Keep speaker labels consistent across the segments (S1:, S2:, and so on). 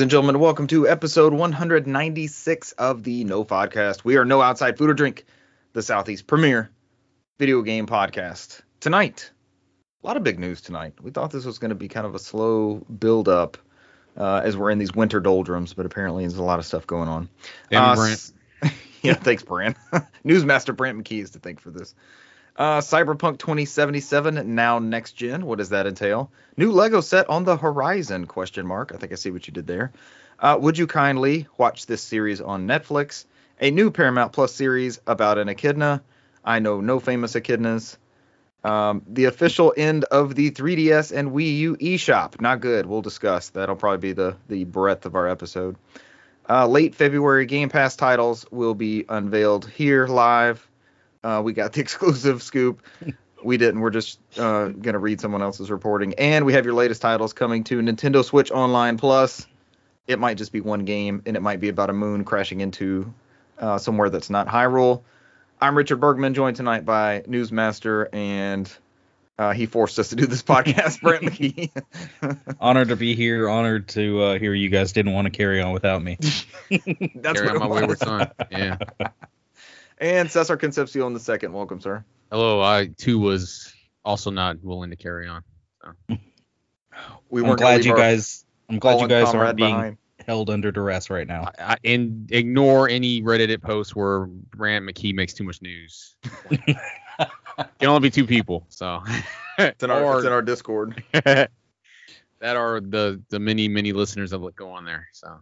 S1: Ladies and gentlemen, welcome to episode 196 of the No Podcast. We are No Outside Food or Drink, the Southeast premier video game podcast. Tonight, a lot of big news tonight. We thought this was going to be kind of a slow build up uh, as we're in these winter doldrums, but apparently there's a lot of stuff going on.
S2: You,
S1: Uh,
S2: Brent.
S1: yeah, thanks, Brand. Newsmaster Brant McKee is to thank for this. Uh, Cyberpunk 2077 now next gen. What does that entail? New Lego set on the horizon? Question mark. I think I see what you did there. Uh, would you kindly watch this series on Netflix? A new Paramount Plus series about an echidna. I know no famous echidnas. Um, the official end of the 3DS and Wii U eShop. Not good. We'll discuss. That'll probably be the the breadth of our episode. Uh, late February Game Pass titles will be unveiled here live. Uh, we got the exclusive scoop. We didn't. We're just uh, gonna read someone else's reporting. And we have your latest titles coming to Nintendo Switch Online Plus. It might just be one game, and it might be about a moon crashing into uh, somewhere that's not Hyrule. I'm Richard Bergman, joined tonight by Newsmaster, and uh, he forced us to do this podcast, Brent McKee.
S3: Honored to be here. Honored to uh, hear you guys didn't want to carry on without me.
S1: that's
S2: Carry
S1: what
S2: on my
S1: it was.
S2: wayward son. Yeah.
S1: And Cesar Concepcion in the second. Welcome, sir.
S2: Hello. I too was also not willing to carry on.
S1: We weren't gonna
S3: glad you guys. I'm glad you guys aren't being
S1: behind.
S3: held under duress right now.
S2: I, I, and ignore any Reddit posts where Brant McKee makes too much news. Can only be two people. So.
S1: It's in our,
S2: or,
S1: it's in our Discord.
S2: that are the the many many listeners that go on there. So.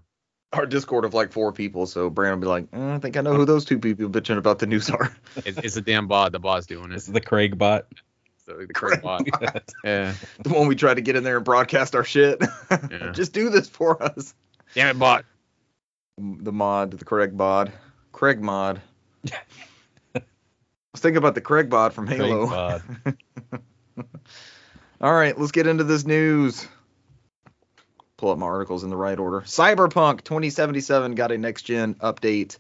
S1: Our Discord of like four people. So Brandon will be like, "Uh, I think I know who those two people bitching about the news are.
S2: It's, it's a damn bot. The bot's doing
S3: This
S2: it.
S3: is the Craig bot.
S2: So the Craig bot. Yeah.
S1: the one we tried to get in there and broadcast our shit.
S2: Yeah.
S1: Just do this for us.
S2: Damn it, bot.
S1: The mod, the Craig bod. Craig mod. I was thinking about the Craig bod from
S3: Craig
S1: Halo.
S3: bot.
S1: All right, let's get into this news. Pull up my articles in the right order. Cyberpunk 2077 got a next gen update.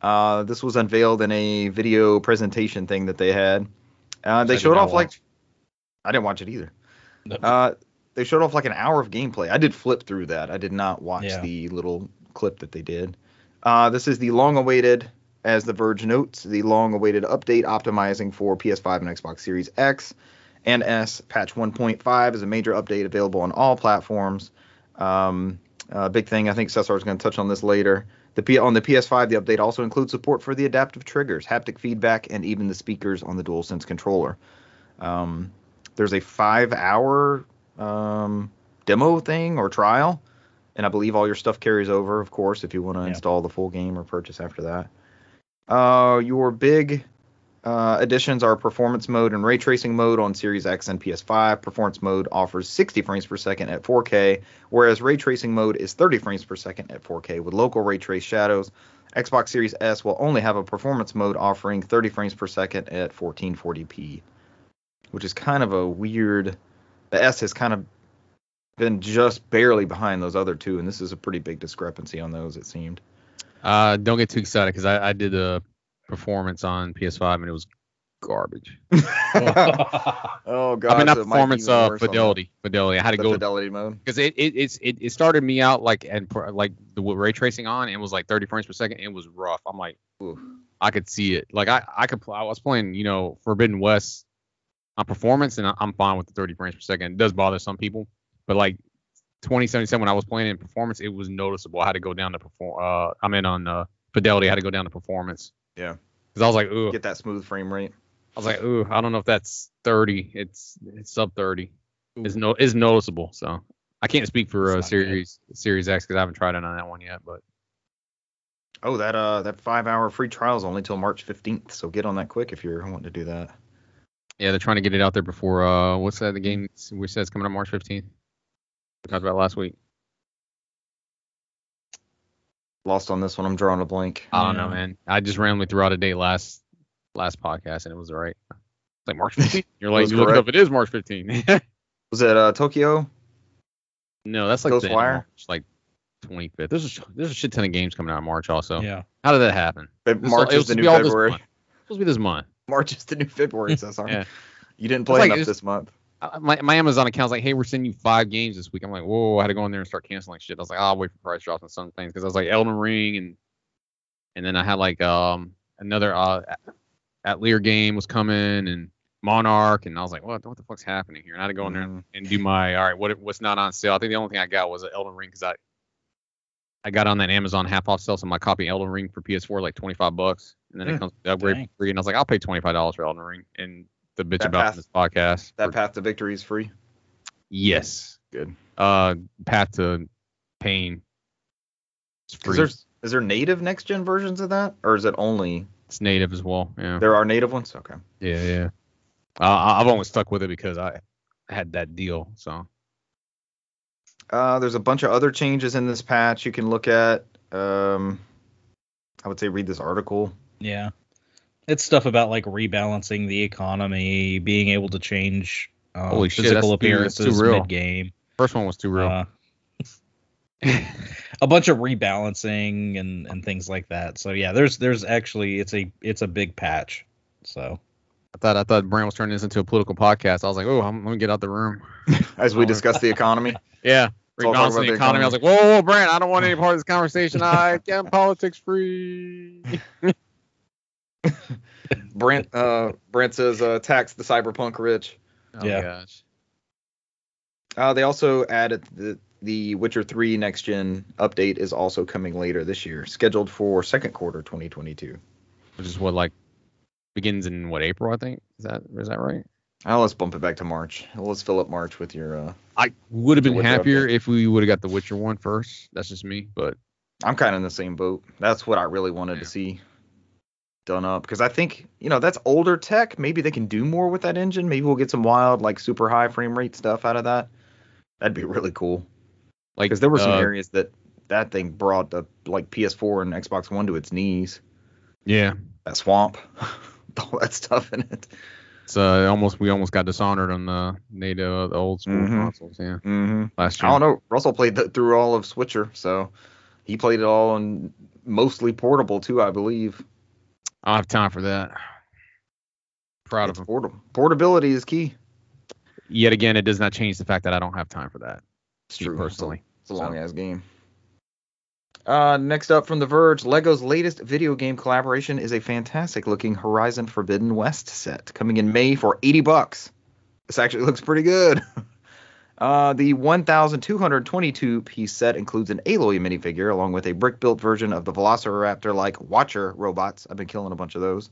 S1: Uh, this was unveiled in a video presentation thing that they had. Uh, they showed off like. I didn't watch it either.
S3: No.
S1: Uh, they showed off like an hour of gameplay. I did flip through that. I did not watch
S3: Yeah.
S1: the little clip that they did. Uh, this is the long-awaited, as the Verge notes, the long-awaited update optimizing for PS5 and Xbox Series X and S. Patch 1.5 is a major update available on all platforms. Um, uh, big thing. I think Cesar is going to touch on this later. The P- on the PS5, the update also includes support for the adaptive triggers, haptic feedback, and even the speakers on the DualSense controller. Um, there's a five-hour um, demo thing or trial, and I believe all your stuff carries over, of course, if you want to
S3: Yeah.
S1: install the full game or purchase after that. Uh, your big uh, additions are performance mode and ray tracing mode on Series X and PS5. Performance mode offers 60 frames per second at 4K, whereas ray tracing mode is 30 frames per second at 4K with local ray trace shadows. Xbox Series S will only have a performance mode offering 30 frames per second at 1440p, which is kind of a weird. The S has kind of been just barely behind those other two, and this is a pretty big discrepancy on those, it seemed.
S2: Uh, don't get too excited because I, I did a performance on PS5 and it was garbage.
S1: oh god,
S2: I mean, not
S1: so it might be
S2: performance, uh, fidelity, fidelity. I had to
S1: the
S2: go
S1: fidelity mode.
S2: because it, it it's it, it started me out like and like the ray tracing on and it was like 30 frames per second. It was rough. I'm like,
S1: Oof.
S2: I could see it. Like I I could I was playing you know Forbidden West on performance and I'm fine with the 30 frames per second. It does bother some people, but like 2077 when I was playing in performance, it was noticeable. I had to go down to perform. Uh, I'm in on uh, fidelity. I had to go down to performance.
S1: Yeah.
S2: Because I was like, ooh,
S1: Get that smooth frame rate.
S2: I was like, ooh, I don't know if that's 30. It's it's sub 30. It's no is noticeable. So I can't speak for uh,
S3: That's not good.
S2: series Series X because I haven't tried it on that one yet. But
S1: Oh, that uh that five hour free trial is only till March 15th, so get on that quick if you're wanting to do that.
S2: yeah, they're trying to get it out there before uh what's that the game we said it's coming up March 15th. We talked about last week.
S1: Lost on this one, I'm drawing a blank.
S2: I don't know, man. I just randomly threw out a date last last podcast and it was right. It's like March 15th. You're like,
S1: was
S2: you look it
S1: correct.
S2: up. It is March 15th.
S1: Was it uh Tokyo?
S2: no, that's like the end of
S1: Ghostwire?
S2: March, like 25th. There's a sh- there's a shit ton of games coming out in March also.
S3: yeah.
S2: How did that happen?
S1: But March
S2: it
S1: is
S2: was
S1: the new
S2: be all this
S1: February.
S2: It's supposed to be this month.
S1: March is the new February, Cesar.
S2: Yeah.
S1: You didn't play
S2: like-
S1: enough
S2: it's-
S1: this month.
S2: My, my Amazon account's like, hey, we're sending you five games this week. I'm like, whoa, I had to go in there and start canceling shit. I was like, oh, I'll wait for price drops on some things because I was like Elden Ring and and then I had like um another uh Atelier game was coming and Monarch and I was like, what what the fuck's happening here? And I had to go in there and,
S1: Mhm.
S2: and do my all right, what what's not on sale? I think the only thing I got was an Elden Ring because I I got on that Amazon half off sale, so my copy Elden Ring for PS4 like 25 bucks, and then
S1: Hmm.
S2: it comes with the upgrade
S3: Dang.
S2: free, and I was like, I'll pay 25 dollars for Elden Ring, and the bitch
S1: That
S2: about
S1: path-
S2: this podcast.
S1: That path to victory is free.
S2: yes,
S1: Good.
S2: uh, path to pain. It's
S1: Is
S2: free.
S1: there is there native next gen versions of that, or is it only
S2: It's native as well. Yeah,
S1: there are native ones? Okay.
S2: yeah, yeah. Uh, I- I've only stuck with it because I had that deal. So
S1: Uh, there's a bunch of other changes in this patch you can look at. Um, I would say read this article.
S3: Yeah. It's stuff about like rebalancing the economy, being able to change uh,
S2: Holy shit,
S3: physical
S2: that's too- that's
S3: appearances
S2: real.
S3: mid game.
S2: first one was too real.
S3: Uh, a bunch of rebalancing and and things like that. So yeah, there's there's actually it's a it's a big patch. So
S2: I thought I thought Brand was turning this into a political podcast. I was like, oh, I'm gonna get out the room.
S1: As we discuss the economy.
S2: Yeah.
S1: Let's all talk
S2: Rebalancing
S1: about
S2: the
S1: the
S2: economy. I was like, whoa, whoa, Brent, I don't want any part of this conversation. I get politics free.
S1: Brent uh, Brent says uh, tax the cyberpunk rich.
S2: Oh
S3: Yeah.
S2: gosh.
S1: Uh, they also added the the Witcher 3 next gen update is also coming later this year, scheduled for second quarter 2022.
S2: Which is what like begins in what April, I think. Is that is that right?
S1: Oh, let's bump it back to March. Let's fill up March with your. Uh,
S2: I would have been happier
S1: update.
S2: if we would have got the Witcher one first. That's just me, but
S1: I'm kind of in the same boat. That's what I really wanted
S2: Yeah.
S1: to see done up because I think you know that's older tech. Maybe they can do more with that engine. Maybe we'll get some wild like super high frame rate stuff out of that. That'd be really cool
S2: like
S1: because there were some
S2: uh,
S1: areas that that thing brought the like PS4 and Xbox One to its knees.
S2: Yeah.
S1: That swamp, all that stuff in it.
S2: It's uh, almost we almost got dishonored on the native uh, the old school
S1: Mhm.
S2: consoles, yeah.
S1: Mm-hmm.
S2: Last year.
S1: I don't know. Russell played that through all of Switcher, so he played it all on mostly portable too, I believe.
S2: I don't have time for that. Proud
S1: It's
S2: of him.
S1: portable. Portability is key.
S2: Yet again, it does not change the fact that I don't have time for that.
S1: It's true.
S2: personally.
S1: It's a
S2: So-
S1: long ass game. Uh, next up from The Verge, Lego's latest video game collaboration is a fantastic looking Horizon Forbidden West set coming in May for 80 bucks. This actually looks pretty good. Uh, the 1,222 piece set includes an Aloy minifigure along with a brick built version of the Velociraptor like Watcher robots. I've been killing a bunch of those.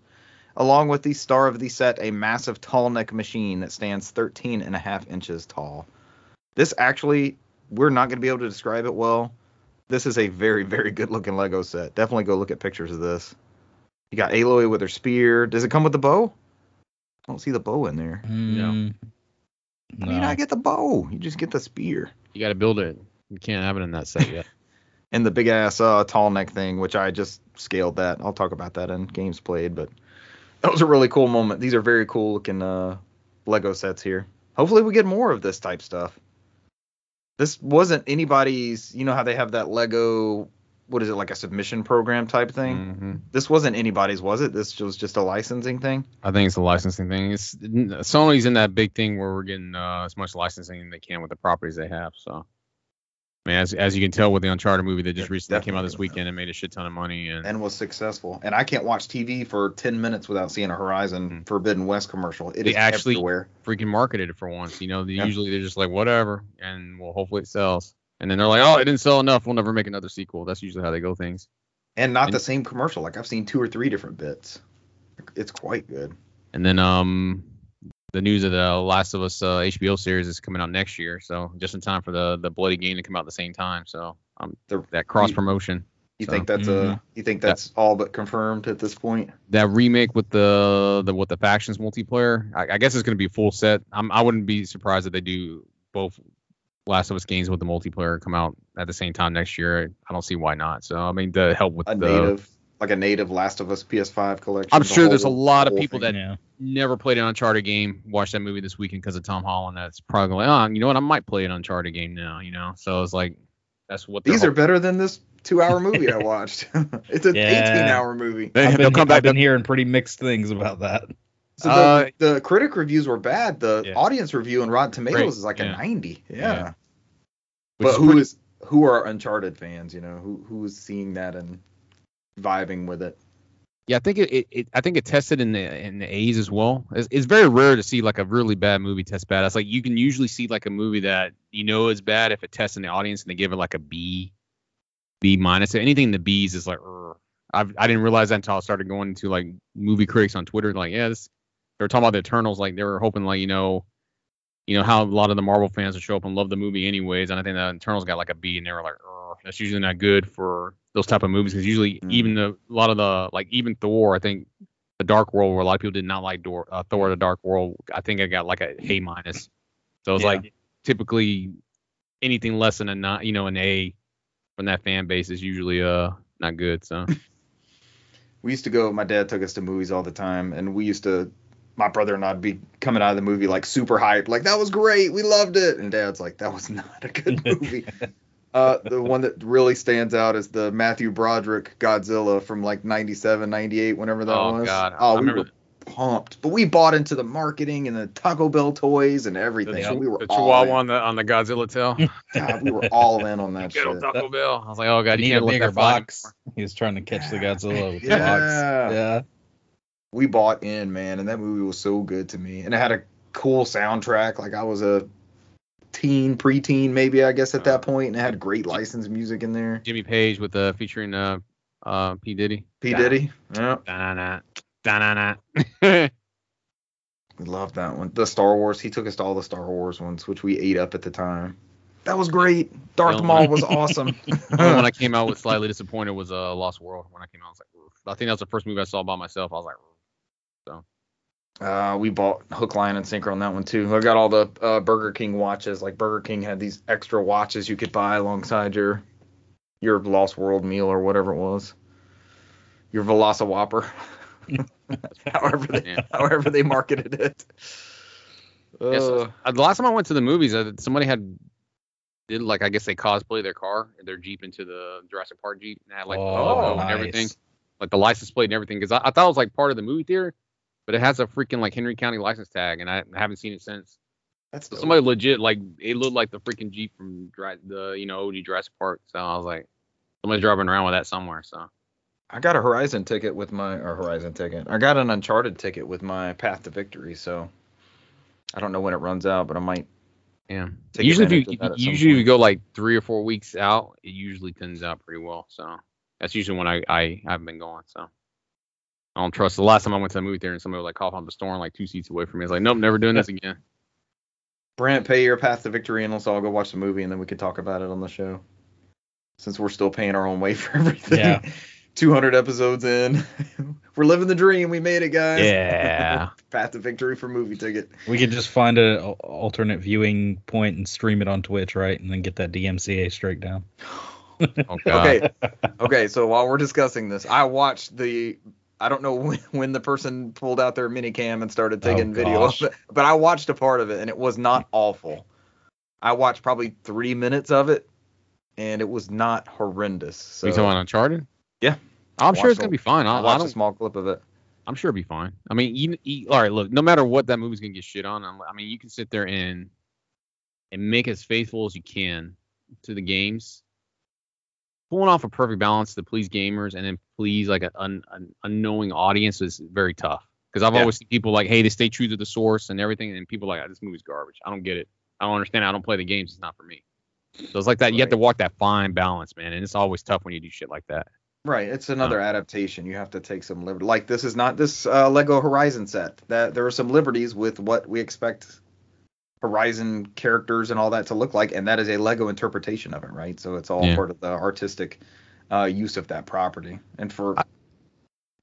S1: Along with the star of the set, a massive tall neck machine that stands 13 and a half inches tall. This actually, we're not going to be able to describe it well. This is a very, very good looking Lego set. Definitely go look at pictures of this. You got Aloy with her spear. Does it come with the bow? I don't see the bow in there.
S3: mm,
S1: How do you not get the bow? You just get the spear.
S2: You got to build it. You can't have it in that set yet.
S1: And the big ass uh, tall neck thing, which I just scaled that. I'll talk about that in games played, but that was a really cool moment. These are very cool looking uh, Lego sets here. Hopefully, we get more of this type stuff. This wasn't anybody's. You know how they have that Lego, what is it like a submission program type thing?
S2: Mhm.
S1: This wasn't anybody's, was it? This was just a licensing thing.
S2: I think it's a licensing thing. It's Sony's in that big thing where we're getting uh, as much licensing as they can with the properties they have. So, I mean, as as you can tell with the Uncharted movie that just
S1: Yeah,
S2: recently came out this weekend and made a shit ton of money, and,
S1: and was successful. And I can't watch TV for 10 minutes without seeing a Horizon
S2: Mhm.
S1: Forbidden West commercial. It is
S2: They actually-
S1: everywhere.
S2: freaking marketed it for once. You know, they
S1: Yeah.
S2: usually they're just like whatever, and well, hopefully it sells. And then they're like, oh, it didn't sell enough. We'll never make another sequel. That's usually how they go things.
S1: And not
S2: And-
S1: the same commercial. Like I've seen two or three different bits. It's quite good.
S2: And then um, the news of the Last of Us uh, HBO series is coming out next year, so just in time for the the Bloody game to come out at the same time. So um,
S1: The-
S2: that cross promotion,
S1: You
S2: So-
S1: think that's
S3: Mhm.
S1: a you think that's all but confirmed at this point?
S2: that remake with the the with the factions multiplayer, I, I guess it's going to be full set. I'm, I wouldn't be surprised if they do both Last of Us games with the multiplayer come out at the same time next year. I don't see why not. So I mean, to help with
S1: A
S2: the
S1: native like a native Last of Us PS5 collection.
S2: I'm
S1: the
S2: sure there's a lot of people
S1: thing.
S2: that
S3: yeah.
S2: never played an Uncharted game, watched that movie this weekend because of Tom Holland. That's probably like, oh, ah, you know what? I might play an Uncharted game now. You know, so it's like that's what
S1: These are
S2: hop-
S1: better than this two hour movie I watched. it's an
S3: Yeah.
S1: 18 hour movie.
S2: They,
S3: I've
S2: will
S3: been,
S2: come
S3: I've
S2: back.
S3: been hearing pretty mixed things about that.
S1: So
S2: Uh,
S1: the, the critic reviews were bad. The
S2: Yeah.
S1: audience review on Rotten Tomatoes
S2: Great.
S1: is like
S2: Yeah.
S1: a 90. Yeah.
S2: Yeah.
S1: But who
S2: pretty-
S1: is who are Uncharted fans? You know, who who is seeing that and vibing with it?
S2: Yeah, I think it, it, it I think it tested in the in the A's as well. It's, it's very rare to see like a really bad movie test bad. It's like you can usually see like a movie that you know is bad if it tests in the audience and they give it like a B, B minus. Anything in the B's is like, "Ugh." I've, I didn't realize that until I started going into like movie critics on Twitter. Like, yeah, this they were talking about the Eternals. Like they were hoping like you know, you know how a lot of the Marvel fans would show up and love the movie anyways. And I think the Eternals got like a B, and they were like, "Ugh, that's usually not good for those type of movies because usually
S1: Mm.
S2: even the a lot of the like even Thor, I think the Dark World, where a lot of people did not like Dor- uh, Thor: The Dark World, I think I got like a A minus. So it's
S3: Yeah.
S2: like typically anything less than a not, you know, an A from that fan base is usually uh not good. So
S1: We used to go. My dad took us to movies all the time, and we used to. My brother and I'd be coming out of the movie like super hyped, like that was great, we loved it, and Dad's like that was not a good movie. uh, the one that really stands out is the Matthew Broderick Godzilla from like 97, 98, whenever that
S2: Oh,
S1: was.
S2: God.
S1: Oh,
S2: I
S1: we
S2: remember
S1: were pumped, but we bought into the marketing and the Taco Bell toys and everything.
S2: the,
S1: so we were
S2: the
S1: all
S2: Chihuahua
S1: in.
S2: on the on the Godzilla tail.
S1: God, we were all in on that
S2: Get on
S1: shit.
S2: Taco Bell. I was like, oh god, you
S3: Need a bigger box.
S2: anymore.
S3: He was trying to catch the Godzilla with
S1: Yeah.
S3: the box. Yeah.
S1: We bought in, man, and that movie was so good to me. And it had a cool soundtrack. Like I was a teen, preteen, maybe I guess at that point, and it had great licensed music in there.
S2: Jimmy Page with uh featuring uh uh P Diddy.
S1: P Diddy, yeah,
S2: Da-na-na. Da-na-na.
S1: we loved that one. The Star Wars, he took us to all the Star Wars ones, which we ate up at the time. That was great. Darth
S2: Yeah.
S1: Maul was awesome.
S2: when I came out with slightly disappointed was uh Lost World. When I came out, I was like, Oof. I think that was the first movie I saw by myself. I was like.
S1: Uh, we bought hook, line, and sinker on that one too. I got all the uh, Burger King watches. Like Burger King had these extra watches you could buy alongside your your Lost World meal or whatever it was. Your Velociraptor. however they
S2: Yeah.
S1: however they marketed it.
S2: Yeah, so,
S1: Uh,
S2: uh, the last time I went to the movies, uh, somebody had did like I guess they cosplay their car, their Jeep into the Jurassic Park Jeep, and had like the
S3: Oh,
S2: logo and everything, like the license plate and everything. Because I, I thought it was like part of the movie theater, but it has a freaking like Henry County license tag, and I haven't seen it since.
S1: that's
S2: So somebody legit like it looked like the freaking Jeep from Dra- the you know OG Jurassic Park. So I was like, somebody's driving around with that somewhere. So
S1: I got a Horizon ticket with my or Horizon ticket. I got an Uncharted ticket with my Path to Victory. So I don't know when it runs out, but I might.
S2: yeah. Usually if you
S1: advantage of that at some
S2: usually if you go like three or four weeks out, it usually tends out pretty well. So that's usually when I I haven't been going. So I don't trust. The last time I went to the movie theater and somebody was like cough on the storm like two seats away from me, I was like, nope, never doing this again.
S1: Brant, pay your Path to Victory, and let's all go watch the movie, and then we can talk about it on the show. Since we're still paying our own way for everything.
S3: Yeah.
S1: 200 episodes in. we're living the dream. We made it, guys.
S2: Yeah.
S1: Path to Victory for movie ticket.
S3: We could just find a a- alternate viewing point and stream it on Twitch, right? And then get that DMCA straight down.
S2: Oh god.
S1: Okay. okay. So while we're discussing this, I watched the. I don't know when, when the person pulled out their mini cam and started oh, taking
S3: Oh,
S1: video of it, but I watched a part of it and it was not awful. I watched probably three minutes of it and it was not horrendous. So
S2: you talking about Uncharted?
S1: Yeah.
S2: I'm sure it's gonna be fine.
S1: I
S2: I, I
S1: watched a small clip of it.
S2: I'm sure it'll be fine. I mean, you, you, all right. Look, no matter what that movie's gonna get shit on, I'm- I mean, you can sit there and and make as faithful as you can to the games, pulling off a perfect balance to please gamers and then please like an an unknowing audience is very tough. Because I've
S1: Yeah.
S2: always seen people like, hey, they stay true to the source and everything, and people like, "Ah, this movie's garbage. I don't get it. I don't understand. it. I don't play the games. It's not for me. So it's like that. You have to walk that fine balance, man, and it's always tough when you do shit like that.
S1: Right, it's another adaptation. You have to take some liberty. Like this is not this uh, Lego Horizon set. That there are some liberties with what we expect Horizon characters and all that to look like, and that is a Lego interpretation of it, right? So it's all
S2: Yeah.
S1: part of the artistic uh, use of that property. And for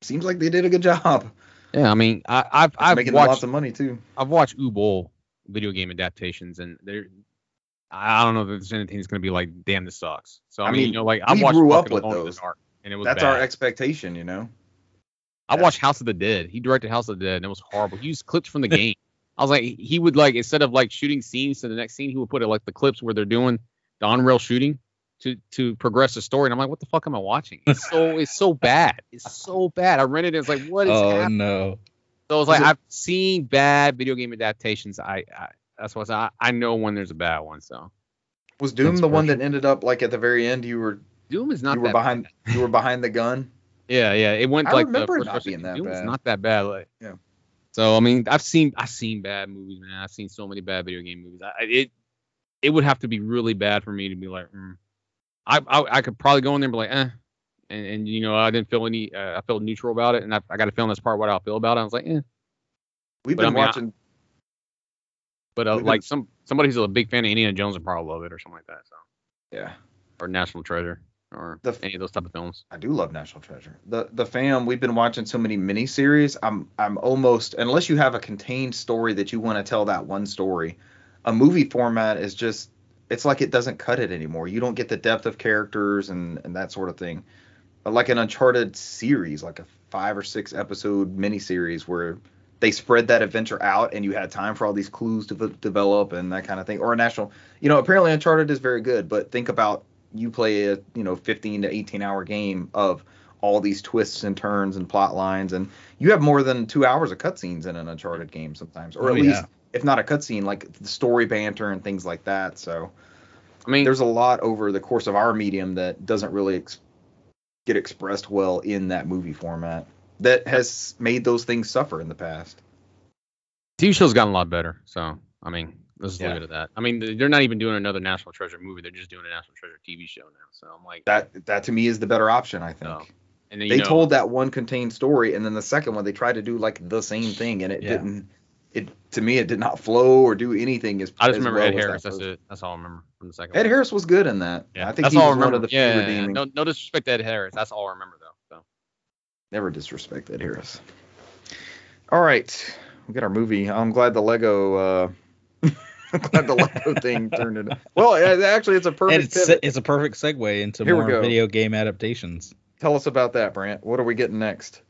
S1: seems like they did a good job.
S2: Yeah, I mean, I, I've I've
S1: making
S2: watched
S1: lots of money too.
S2: I've watched Uwe Boll video game adaptations, and they're I don't know if there's anything that's gonna be like, damn, this sucks. So I,
S1: I
S2: mean,
S1: mean,
S2: you know, like I watched
S1: grew up with those.
S2: Dark, and it was
S1: That's
S2: bad.
S1: our expectation, you know.
S2: I watched House of the Dead. He directed House of the Dead, and it was horrible. He used clips from the game. I was like, he would like instead of like shooting scenes to the next scene, he would put it like the clips where they're doing the on rail shooting to to progress the story. And I'm like, what the fuck am I watching? It's so it's so bad. It's so bad. I rented it. It's like, what is
S3: oh
S2: happening?
S3: no.
S2: So it's like
S1: Is it-
S2: I've seen bad video game adaptations. I, I that's what I, I know when there's a bad one. So
S1: Was Doom
S3: That's
S1: the one
S3: partial.
S1: that ended up like at the very end? You were
S2: Doom is not
S1: you were
S2: that
S1: behind
S2: Bad.
S1: you were behind the gun.
S2: Yeah, yeah. It went
S1: I
S2: like
S1: remember it
S2: the
S1: not
S2: first
S1: being that
S2: Doom was
S1: bad.
S2: not that bad. Like
S1: Yeah.
S2: So I mean, I've seen I've seen bad movies, man. I've seen so many bad video game movies. I, it it would have to be really bad for me to be like, mm. I, I I could probably go in there and be like, eh. And, and you know I didn't feel any uh, I felt neutral about it and I, I got a feeling that's part of what I'll feel about it. I was like, eh.
S1: We've
S2: But I
S1: been
S2: mean, I-
S1: watching.
S2: But uh,
S1: We've been-
S2: like some somebody who's a big fan of Indiana Jones would probably love it or something like that. So
S1: yeah,
S2: or National Treasure or
S1: The
S2: any of those type of films.
S1: I do love National Treasure. The the fam, we've been watching so many miniseries. I'm I'm almost unless you have a contained story that you want to tell that one story, a movie format is just it's like it doesn't cut it anymore. You don't get the depth of characters and and that sort of thing. But like an Uncharted series, like a five or six episode miniseries where they spread that adventure out and you had time for all these clues to v- develop and that kind of thing. Or a national, you know, apparently Uncharted is very good, but think about you play a you know 15 to 18 hour game of all these twists and turns and plot lines and you have more than two hours of cutscenes in an uncharted game sometimes or
S3: Oh,
S1: at
S3: yeah.
S1: least if not a cutscene like the story banter and things like that so
S2: I mean,
S1: there's a lot over the course of our medium that doesn't really ex- get expressed well in that movie format that has made those things suffer in the past
S2: TV show's gotten a lot better. So I mean, let's just
S1: Yeah.
S2: leave it at that. I mean, they're not even doing another National Treasure movie. They're just doing a National Treasure TV show now. So I'm like,
S1: that that to me is the better option i think
S2: No. and then,
S1: they
S2: know,
S1: told that one contained story and then the second one they tried to do like the same thing and it
S3: Yeah.
S1: didn't it to me it did not flow or do anything as
S2: I just
S1: as
S2: remember
S1: well
S2: Ed
S1: as that
S2: Harris. That's it. That's all I remember from the second.
S1: Ed
S2: one.
S1: Harris was good in that.
S2: Yeah,
S1: I think
S2: that's
S1: he
S2: all
S1: was
S2: I remember.
S1: one of the
S2: yeah, yeah, yeah. No, no disrespect to Ed Harris. That's all I remember though. So
S1: Never disrespect Ed Harris. All right, we got our movie. I'm glad the Lego. Uh, glad the Lego thing turned it. Well, actually, it's a perfect
S3: it's,
S1: pivot.
S3: it's a perfect segue into
S1: Here
S3: more video game adaptations.
S1: Tell us about that, Brant. What are we getting next?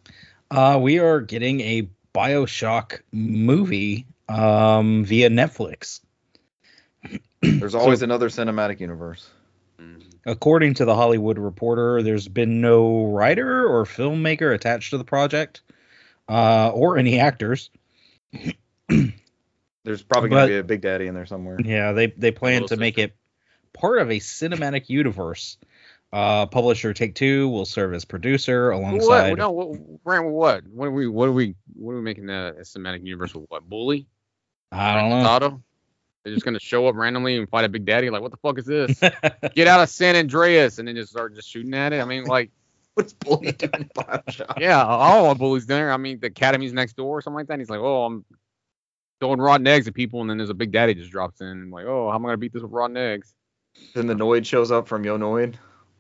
S3: Uh, we are getting a Bioshock movie um, via Netflix.
S1: There's always another cinematic universe.
S2: mm.
S3: According to the Hollywood Reporter, there's been no writer or filmmaker attached to the project, uh, or any actors.
S1: There's probably going to be a Big Daddy in there somewhere.
S3: Yeah, they they plan
S2: Little
S3: to make it part of a cinematic universe. Uh, publisher Take Two will serve as producer alongside.
S2: what? No, what? Brand, what? What are we? What are we? What are we making that a cinematic universe with? What? Bully?
S3: I don't know.
S2: Auto? They're just gonna show up randomly and fight a big daddy? Like, what the fuck is this? Get out of San Andreas and then just start just shooting at it. I mean, like,
S1: What's Bully doing in Bioshock?
S2: yeah, all our bullies there. I mean, the academy's next door or something like that. And he's like, oh, I'm throwing rotten eggs at people, and then there's a big daddy just drops in and like, oh, how am I gonna beat this with rotten eggs?
S1: Then the Noid shows up from Yo Noid,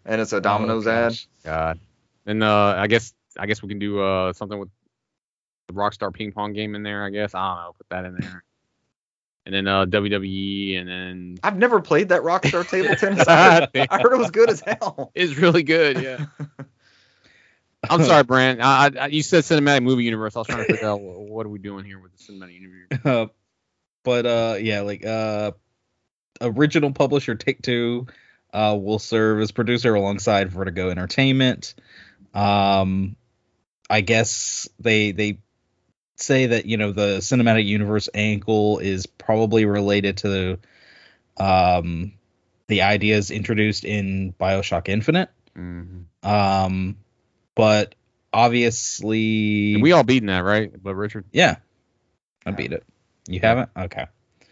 S1: and it's a Domino's
S3: Oh,
S1: ad.
S2: God. And uh, I guess I guess we can do uh something with the Rockstar ping pong game in there. I guess I don't know. Put that in there. And then uh WWE, and then
S1: I've never played that Rockstar table tennis. I heard, I heard it was good as hell.
S2: it's really good. Yeah. I'm sorry, Brand. I, I, you said cinematic movie universe. I was trying to figure out what, are we doing here with the cinematic universe.
S3: Uh, but uh, yeah, like uh, original publisher Take Two uh, will serve as producer alongside Vertigo Entertainment. Um, I guess they they say that you know the cinematic universe angle is probably related to um the ideas introduced in Bioshock Infinite.
S2: Mhm.
S3: Um, but obviously,
S2: we all beaten that, right? But Richard,
S3: yeah, I beat it. You haven't? Okay.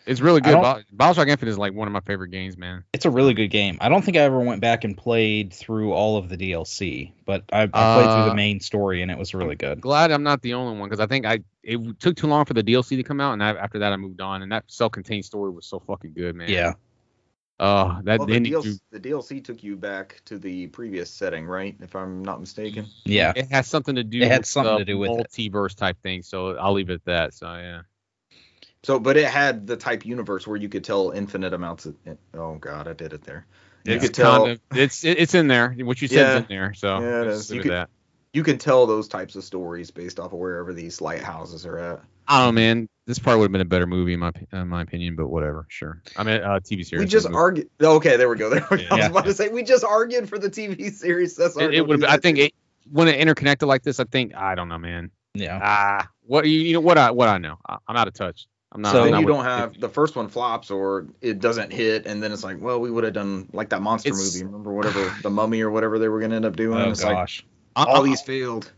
S2: it's really good. Bioshock Infinite is like one of my favorite games, man.
S3: It's a really good game. I don't think I ever went back and played through all of the DLC, but I, I played through
S2: Uh,
S3: the main story and it was really good.
S2: Glad I'm not the only one because I think I it took too long for the DLC to come out, and I, after that I moved on. And that self-contained story was so fucking good, man.
S3: Yeah.
S2: Uh, that
S1: Well, the, DLC,
S2: to-
S1: the DLC took you back to the previous setting, right? If I'm not mistaken.
S3: Yeah.
S2: it has something to do.
S3: It had
S2: with
S3: something
S2: the
S3: to do with it.
S2: multiverse type thing. So I'll leave it at that. So yeah.
S1: So, but it had the type universe where you could tell infinite amounts of. Oh God, I did it there. You
S2: It's
S1: could tell.
S2: kind of it's it- it's in there. What you said
S1: Yeah.
S2: is in there. So
S1: Yeah, it
S2: let's
S1: is.
S2: leave
S1: You could-
S2: at that.
S1: You can tell those types of stories based off of wherever these lighthouses are at.
S2: Oh man. This probably would have been a better movie in my in my opinion, but whatever. Sure. I mean, uh, TV series.
S1: we just
S2: movie.
S1: argued. Okay, there we go. There we go. I was
S3: Yeah.
S1: about to say we just argued for the TV series. That's
S2: It, it would. I think it when it interconnected like this, I think I don't know, man.
S3: Yeah.
S2: Ah, what you, you know what I what I know. I, I'm out of touch. I'm not.
S3: So
S2: I'm
S1: then
S2: not
S1: you don't have the first one flops or it doesn't hit, and then it's like, well, we would have done like that monster
S2: It's-
S1: movie. Remember whatever the Mummy or whatever they were gonna end up doing.
S3: Oh
S1: it's
S3: gosh.
S2: I-
S1: these failed.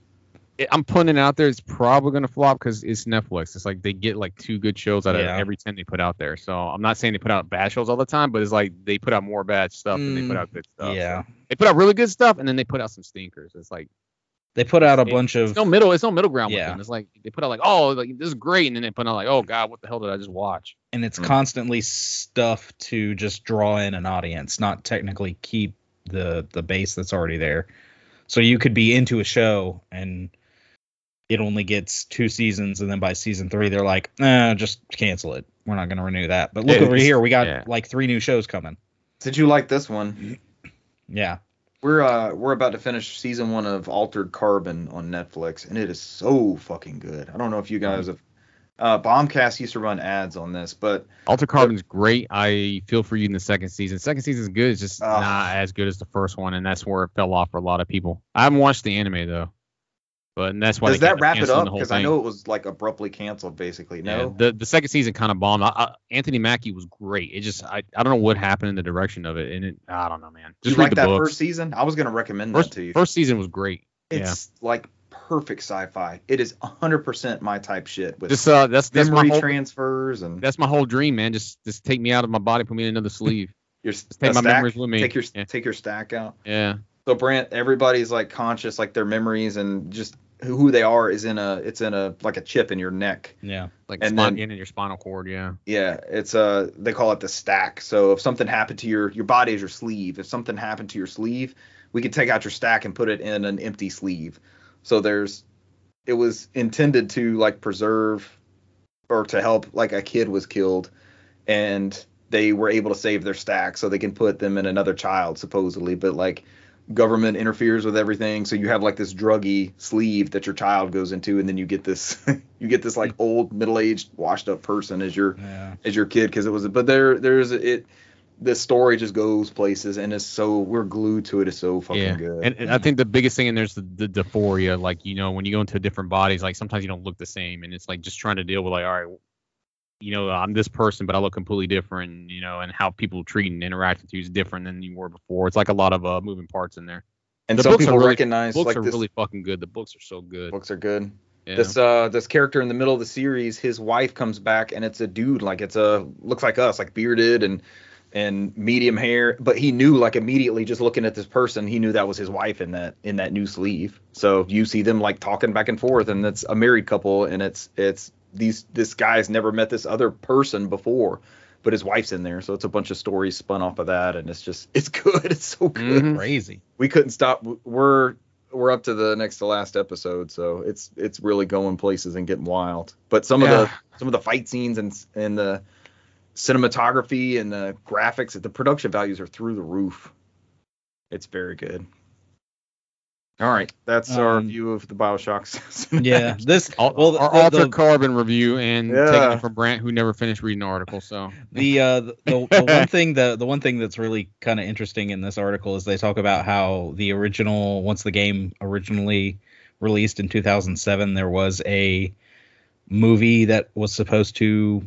S2: I'm putting it out there. It's probably gonna flop because it's Netflix. It's like they get like two good shows out
S3: Yeah.
S2: of every ten they put out there. So I'm not saying they put out bad shows all the time, but it's like they put out more bad stuff than they put
S3: Mm,
S2: out good stuff.
S3: yeah.
S2: So they put out really good stuff and then they put out some stinkers. It's like
S3: They put out a
S2: it-
S3: bunch of
S2: it's no middle. It's no middle ground
S3: Yeah.
S2: with them. It's like they put out like oh like this is great, and then they put out like oh god what the hell did I just watch?
S3: and it's
S1: Mm.
S3: constantly stuff to just draw in an audience, not technically keep the the base that's already there. So you could be into a show and it only gets two seasons, and then by season three they're like, eh, just cancel it. We're not going to renew that. But look
S2: Yeah,
S3: over here, we got
S2: yeah.
S3: like three new shows coming.
S1: Did you like this one?
S3: Yeah,
S1: We're uh we're about to finish season one of Altered Carbon on Netflix, and it is so fucking good. I don't know if you guys have. Uh, Bombcast used to run ads on this, but
S2: Alter Carbon's great. I feel for you in the second season. Second season's good. It's just
S1: Ah.
S2: not as good as the first one, and that's where it fell off for a lot of people. I haven't watched the anime though, but and that's why
S1: does that wrap it up? Because I know it was like abruptly canceled, basically.
S2: Yeah,
S1: No,
S2: the the second season kind of bombed. I, I, Anthony Mackie was great. It just I, I don't know what happened in the direction of it, and it I don't know, man. Just
S1: you
S2: read
S1: like
S2: the
S1: that
S2: books.
S1: first season? I was gonna recommend
S2: First,
S1: that to you.
S2: first season was great.
S1: it's like perfect sci-fi. It is 100% my type shit with
S2: Just uh, that's that's my
S1: memory
S2: whole,
S1: transfers and
S2: that's my whole dream, man. Just just take me out of my body, put me in another sleeve.
S1: your
S2: Just take my
S1: stack,
S2: memories with me.
S1: Take your
S2: Yeah.
S1: take your stack out.
S2: Yeah,
S1: So Brant, everybody's like conscious, like their memories and just who who they are is in a it's in a like a chip in your neck.
S3: yeah.
S2: like
S1: And
S2: spine,
S1: then-
S2: in your spinal cord. Yeah.
S1: Yeah, it's uh they call it the stack. So if something happened to your your body is your sleeve. If something happened to your sleeve, we could take out your stack and put it in an empty sleeve. So there's it was intended to like preserve or to help like a kid was killed and they were able to save their stack so they can put them in another child supposedly but like government interferes with everything so you have like this druggy sleeve that your child goes into and then you get this you get this like old middle-aged washed up person as your
S3: Yeah.
S1: as your kid because it was but there there's it the story just goes places and it's so we're glued to it it's so fucking
S2: yeah.
S1: good
S2: And, and I think the biggest thing in there's the, the dysphoria. Like you know when you go into different bodies, like sometimes you don't look the same, and it's like just trying to deal with like all right. You know, I'm this person, but I look completely different. You know, and how people treat and interact with you is different than you were before. It's like a lot of uh, moving parts in there.
S1: and
S2: the
S1: some
S2: books are
S1: people
S2: really-
S1: recognize
S2: Books
S1: like
S2: are
S1: this
S2: really fucking good. The books are so good.
S1: books are good
S2: Yeah.
S1: this uh this character in the middle of the series his wife comes back and it's a dude like it's a looks like us like bearded and and medium hair but he knew like immediately just looking at this person he knew that was his wife in that in that new sleeve. So you see them like talking back and forth and it's a married couple and it's it's these this guy's never met this other person before but his wife's in there. So it's a bunch of stories spun off of that and it's just it's good. It's so good.
S2: Mhm.
S3: Crazy.
S1: we couldn't stop. We're we're up to the next to last episode so it's it's really going places and getting wild. But some of the some of the fight scenes and and the cinematography and the graphics the production values are through the roof it's very good all right that's our
S3: Um,
S1: view of the bioshocks
S3: Yeah. This well
S2: our
S3: the-
S2: Alter
S3: the-
S2: Carbon review and
S1: Yeah.
S2: taking it from Brant, who never finished reading the article. So
S3: the uh the, the, the one thing the the one thing that's really kind of interesting in this article is they talk about how the original once the game originally released in 2007 there was a movie that was supposed to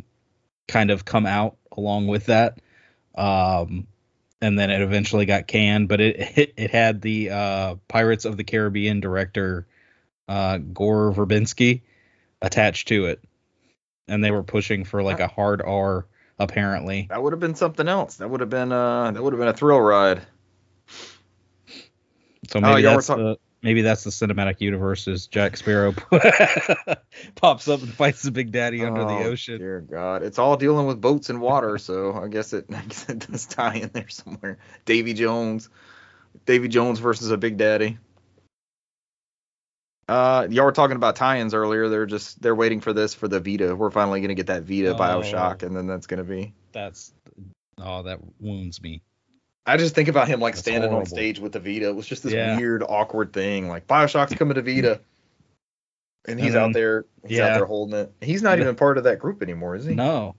S3: kind of come out along with that. Um and then it eventually got canned but it it, it had the uh Pirates of the Caribbean director uh Gore Verbinski attached to it. And they were pushing for like a hard R apparently.
S1: that would have been something else. That would have been uh that would have been a thrill ride.
S3: So
S1: Oh,
S3: maybe
S1: were
S3: that's
S1: talk-
S3: the maybe that's the cinematic universe as Jack Sparrow pops up and fights the Big Daddy under the
S1: Oh,
S3: ocean.
S1: Dear God, it's all dealing with boats and water, so I guess it, I guess it does tie in there somewhere. Davy Jones, Davy Jones versus a Big Daddy. Uh, y'all were talking about tie-ins earlier. They're just they're waiting for this for the Vita. We're finally gonna get that Vita
S3: Oh.
S1: Bioshock, and then that's gonna be.
S3: That's oh that wounds me.
S1: I just think about him like
S3: That's
S1: standing on stage with the Vita. It was just this
S3: Yeah.
S1: weird, awkward thing. Like Bioshock's coming to Vita, and he's
S3: And then-
S1: out there. He's
S3: yeah.
S1: out there holding it. He's not
S3: The-
S1: even part of that group anymore, is he?
S3: No.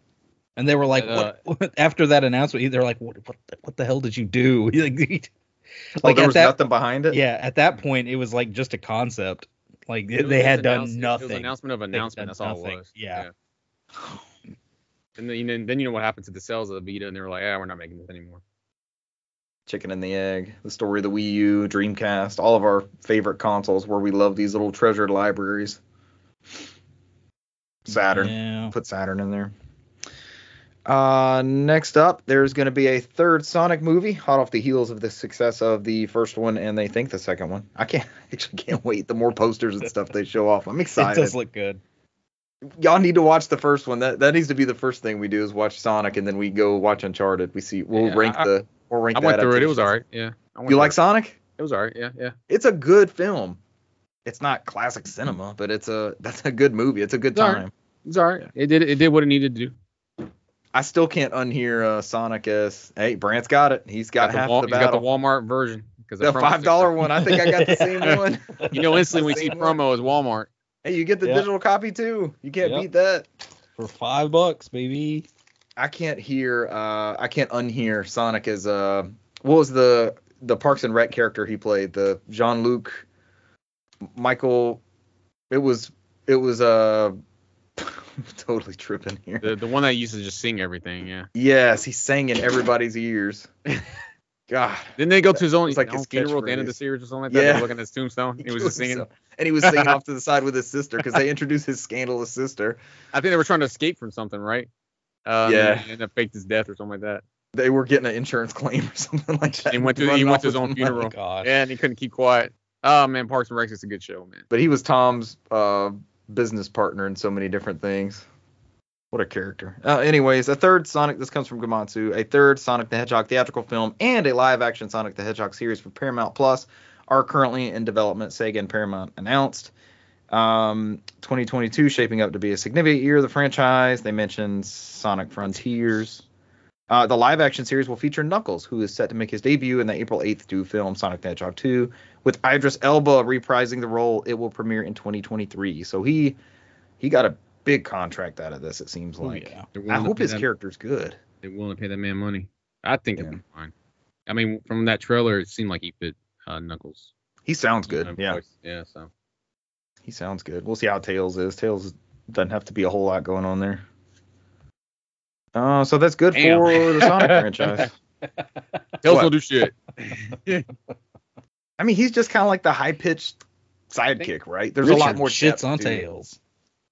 S3: And they were like,
S2: Uh,
S3: what, what- after that announcement, they're like, what, what, the, what the hell did you do? like,
S1: Oh, there
S3: at
S1: was
S3: that,
S1: nothing behind it.
S3: yeah, at that point, it was like just a concept. Like
S2: It
S3: they had
S2: announce-
S3: done
S2: It
S3: nothing.
S2: was an announcement of
S3: They've
S2: announcement. That's all
S3: nothing.
S2: it was.
S3: Yeah.
S2: And then, then then you know what happened to the sales of the Vita, and they were like, yeah, we're not making this anymore.
S1: Chicken and the egg, the story of the Wii U, Dreamcast, all of our favorite consoles where we love these little treasured libraries. Saturn.
S3: Yeah.
S1: Put Saturn in there. Uh, next up, there's going to be a third Sonic movie, hot off the heels of the success of the first one, and they think the second one. I can't actually can't wait. The more posters and stuff they show off, I'm excited.
S3: It does look good.
S1: Y'all need to watch the first one. That that needs to be the first thing we do is watch Sonic, and then we go watch Uncharted. We see we'll
S2: Yeah,
S1: rank
S2: I-
S1: the we'll rank.
S2: I went through it. It was alright. Yeah.
S1: You like
S2: it.
S1: Sonic?
S2: It was alright. Yeah, yeah.
S1: It's a good film. It's not classic cinema, but it's a that's a good movie. It's a good
S2: It's
S1: time.
S2: It was alright. It did it did what it needed to do.
S1: I still can't unhear uh, Sonic as hey Brant's got it. He's got,
S2: the
S1: half
S2: Wal-
S1: the
S2: he's got the. Walmart version because
S1: The five dollar one. I think I got the same one.
S2: You know, instantly when you see
S1: one.
S2: promo is Walmart.
S1: Hey, you get the
S3: Yeah.
S1: digital copy too. You can't
S3: Yep.
S1: beat that.
S3: For five bucks, baby.
S1: I can't hear. Uh, I can't unhear Sonic as uh, what was the the Parks and Rec character he played? The Jean Luc Michael. It was it was uh totally tripping here.
S2: The the one that used to just sing everything. Yeah.
S1: Yes, he sang in everybody's ears. God.
S2: Didn't they go to his own,
S1: was like his
S2: funeral at the end of the series or something like that?
S1: Yeah.
S2: looking at his tombstone. He was just singing.
S1: So- and he was singing off to the side with his sister because they introduced his scandalous sister.
S2: I think they were trying to escape from something, right? Um,
S1: Yeah.
S2: And then faked his death or something like that.
S1: They were getting an insurance claim or something like that.
S2: He went to he went to his own funeral.
S1: money.
S3: Gosh.
S2: Yeah, and he couldn't keep quiet. Oh man, Parks and Rec is a good show, man.
S1: But he was Tom's uh, business partner in so many different things. What a character. Uh, anyways, a third Sonic, this comes from Gematsu, a third Sonic the Hedgehog theatrical film and a live action Sonic the Hedgehog series for Paramount Plus are currently in development, Sega and Paramount announced. Um, 2022 shaping up to be a significant year of the franchise. They mentioned Sonic Frontiers. Uh, the live action series will feature Knuckles, who is set to make his debut in the April 8th due film Sonic the Hedgehog 2, with Idris Elba reprising the role. It will premiere in 2023. So he he got a big contract out of this. It seems
S3: Oh,
S1: like.
S3: yeah.
S1: I hope his
S2: that-
S1: character's good.
S2: They're willing to pay that man money. I think
S1: Yeah.
S2: it'll be fine. I mean, from that trailer, it seemed like he fit uh, Knuckles.
S1: He sounds good. Yeah,
S2: voice. Yeah. So
S1: he sounds good. We'll see how Tails is. Tails doesn't have to be a whole lot going on there. Uh, so that's good
S2: Damn.
S1: for the Sonic franchise.
S2: Tails
S1: What?
S2: don't do shit.
S1: I mean, he's just kind of like the high pitched sidekick, right? There's a lot more
S3: shits
S1: depth
S3: on
S1: to-
S3: tails.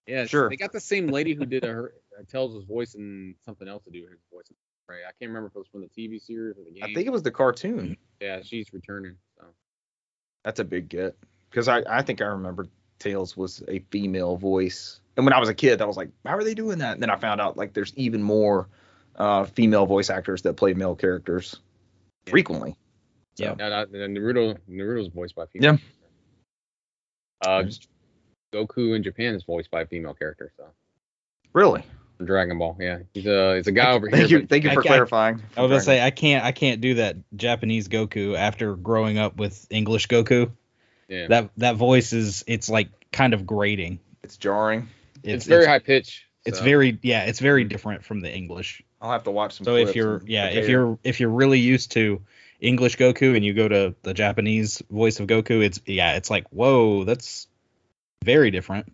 S2: Yeah,
S1: Sure.
S2: They got the same lady who did uh, her uh, Tails' voice and something else to do his voice. Right. I can't remember if it was from the TV series or the game.
S1: I think it was the cartoon.
S2: Yeah, she's returning. So
S1: That's a big get because I, I think I remember Tails was a female voice, and when I was a kid, I was like, how are they doing that? And then I found out like there's even more uh, female voice actors that play male characters frequently.
S3: Yeah.
S2: no, no, no, Naruto Naruto's voiced by female.
S1: Yeah.
S2: Uh, Goku in Japan is voiced by a female character. So
S1: Really?
S2: Dragon Ball, yeah, he's a he's a guy over
S1: Thank
S2: here.
S1: you, thank you for
S3: I-
S1: clarifying.
S3: I was gonna say I can't I can't do that Japanese Goku after growing up with English Goku.
S2: Yeah,
S3: That that voice is it's like kind of grating.
S1: it's jarring.
S2: it's, very high pitch.
S3: It's
S2: so-
S3: very yeah, it's very different from the English.
S1: I'll have to watch some.
S3: So if you're yeah, if you're if you're really used to English Goku and you go to the Japanese voice of Goku, it's yeah, it's like whoa, that's very different.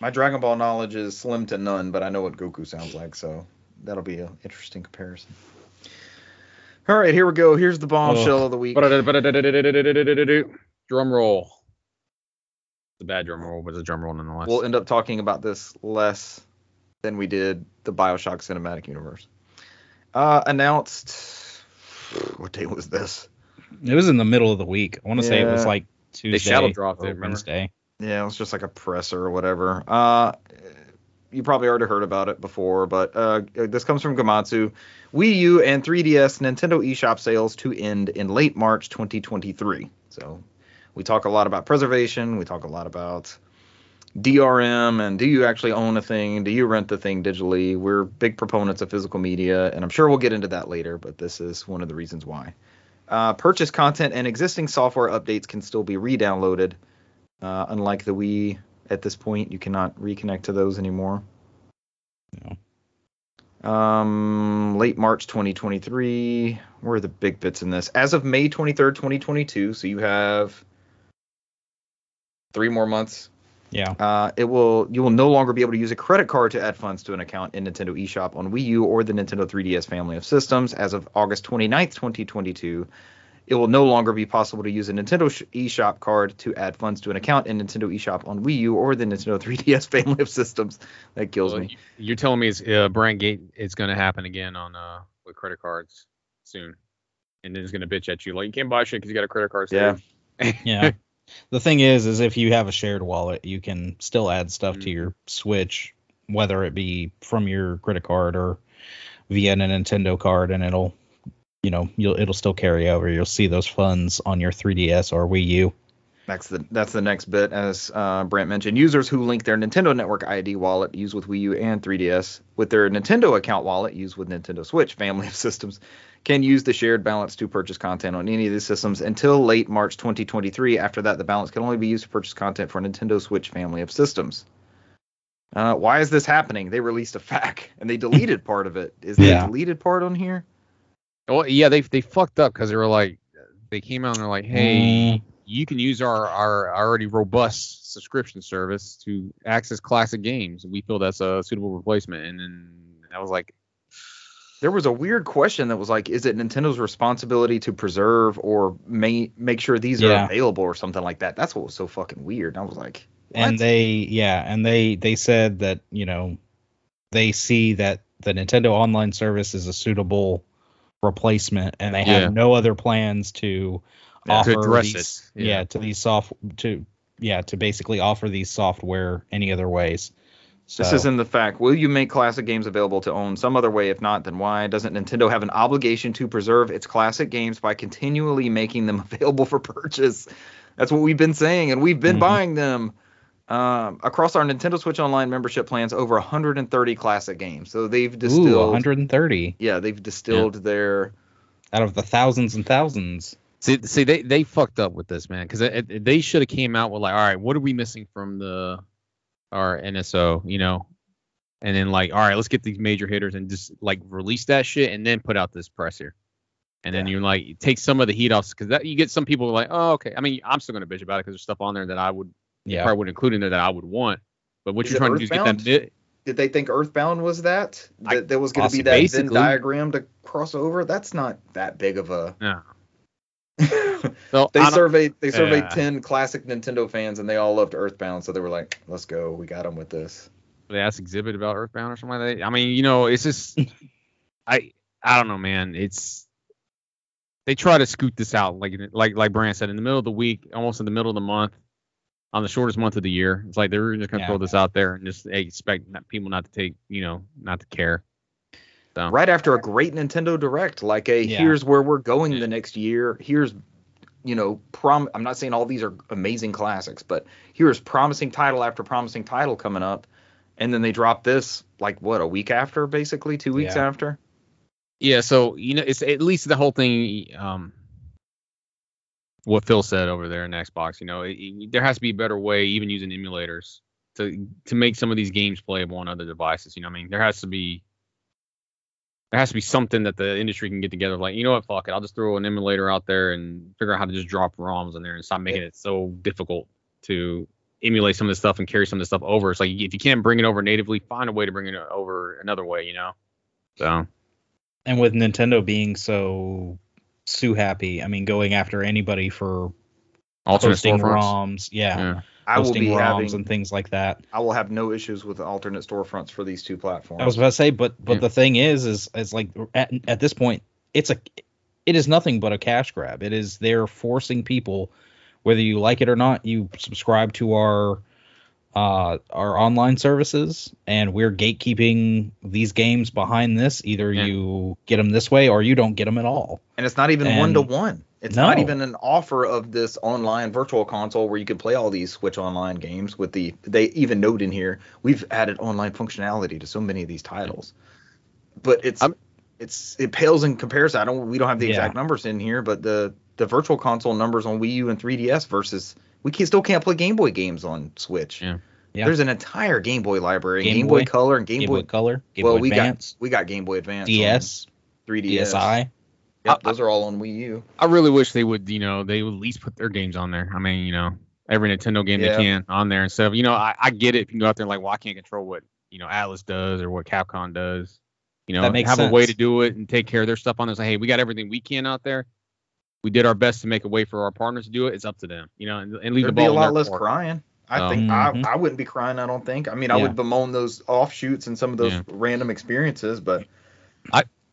S1: my Dragon Ball knowledge is slim to none, but I know what Goku sounds like, so that'll be an interesting comparison. All right, here we go. Here's the bombshell of the week.
S2: Drum roll. It's a bad drum roll, but it's a drum roll nonetheless.
S1: We'll end up talking about this less than we did the Bioshock cinematic universe. Uh, announced. What day was this?
S3: It was in the middle of the week. I want to say it was like Tuesday
S2: shadow dropped
S3: or
S2: it, remember?
S3: Wednesday.
S1: Yeah, it was just like a presser or whatever. Uh, you probably already heard about it before, but uh, this comes from Gematsu. Wii U and 3DS Nintendo eShop sales to end in late March 2023. So we talk a lot about preservation. We talk a lot about DRM and do you actually own a thing? Do you rent the thing digitally? We're big proponents of physical media, and I'm sure we'll get into that later, but this is one of the reasons why. Uh, purchase content and existing software updates can still be re-downloaded. Uh, unlike the Wii, at this point, you cannot reconnect to those anymore. Um, late March 2023. Where are the big bits in this? As of May 23rd, 2022. So you have three more months.
S3: Yeah.
S1: Uh, it will you will no longer be able to use a credit card to add funds to an account in Nintendo eShop on Wii U or the Nintendo 3DS family of systems as of August 29th, 2022. It will no longer be possible to use a Nintendo eShop card to add funds to an account in Nintendo eShop on Wii U or the Nintendo 3DS family of systems. That kills
S2: Well,
S1: me.
S2: You're telling me it's uh, brand gate it's going to happen again on uh with credit cards soon, and then it's going to bitch at you like you can't buy shit because you got a credit card.
S1: Yeah.
S3: Yeah. The thing is, is if you have a shared wallet, you can still add stuff to
S2: Mhm.
S3: your Switch, whether it be from your credit card or via a Nintendo card, and it'll, you know, you'll it'll still carry over. You'll see those funds on your 3DS or Wii U.
S1: That's the that's the next bit, as uh, Brant mentioned. Users who link their Nintendo Network ID wallet used with Wii U and 3DS with their Nintendo account wallet used with Nintendo Switch family of systems can use the shared balance to purchase content on any of these systems until late March 2023. After that, the balance can only be used to purchase content for Nintendo Switch family of systems. Uh, why is this happening? They released a FAQ and they deleted part of it. Is
S3: Yeah.
S1: the deleted part on here?
S2: Well, yeah, they they fucked up because they were like, they came out and they're like, hey,
S3: Mm,
S2: you can use our our already robust subscription service to access classic games. We feel that's a suitable replacement. And then I was like,
S1: There was a weird question that was like, is it Nintendo's responsibility to preserve or ma- make sure these
S3: Yeah.
S1: are available or something like that? That's what was so fucking weird. And I was like, what?
S3: and they yeah and they they said that you know they see that the nintendo online service is a suitable replacement and they have
S2: Yeah.
S3: no other plans to
S2: Yeah,
S3: offer
S2: to address
S3: these, yeah.
S2: yeah.
S3: to these soft to yeah to basically offer these software any other ways so
S1: this is in the fact. Will you make classic games available to own some other way? If not, then why? Doesn't Nintendo have an obligation to preserve its classic games by continually making them available for purchase? That's what we've been saying, and we've been
S3: Mhm.
S1: buying them. Um, across our Nintendo Switch Online membership plans, over 130 classic games. So they've
S3: Ooh,
S1: distilled.
S3: 130
S1: Yeah, they've distilled their
S3: out of the thousands and thousands
S2: see, see, they they fucked up with this, man, because they should have came out with like, all right, what are we missing from the our NSO, you know? And then like, all right, let's get these major hitters and just like release that shit and then put out this press here. And then
S1: Yeah.
S2: you like take some of the heat off because that you get some people like, oh, okay. I mean, I'm still gonna bitch about it because there's stuff on there that I would
S3: yeah
S2: probably would include in there that I would want. But what
S1: Is
S2: you're trying to do is get that
S1: Earthbound?
S2: mid.
S1: did they think Earthbound was that?
S2: I-
S1: That there was going to be that Venn diagram to cross over? That's not that big of a.
S2: No.
S1: they surveyed they surveyed
S2: Yeah.
S1: ten classic Nintendo fans and they all loved Earthbound, so they were like, "Let's go, we got them with this."
S2: they asked exhibit about Earthbound or something like that. I mean, you know, it's just I I don't know, man. It's they try to scoot this out like like like Brant said in the middle of the week, almost in the middle of the month, on the shortest month of the year. It's like they're just gonna
S3: Yeah.
S2: throw this out there and just expect people not to take, you know, not to care. So
S1: Right after a great Nintendo Direct, like a
S3: Yeah.
S1: here's where we're going
S2: Yeah.
S1: the next year. Here's you know, prom. I'm not saying all these are amazing classics, but here's promising title after promising title coming up, and then they drop this like what a week after, basically two weeks
S3: Yeah.
S1: after.
S2: yeah, so you know, it's at least the whole thing. Um, what Phil said over there in Xbox, you know, it, it- there has to be a better way, even using emulators, to to make some of these games playable on other devices. You know, I mean, there has to be there has to be something that the industry can get together. Like, you know what, fuck it, I'll just throw an emulator out there and figure out how to just drop ROMs in there and stop making it so difficult to emulate some of this stuff and carry some of this stuff over. It's like if you can't bring it over natively, find a way to bring it over another way. You know, so.
S3: and with nintendo being so sue happy i mean going after anybody for
S2: alternate.
S3: ROMs, yeah,
S2: Yeah.
S1: I will
S3: hosting
S1: be
S3: ROMs
S1: having
S3: and things like that.
S1: I will have no issues with alternate storefronts for these two platforms.
S3: I was about to say, but but
S2: Yeah.
S3: the thing is, is is like at, at this point, it's a it is nothing but a cash grab. It is they're forcing people, whether you like it or not, you subscribe to our uh our online services, and we're gatekeeping these games behind this. Either
S2: Yeah.
S3: you get them this way, or you don't get them at all.
S1: and it's not even one to one. It's not even an offer of this online virtual console where you can play all these Switch Online games with the. They even note in here we've added online functionality to so many of these titles, but it's
S2: I'm-
S1: it's it pales in comparison. I don't we don't have the
S3: Yeah.
S1: exact numbers in here, but the the virtual console numbers on Wii U and 3DS versus we can still can't play Game Boy games on Switch.
S2: Yeah.
S3: Yeah.
S1: There's an entire Game Boy library,
S3: Game
S1: Game, Boy,
S3: Boy,
S1: Color, and Game,
S3: Game
S1: Boy.
S3: Boy Color, Game
S1: well,
S3: Boy
S1: we
S3: Advance,
S1: got we got Game Boy Advance, on
S3: DS,
S1: 3DS.
S3: DSi.
S1: Yep, those are all on Wii U.
S2: I really wish they would, you know, they would at least put their games on there. I mean, you know, every Nintendo game
S1: Yeah.
S2: they can on there and of you know I, I get it if you can go out there and like well I can't control what you know Atlus does or what Capcom does. You know,
S3: That makes
S2: have a way to do it and take care of their stuff on this. Like, hey, we got everything we can out there. We did our best to make a way for our partners to do it. It's up to them, you know, and, and leave
S1: There'd
S2: the
S1: be
S2: ball
S1: a lot less
S2: court.
S1: crying. I
S2: Um,
S1: think. I, I wouldn't be crying. I don't think. I mean, I
S3: Yeah.
S1: would bemoan those offshoots and some of those
S2: Yeah.
S1: random experiences, but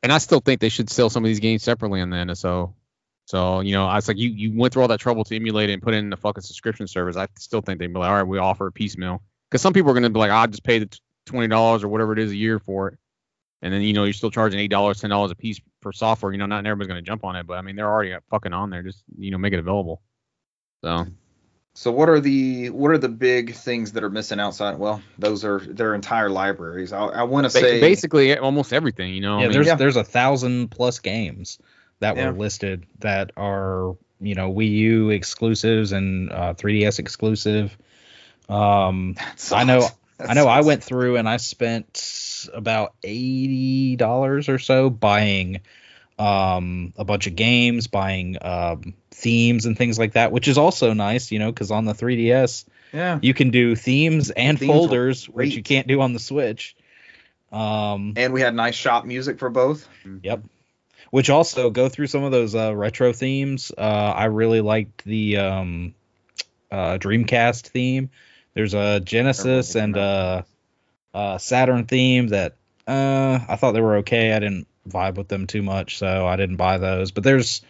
S2: and I still think they should sell some of these games separately on the NSO. So you know, I was like, you you went through all that trouble to emulate it and put it in the fucking subscription service. I still think they'd be like, all right, we offer it piecemeal because some people are gonna be like, I'll just pay the twenty dollars or whatever it is a year for it, and then you know you're still charging eight dollars, ten dollars a piece for software. You know, not everybody's gonna jump on it, but I mean they're already fucking on there. Just you know, make it available. So
S1: So what are the what are the big things that are missing outside? Well, those are their entire libraries. I, I want to
S2: ba-
S1: say
S2: basically almost everything. You know,
S3: yeah,
S2: I mean,
S3: there's
S1: yeah.
S3: there's a thousand plus games that
S1: Yeah.
S3: were listed that are you know Wii U exclusives and uh, 3DS exclusive. Um, I know-
S1: That
S3: I know I went through and I spent about eighty dollars or so buying um a bunch of games, buying um themes and things like that, which is also nice, you know, because on the 3DS
S1: Yeah,
S3: you can do themes and
S1: Themes
S3: folders, which you can't do on the Switch. Um,
S1: and we had nice shop music for both.
S3: Yep. Which also go through some of those uh, retro themes. Uh, I really liked the um, uh, Dreamcast theme. There's a Genesis and a, a Saturn theme that uh, I thought they were okay. I didn't vibe with them too much, so I didn't buy those. But there's,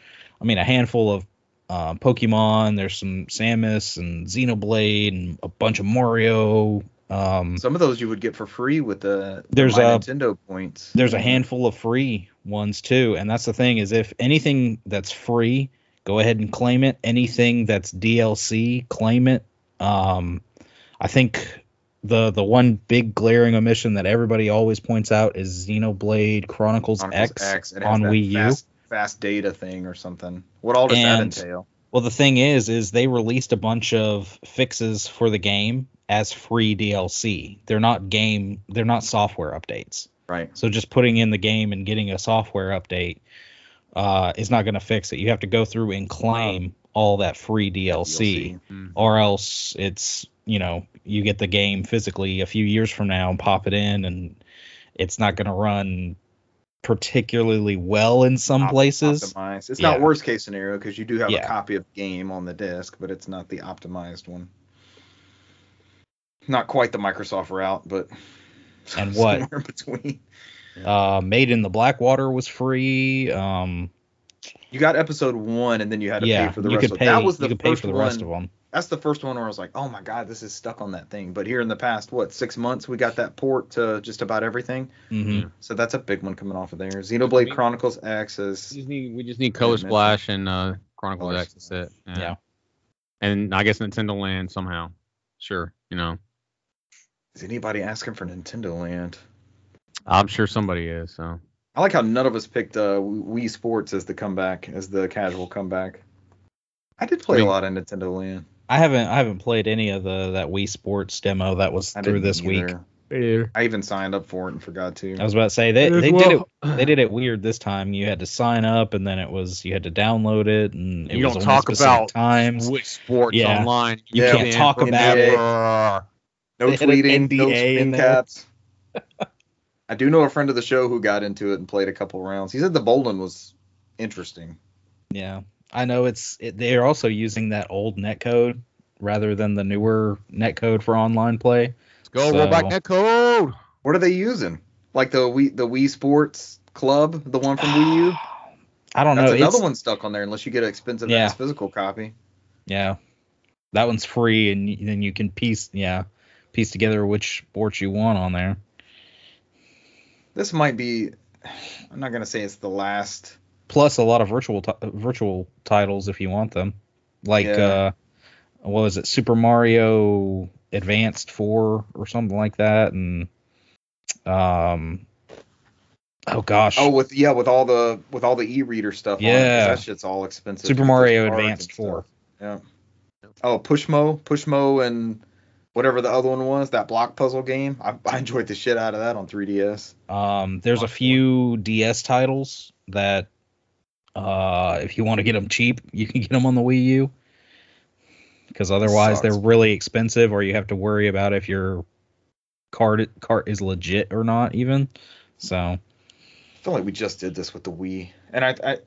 S3: I mean, a handful of uh, Pokemon. There's some Samus and Xenoblade and a bunch of Mario. Um,
S1: Some of those you would get for free with the, the
S3: There's a-
S1: Nintendo points.
S3: there's a handful of free ones too and that's the thing is if anything that's free go ahead and claim it anything that's dlc claim it um i think the the one big glaring omission that everybody always points out is xenoblade chronicles,
S1: Chronicles
S3: x,
S1: has
S3: on wii u
S1: fast, data thing or something. What all does that entail?
S3: well the thing is is they released a bunch of fixes for the game as free dlc they're not game they're not software updates
S1: Right.
S3: So just putting in the game and getting a software update uh, is not going to fix it. You have to go through and claim all that free DLC,
S2: mm,
S3: or else it's you know you get the game physically a few years from now and pop it in, and it's not going to run particularly well in some
S1: Op-
S3: places.
S1: Optimized. It's
S3: Yeah.
S1: not worst case scenario because you do have
S3: Yeah.
S1: a copy of the game on the disc, but it's not the optimized one. Not quite the Microsoft route, but
S3: And what?
S1: somewhere in between.
S3: Uh, Maiden of the Black Water was free. Um,
S1: You got episode one, and then you had to
S3: yeah,
S1: pay for the rest
S3: could
S1: of
S3: pay.
S1: That was the
S3: you could pay for the
S1: one.
S3: rest of them.
S1: That's the first one where I was like, oh my god, this is stuck on that thing. But here in the past, what six months, we got that port to just about everything.
S3: hmm
S1: So that's a big one coming off of there. Xenoblade
S2: mean-
S1: Chronicles X is
S2: We just need, we just need Color Splash and uh, Chronicles
S1: Color
S2: X. That's it.
S3: Yeah.
S2: And I guess Nintendo Land somehow. Sure. You know,
S1: Is anybody asking for Nintendo Land?
S2: I'm sure somebody is. So
S1: I like how none of us picked uh, Wii Sports as the comeback, as the casual comeback. I did play
S2: I mean-
S1: a lot of Nintendo Land.
S3: I haven't I haven't played any of the that Wii Sports demo that was
S1: I
S3: through
S1: didn't
S3: this week.
S1: either. I even signed up for it and forgot to.
S3: I was about to say they
S2: As
S3: they did it they did it weird this time. You had to sign up and then it was you had to download it and it
S2: You
S3: was
S2: don't talk about
S3: times.
S2: Switch Sports
S3: Yeah.
S2: online.
S3: You
S1: Yeah.
S3: can't
S2: in
S3: talk
S2: for
S3: about
S1: it. no
S3: They had an
S1: tweeting, no
S3: NDA in
S1: screen caps. I do know a friend of the show who got into it and played a couple rounds. He said the bowling was interesting.
S3: Yeah, I know it's it, they're also using that old netcode rather than the newer netcode for online play.
S2: Let's go
S3: So-
S2: roll back that code.
S1: What are they using? Like the Wii, the Wii Sports Club, the one from Wii U.
S3: I don't know.
S1: That's another
S3: it's-
S1: one stuck on there unless you get an expensive
S3: Yeah.
S1: ass physical copy.
S3: Yeah, that one's free and then you can piece yeah piece together which sports you want on there.
S1: This might be. I'm not gonna say it's the last.
S3: Plus a lot of virtual ti- virtual titles if you want them like
S1: Yeah.
S3: uh what was it super mario advance 4 or something like that and um oh gosh
S1: Oh, with yeah, with all the with all the e-reader stuff. on
S3: Yeah.
S1: that shit's all expensive.
S3: super mario
S1: advance
S3: 4.
S1: Yeah. Oh, Pushmo, Pushmo, and whatever the other one was, that block puzzle game. I, I enjoyed the shit out of that on 3DS.
S3: um there's a few ds titles that uh if you want to get them cheap you can get them on the wii u because otherwise they're really expensive, or you have to worry about if your card cart is legit or not. Even so,
S1: I feel like we just did this with the Wii, and I, I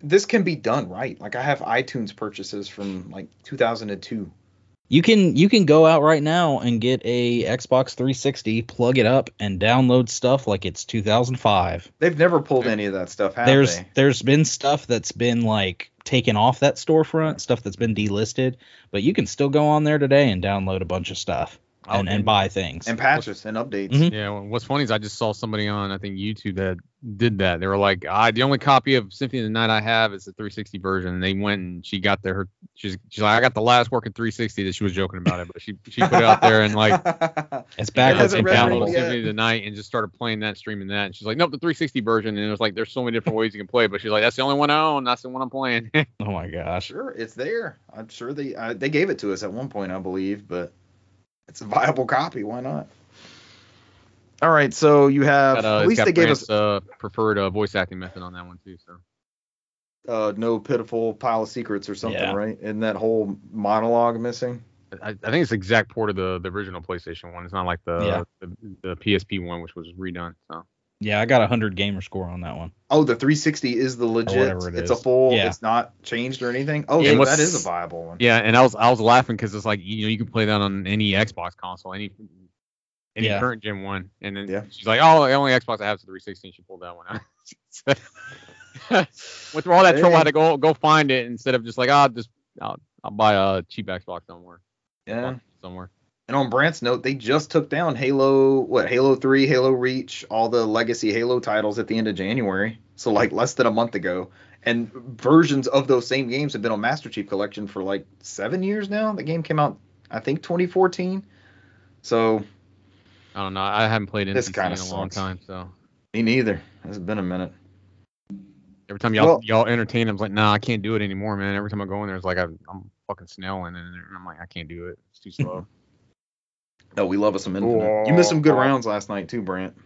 S1: this can be done right. Like I have iTunes purchases from like 2002.
S3: You can you can go out right now and get a Xbox 360, plug it up, and download stuff like it's 2005.
S1: They've never pulled any of that stuff, have
S3: there's
S1: they?
S3: there's been stuff that's been like taken off that storefront, stuff that's been delisted, but you can still go on there today and download a bunch of stuff and, and
S2: and-
S3: buy things.
S1: And patches and updates.
S3: Mhm.
S2: Yeah, what's funny is I just saw somebody on I think YouTube that did that. They were like, I the only copy of Symphony of the Night I have is the 360 version. And they went and she got there. Her she's she's like, I got the last working 360. That she was joking about it, but she she put it out there and like
S3: it's
S1: It
S3: backwards
S1: hasn't
S2: and
S1: read
S2: downloaded. Symphony of the Night and just started playing that, streaming that. And she's like, nope, the 360 version. And it was like, there's so many different ways you can play, but she's like, that's the only one I own. That's the one I'm playing.
S3: Oh my gosh.
S1: sure, it's there. I'm sure they uh, they gave it to us at one point, I believe, but it's a viable copy. Why not? All right, so you have
S2: Got, uh,
S1: at least
S2: got
S1: they gave
S2: Brant's,
S1: us
S2: uh, preferred uh, voice acting method on that one too. So
S1: uh, no pitiful pile of secrets or something,
S3: Yeah.
S1: right? And that whole monologue missing.
S2: I, I think it's the exact port of the, the original PlayStation one. It's not like the,
S3: Yeah.
S2: the the PSP one, which was redone. So
S3: Yeah, I got a hundred gamer score on that one.
S1: Oh, the 360 is the legit.
S3: whatever it
S1: it's a full.
S3: Yeah.
S1: It's not changed or anything. Oh,
S2: Yeah,
S1: so that is a viable one.
S2: yeah, and I was I was laughing because it's like you know you can play that on any Xbox console, any any
S3: Yeah.
S2: current gen one, and then
S1: Yeah.
S2: she's like, oh, the only Xbox I have is the 360. She pulled that one out. Went through all that trouble, I had to go go find it instead of just like, ah, just I'll, I'll buy a cheap Xbox somewhere.
S1: Yeah.
S2: Somewhere.
S1: And on Brant's note, they just took down Halo, what Halo 3, Halo Reach, all the legacy Halo titles at the end of January. So like less than a month ago. And versions of those same games have been on Master Chief Collection for like seven years now. The game came out, I think, 2014. So
S2: I don't know. I haven't played
S1: This
S2: MCC in a long time, so
S1: me neither. It's been a minute.
S2: every time y'all
S1: Well-
S2: y'all entertain, I'm like, nah, I can't do it anymore, man. Every time I go in there, it's like I'm, I'm fucking snailing and I'm like, I can't do it. It's too slow.
S1: No, we love us some Infinite. You missed some good rounds last night too, Brant.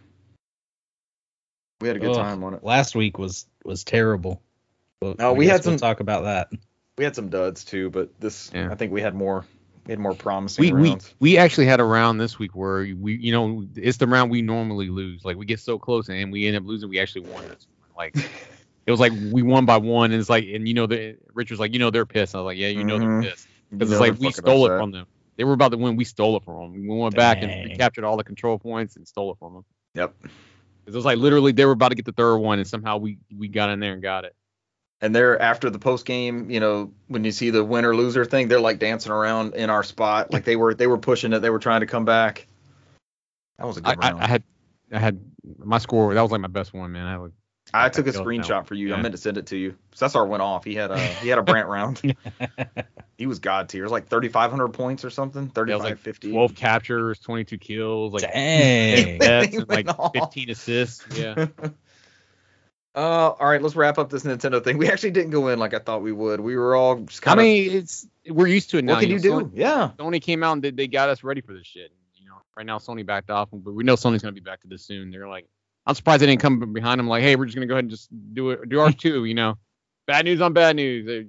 S1: We had a good
S3: Ugh.
S1: time on it.
S3: Last week was was terrible. But
S1: No,
S3: I
S1: we
S3: guess
S1: had
S3: we'll
S1: some-
S3: talk about that.
S1: We had some duds too, but this
S2: Yeah.
S1: I think we had more we had more promising
S2: we we
S1: rounds.
S2: we actually had a round this week where we you know it's the round we normally lose. Like we get so close and we end up losing. We actually won this one. Like it was like we won by one, and it's like and you know the Richard's like you know they're pissed. I was like yeah you know
S1: Mhm.
S2: they're pissed
S1: You
S2: because
S1: know
S2: it's like we stole it
S1: upset.
S2: from them. They were about to win. We stole it from them. We went back and captured all the control points and stole it from them.
S1: Yep.
S2: It was like literally they were about to get the third one and somehow we we got in there and got it.
S1: And they're after the post game, you know, when you see the winner loser thing, they're like dancing around in our spot, like they were they were pushing it, they were trying to come back. That was a good
S2: I,
S1: round.
S2: I had I had my score. That was like my best one, man. I had like
S1: I took a screenshot
S2: one.
S1: for you. I meant to send it to you. Cesar went off. He had a he had a Brant round. He was god tier. It was like 3,500 points or something.
S2: Yeah, it was
S1: 35,
S2: like
S1: 50.
S2: 12 captures, 22 kills, like
S3: Dang.
S2: deaths,
S1: He
S2: and like
S1: off.
S2: 15 assists. Yeah.
S1: Uh, all right, let's wrap up this Nintendo thing. We actually didn't go in like I thought we would. We were all just
S2: I
S1: kind of.
S2: mean, it's we're used to it now.
S1: what can you,
S2: know,
S1: do?
S2: Sony,
S1: Yeah.
S2: Sony came out and they, they got us ready for this shit. You know, right now Sony backed off, but we know Sony's gonna be back to this soon. They're like, I'm surprised they didn't come behind them like, hey, we're just gonna go ahead and just do it, do ours too. You know, bad news on bad news. They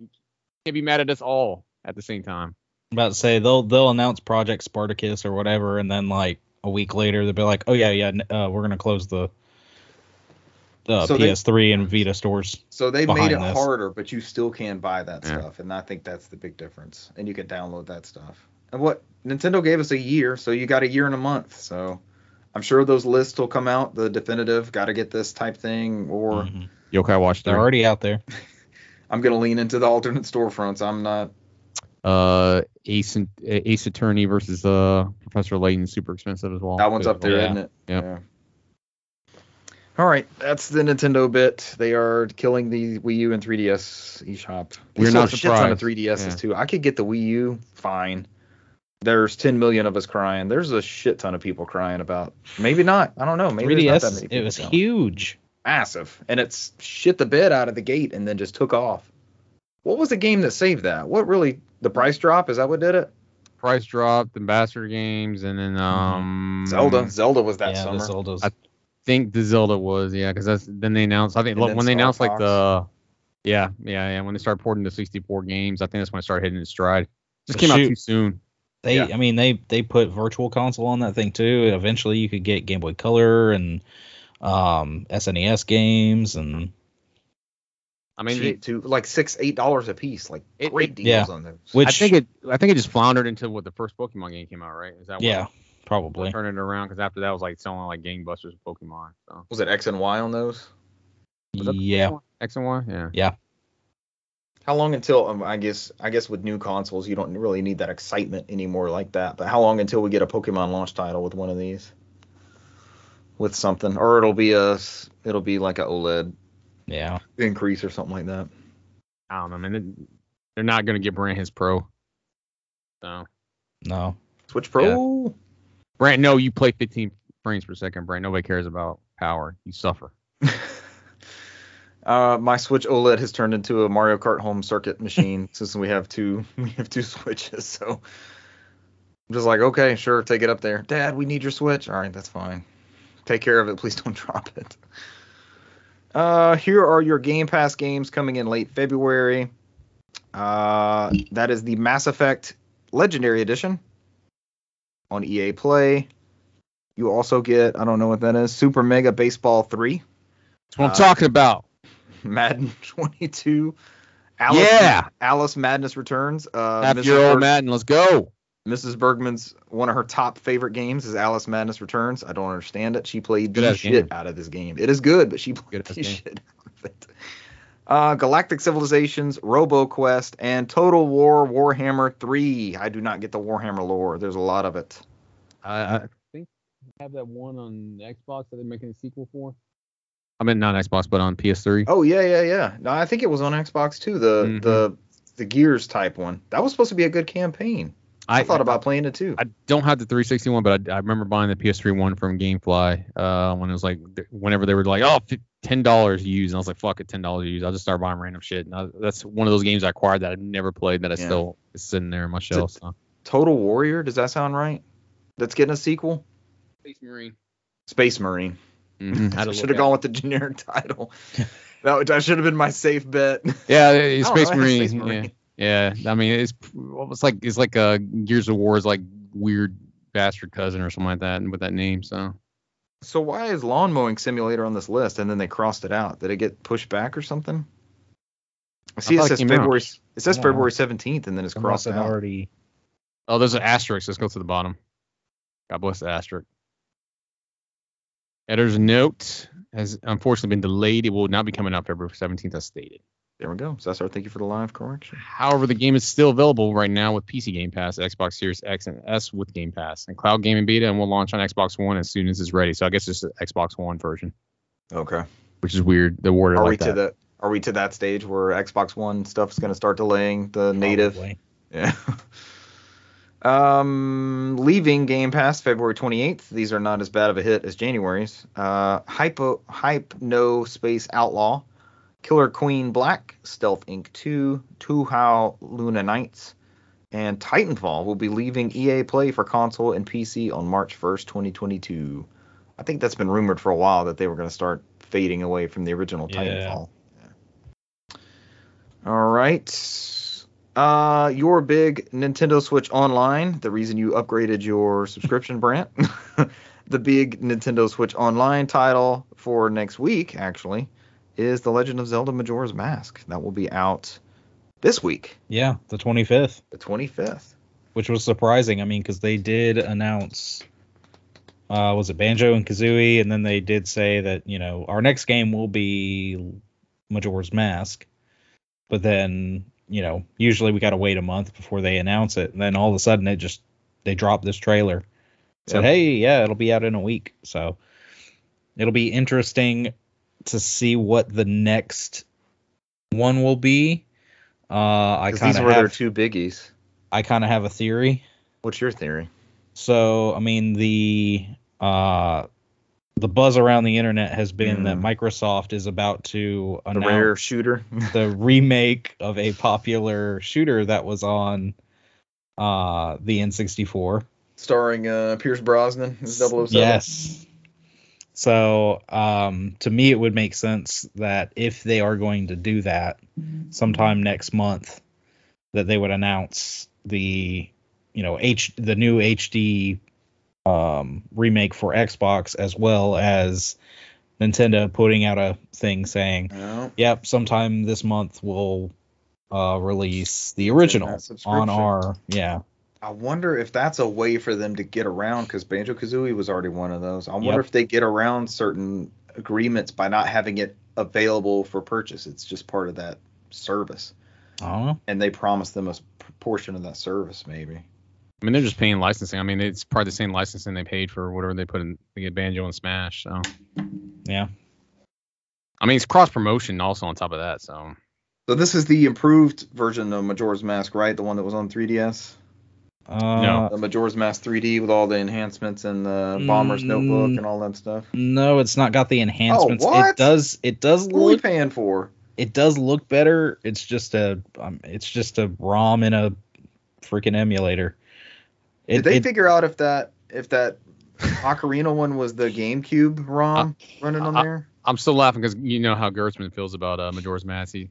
S2: can't be mad at us all at the same time.
S3: I'm about to say they'll they'll announce Project Spartacus or whatever, and then like a week later they'll be like, oh yeah yeah uh, we're gonna close the the
S1: So
S3: PS3 and Vita stores.
S1: So they made it
S3: this.
S1: harder, but you still can buy that
S2: Yeah.
S1: stuff, and I think that's the big difference. And you can download that stuff. And what Nintendo gave us a year, so you got a year and a month. So I'm sure those lists will come out, the definitive, got to get this type thing, or
S3: Mhm.
S2: Yokai Watch
S3: They're already out there.
S1: I'm gonna lean into the alternate storefronts. I'm not.
S2: Uh, Ace and Ace Attorney versus uh Professor Layton, super expensive as well.
S1: That one's up there,
S3: Yeah.
S1: not it?
S2: Yep.
S1: Yeah. All right, that's the Nintendo bit. They are killing the Wii U and 3DS eShop. They
S2: We're
S1: sold
S2: not
S1: a shit ton of 3DSs
S2: Yeah.
S1: too. I could get the Wii U fine. There's 10 million of us crying. There's a shit ton of people crying about. Maybe not. I don't know. Maybe there's not that
S3: 3DS,
S1: many
S3: it was
S1: selling.
S3: huge.
S1: massive, and it's shit the bed out of the gate and then just took off. What was the game that saved that? What really the price drop? Is that what did it?
S2: Price dropped, Ambassador Games, and then um
S1: Zelda. Zelda was that
S3: yeah,
S1: summer.
S3: the Zelda's.
S2: I- think the Zelda was yeah, because that's then they announced. I think look,
S1: then
S2: when they
S1: Star
S2: announced like the yeah yeah yeah when they started porting the 64 games, I think that's when I started hitting its stride. Just came out too soon.
S3: They,
S1: Yeah.
S3: I mean, they they put Virtual Console on that thing too. Eventually, you could get Game Boy Color and um, SNES games, and
S2: I mean,
S1: Cheap,
S2: it,
S1: like six, eight dollars a piece. Like
S2: It-
S1: great deals
S3: yeah.
S1: on those.
S3: which
S2: I think it. I think it just floundered into what the first Pokemon game came out, right? Is that what
S3: yeah, probably.
S2: turned it around? Because after that was like selling like gangbusters Pokemon. So
S1: was it X and Y on those?
S2: Was
S3: Yeah,
S2: X and Y, yeah, yeah.
S1: How long until um, I guess I guess with new consoles you don't really need that excitement anymore like that. But how long until we get a Pokemon launch title with one of these? With something, or it'll be a it'll be like a OLED
S3: yeah.
S1: increase or something like that.
S2: I don't know, man. It- They're not gonna get Brant his Pro. So
S3: No,
S1: Switch Pro.
S2: Brant, no, you play 15 frames per second, Brant. Nobody cares about power. You suffer.
S1: uh, my Switch OLED has turned into a Mario Kart home circuit machine since we have two we have two switches. So I'm just like, okay, sure, take it up there. Dad, we need your Switch. All right, that's fine. Take care of it. Please don't drop it. Uh, here are your Game Pass games coming in late February. Uh, that is the Mass Effect Legendary Edition on EA Play. You also get, I don't know what that is, Super Mega Baseball 3.
S2: That's what I'm
S1: Uh,
S2: talking about.
S1: Madden 22. Alice,
S2: Yeah.
S1: Alice Madness returns. Uh,
S2: Half
S1: Mrs.
S2: year old
S1: Berg-
S2: Madden. Let's go.
S1: Mrs. Bergman's one of her top favorite games is Alice Madness Returns. I don't understand it. She played
S2: Good
S1: the shit
S2: game.
S1: out of this game. It is good, but she played
S2: Good
S1: the
S2: game.
S1: shit out of it. Uh, Galactic Civilizations, RoboQuest, and Total War Warhammer 3. I do not get the Warhammer lore. There's a lot of it.
S2: I, I think I have that one on Xbox that they're making a sequel for. I mean, not Xbox, but on PS3.
S1: Oh yeah, yeah, yeah. No, I think it was on Xbox too. The
S2: Mhm.
S1: the the Gears type one. That was supposed to be a good campaign. I, thought about playing it too.
S2: I don't have the 360 one, but I, I remember buying the PS3 one from GameFly uh, when it was like, whenever they were like, oh, fi- ten dollars used, and I was like, fuck it, ten dollars used. I'll just start buying random shit. And I, that's one of those games I acquired that I've never played that I
S1: Yeah.
S2: still is sitting there in my shelf. So.
S1: Total Warrior. Does that sound right? That's getting a sequel.
S2: Space Marine.
S1: Space Marine.
S2: Mm-hmm.
S1: I should have gone with the generic title. that, that should have been my safe bet.
S2: Yeah,
S1: I
S2: it's
S1: don't
S2: Space
S1: know,
S2: Marine.
S1: Space Marine.
S2: Yeah. yeah. I mean, it's it's like it's like a Gears of War's like weird bastard cousin or something like that and with that name. So
S1: So why is lawn mowing simulator on this list and then they crossed it out? Did it get pushed back or something? I see it
S2: thought it
S1: says
S2: came out.
S1: February. It says
S3: I don't.
S1: February 17th and then it's
S3: unless
S1: crossed out.
S3: already.
S2: oh, there's an asterisk. Let's go to the bottom. God bless the asterisk. Editor's note has unfortunately been delayed. It will not be coming out February 17th as stated.
S1: There we go. So that's our thank you for the live correction.
S2: However, the game is still available right now with PC Game Pass, Xbox Series X and S with Game Pass, and cloud gaming beta, and will launch on Xbox One as soon as it's ready. So I guess it's the Xbox One version,
S1: Okay.
S2: which is weird. The word
S1: Are
S2: like
S1: we
S2: that.
S1: to the are we to that stage where Xbox One stuff is going to start delaying the native? Yeah. um, leaving Game Pass February 28th. These are not as bad of a hit as January's. Uh, Hypo Hypnospace Outlaw, Killer Queen Black, Stealth Inc. 2, Two How Luna Knights, and Titanfall will be leaving EA Play for console and PC on March 1st, 2022. I think that's been rumored for a while that they were going to start fading away from the original
S3: Yeah.
S1: Titanfall. Yeah. All right. Uh, your big Nintendo Switch Online, the reason you upgraded your subscription, Brant. the big Nintendo Switch Online title for next week, actually, is The Legend of Zelda Majora's Mask. That will be out this week,
S3: Yeah, the 25th,
S1: the 25th.
S3: which was surprising. I mean, because they did announce, uh, was it Banjo and Kazooie, and then they did say that you know our next game will be Majora's Mask, but then you know usually we got to wait a month before they announce it, and then all of a sudden it just they dropped this trailer. Said,
S1: Yep.
S3: hey, yeah, it'll be out in a week, so it'll be interesting to see what the next one will be. Uh, I kind
S1: these
S3: of
S1: were
S3: have
S1: two biggies.
S3: I kind of have a theory.
S1: What's your theory?
S3: So, I mean, the uh, the buzz around the internet has been that
S1: Mm.
S3: Microsoft is about to
S1: The
S3: announce
S1: rare shooter.
S3: the remake of a popular shooter that was on uh, the N64.
S1: Starring uh, Pierce Brosnan as 007.
S3: Yes. So, um, to me, it would make sense that if they are going to do that sometime next month, that they would announce the you know H the new HD um, remake for Xbox as well as Nintendo putting out a thing saying,
S1: No.
S3: "Yep, sometime this month we'll uh, release the original on our yeah."
S1: I wonder if that's a way for them to get around because Banjo Kazooie was already one of those. I wonder
S3: Yep.
S1: if they get around certain agreements by not having it available for purchase. It's just part of that service,
S3: I don't know.
S1: and they promise them a portion of that service, maybe.
S2: I mean, they're just paying licensing. I mean, it's probably the same licensing they paid for whatever they put in the get Banjo and Smash. So,
S3: Yeah.
S2: I mean, it's cross promotion also on top of that. So,
S1: So this is the improved version of Majora's Mask, right? The one that was on 3DS.
S3: Uh,
S2: No.
S1: The Majora's Mask 3D with all the enhancements and the Bomber's
S3: Mm.
S1: Notebook and all that stuff.
S3: No, it's not got the enhancements.
S1: Oh, what?
S3: It does. It does
S1: What are we paying for?
S3: It does look better. It's just a. Um, it's just a ROM in a freaking emulator. It,
S1: Did they
S3: it-
S1: figure out if that if that Ocarina one was the GameCube ROM running on
S2: I-
S1: there?
S2: I'm still laughing because you know how Gertzman feels about uh, Majora's Mask. He,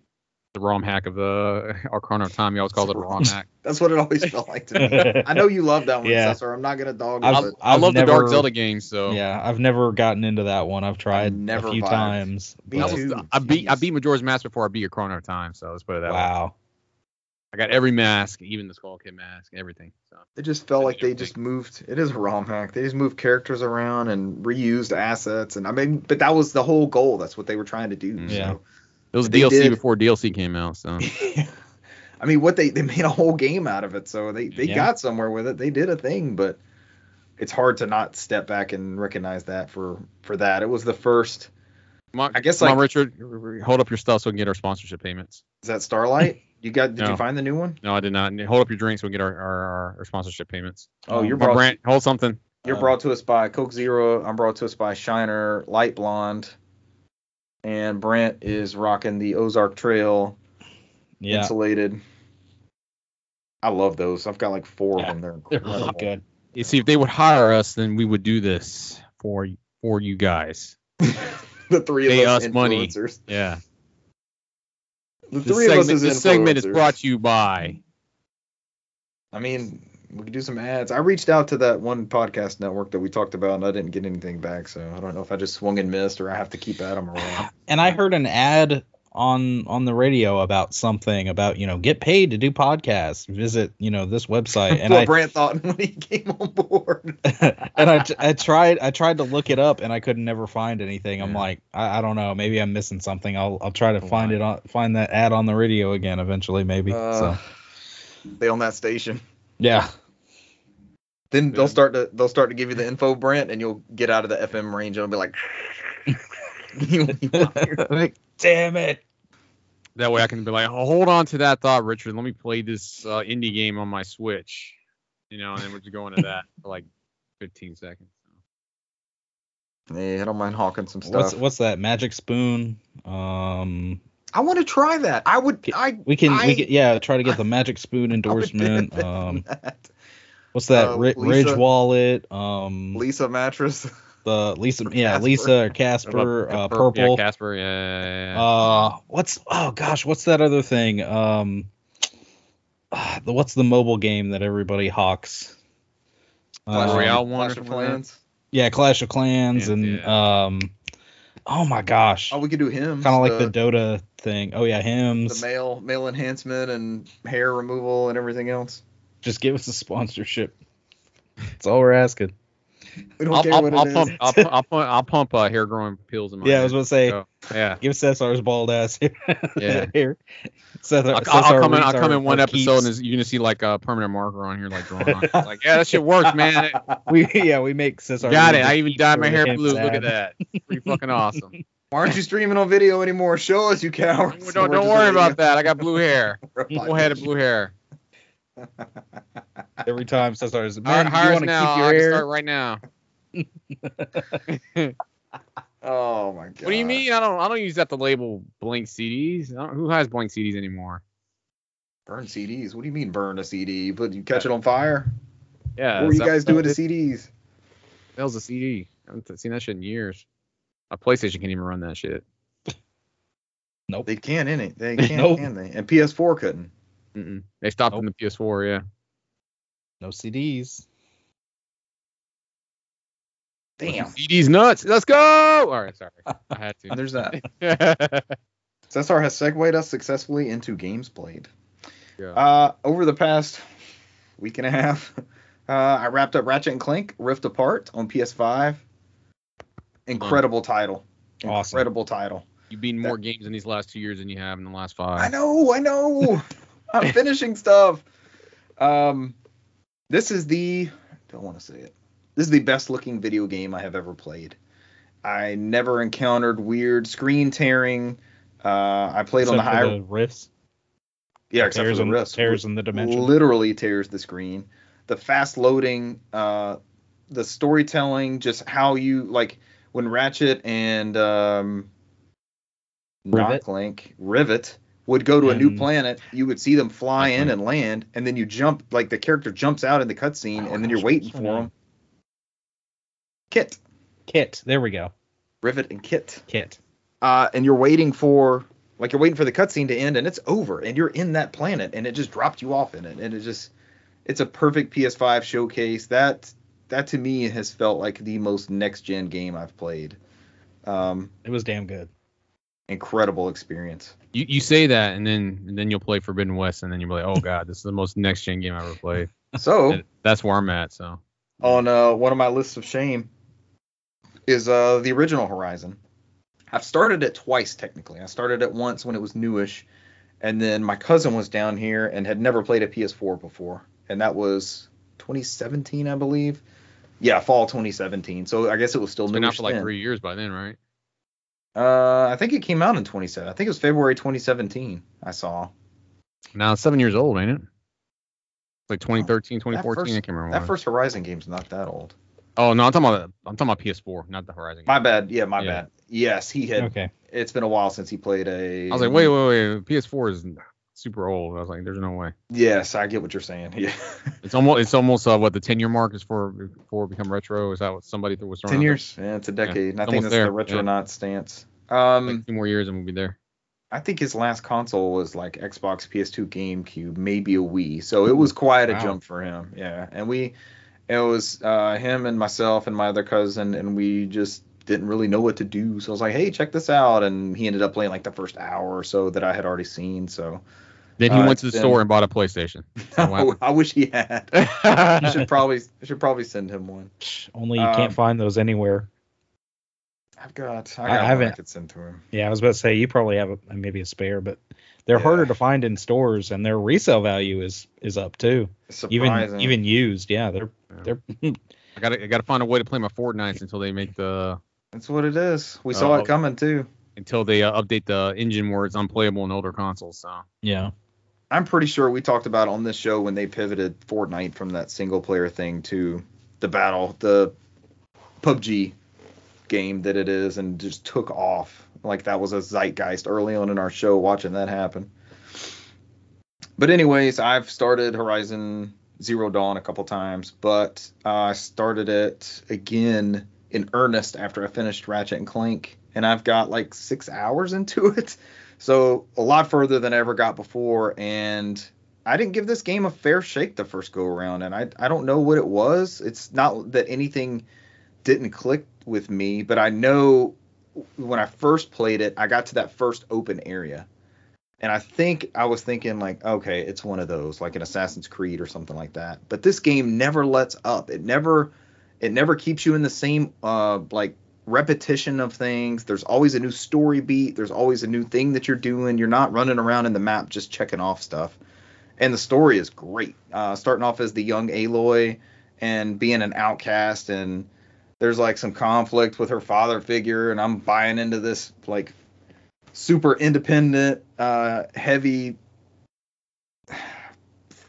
S2: the ROM hack of the Ocarina of Time. He always calls it a ROM hack.
S1: That's what it always felt like to me. I know you love that one,
S3: Yeah.
S1: Cesar. I'm not gonna dog
S3: I've-
S1: it.
S2: I
S3: I've
S2: love the Dark Zelda games. So,
S3: yeah, I've never gotten into that one. I've tried
S1: never
S3: a few
S1: vibed.
S3: times.
S1: Me
S2: That
S3: but-
S2: was- I beat I beat Majora's Mask before I beat Ocarina of Time. So let's put it that way.
S3: wow.
S2: I got every mask, even the Skull Kid mask, everything. So
S1: It just felt like
S2: think
S1: they just moved. It is a ROM hack. They just moved characters around and reused assets, and I mean, but that was the whole goal. That's what they were trying to do.
S2: Mm.
S3: Yeah.
S2: it was DLC
S1: did-
S2: before DLC came out. So
S1: So. I mean, what they they made a whole game out of it, so they they
S3: Yeah.
S1: got somewhere with it. They did a thing, but it's hard to not step back and recognize that for for that. It was the first.
S2: On,
S1: I guess,
S2: come on,
S1: like-
S2: Richard, hold up your stuff so we can get our sponsorship payments.
S1: Is that Starlight? You got? Did
S2: No.
S1: you find the new one?
S2: No, I did not. Hold up your drink so we can get our, our, our, our sponsorship payments.
S1: Oh, you're brought.
S2: brand, hold something.
S1: You're
S3: Uh,
S1: brought to us by Coke Zero. I'm brought to us by Shiner Light Blonde. And Brent is rocking the Ozark Trail
S3: Yeah,
S1: insulated. I love those. I've got like four
S3: Yeah,
S1: of them. They're
S3: they're really good.
S2: You see, if they would hire us, then we would do this for for you guys.
S1: the three
S2: Pay
S1: of us,
S2: us money. Yeah.
S1: The
S2: This
S1: three of us
S2: segment,
S1: is
S2: this segment is brought to you by.
S1: I mean, we could do some ads. I reached out to that one podcast network that we talked about, and I didn't get anything back. So I don't know if I just swung and missed, or I have to keep at them or what.
S3: And I heard an ad on on the radio about something about you know get paid to do podcasts. Visit you know this website, and
S1: what
S3: I
S1: Brant thought when he came on board.
S3: and I, I tried I tried to look it up and I couldn't never find anything. I'm
S2: Yeah.
S3: like I, I don't know maybe I'm missing something. I'll I'll try to
S2: Oh,
S3: find
S2: wow.
S3: it on find that ad on the radio again eventually maybe.
S1: Uh,
S3: so
S1: They on that station.
S3: yeah.
S1: Then they'll start to they'll start to give you the info, Brent, and you'll get out of the FM range and it'll be like. You, you-
S3: Damn it.
S2: That way I can be like, oh, hold on to that thought, Richard. Let me play this uh, indie game on my Switch. You know, and then we're just going to that for like 15 seconds.
S1: yeah, I don't mind hawking some stuff.
S3: What's what's that magic spoon? Um
S1: I want to try that. I would. I
S3: we can
S1: I-
S3: we can yeah try to get the magic spoon endorsement. Um
S1: that.
S3: what's that
S1: Uh,
S3: Ri-
S1: Leesa-
S3: Ridge wallet? Um
S1: Leesa mattress.
S3: the
S1: Leesa
S3: yeah
S1: Casper.
S3: Leesa or Casper
S2: Yeah,
S3: uh,
S2: Pur-
S3: purple.
S2: Yeah, Casper. Yeah, yeah, yeah.
S3: Uh, what's oh gosh, what's that other thing? Um, the what's the mobile game that everybody hawks?
S1: Clash
S3: Um,
S2: Royale
S1: Clash of
S2: something like that?
S1: Clans.
S3: Yeah, Clash of Clans
S2: Yeah,
S3: and um, oh my gosh,
S1: Oh, we could do him.
S3: kind of like the Dota thing. Oh yeah,
S1: him.
S3: the
S1: male male enhancement and hair removal and everything else.
S3: Just give us a sponsorship. That's all we're asking.
S1: We don't
S2: I'll,
S1: care
S2: I'll,
S1: what
S2: I'll
S1: it is.
S2: pump, I'll, pu- I'll pump, I'll pump uh, hair growing pills in my.
S3: Yeah, I was going to say,
S2: So, yeah.
S3: give Cesar's bald ass here.
S2: Yeah.
S3: here. Cesar,
S2: I'll, I'll,
S3: Cesar
S2: I'll come in. I'll come in one
S3: our
S2: episode and you're gonna see like a permanent marker on here, like drawn on. it. Like, yeah, that shit works, man.
S3: we yeah we make Cesar.
S2: Got it. I even
S3: keeps
S2: dyed my hair
S3: hymns
S2: blue. Look at that. Pretty fucking awesome.
S1: Why aren't you streaming on video anymore? Show us, you cowards.
S2: don't don't worry about that. I got blue hair.
S1: you-
S2: Full head of blue hair.
S3: Every time Cesar's
S2: Hire,
S3: man, do
S2: hire
S3: you want to
S2: now.
S3: keep your
S2: I can
S3: hair?
S2: start right now.
S1: Oh my god.
S2: What do you mean? I don't. I don't use that to label blank CDs. Who has blank CDs anymore?
S1: Burn CDs. What do you mean burn a CD? You put you catch it on fire?
S2: Yeah.
S1: what were you guys doing to CDs?
S2: That was a CD. I haven't seen that shit in years. A PlayStation can't even run that shit.
S3: Nope.
S1: They can't. in it. They can,
S3: Nope.
S1: can they? And PS4 couldn't.
S2: Mm-mm. They stopped in the PS4. Yeah.
S3: No CDs.
S1: Damn.
S2: CD's nuts. Let's go. All right, sorry. I had to.
S1: There's that. Cesar has segued us successfully into games played.
S2: yeah.
S1: Uh, over the past week and a half, uh, I wrapped up Ratchet and Clank Rift Apart on PS5. Incredible title.
S3: Awesome.
S1: Incredible title.
S2: You've been more games in these last two years than you have in the last five.
S1: I know, I know. I'm finishing stuff. Um, this is the don't want to say it. This is the best looking video game I have ever played. I never encountered weird screen tearing. Uh, I played on the
S3: Except
S1: high.
S3: the rifts.
S1: yeah, except
S3: tears
S1: for the wrist.
S3: tears in the dimension.
S1: literally tears the screen. The fast loading, uh, the storytelling, just how you like when Ratchet and um,
S3: Rivet.
S1: Clank, Rivet would go to a new planet, you would see them fly in and land, and then you jump like the character jumps out in the cutscene,
S3: Oh,
S1: and then you're waiting for them. Kit,
S3: Kit. There we go.
S1: Rivet, and Kit.
S3: Kit.
S1: uh, and you're waiting for like you're waiting for the cutscene to end and it's over and you're in that planet and it just dropped you off in it and it just it's a perfect PS5 showcase that that to me has felt like the most next gen game I've played. Um,
S3: It was damn good.
S1: incredible experience.
S2: You you say that and then and then you'll play Forbidden West and then you'll be like, oh god, this is the most next gen game I ever played.
S1: So
S2: And that's where I'm at. So
S1: on uh, one of my lists of shame is uh, the original Horizon. I've started it twice technically. I started it once when it was newish, and then my cousin was down here and had never played a PS4 before, and that was 2017, I believe. Yeah, fall 2017. So I guess it was still
S2: it's been out for like
S1: then.
S2: three years by then, right?
S1: Uh, I think it came out in 27. I think it was February 2017. I saw
S2: Now it's seven years old, ain't it? It's Like 2013, 2014.
S1: first-
S2: I can't remember.
S1: that first Horizon game's not that old.
S2: Oh no, I'm talking about I'm talking about PS4, not the Horizon.
S1: My bad. Yeah, my
S2: Yeah.
S1: bad. Yes, he had.
S3: Okay.
S1: It's been a while since he played a.
S2: I was like, wait, wait, wait. PS4 is super old. I was like, there's no way.
S1: Yes, I get what you're saying. Yeah.
S2: It's almost it's almost uh, what the 10 year mark is for before become retro. Is that what somebody was throwing?
S1: Ten
S2: out there?
S1: years. Yeah, it's a decade. and I think that's
S2: there,
S1: the
S2: yeah.
S1: retronaut stance. Um,
S2: Like two more years and we'll be there.
S1: I think his last console was like Xbox, PS2, GameCube, maybe a Wii. So it was quite a
S3: Wow.
S1: jump for him. Yeah, and we, it was uh, him and myself and my other cousin, and we just didn't really know what to do. So I was like, hey, check this out, and he ended up playing like the first hour or so that I had already seen. So
S2: Then he
S1: Uh,
S2: went to the
S1: it's
S2: store and bought a PlayStation. wow.
S1: I wish he had. You should probably should probably send him one.
S3: Only you
S1: Um,
S3: can't find those anywhere.
S1: I've got.
S3: I
S1: I, got one I
S3: haven't-
S1: could send to him.
S3: Yeah, I was about to say you probably have a, maybe a spare, but they're
S1: Yeah.
S3: harder to find in stores, and their resale value is is up too.
S1: Surprising.
S3: Even even used, yeah, they're they're I
S2: gotta I gotta find a way to play my Fortnite until they make the
S1: That's what it is. We saw
S2: Oh.
S1: it coming too.
S2: until they uh, update the engine where it's unplayable in older consoles. So
S3: yeah.
S1: I'm pretty sure we talked about on this show when they pivoted Fortnite from that single player thing to the battle, the PUBG game that it is, and just took off. Like that was a zeitgeist early on in our show watching that happen. But anyways, I've started Horizon Zero Dawn a couple times, but I started it again in earnest after I finished Ratchet and Clank, and I've got like six hours into it. So a lot further than I ever got before, and I didn't give this game a fair shake the first go around, and I I don't know what it was. It's not that anything didn't click with me, but I know when I first played it, I got to that first open area. And I think I was thinking like, okay, it's one of those, like an Assassin's Creed or something like that. But this game never lets up. It never it never keeps you in the same uh like repetition of things. There's always a new story beat. There's always a new thing that you're doing. You're not running around in the map just checking off stuff. And the story is great. Uh, starting off as the young Aloy and being an outcast, and there's like some conflict with her father figure, and I'm buying into this like super independent, uh, heavy,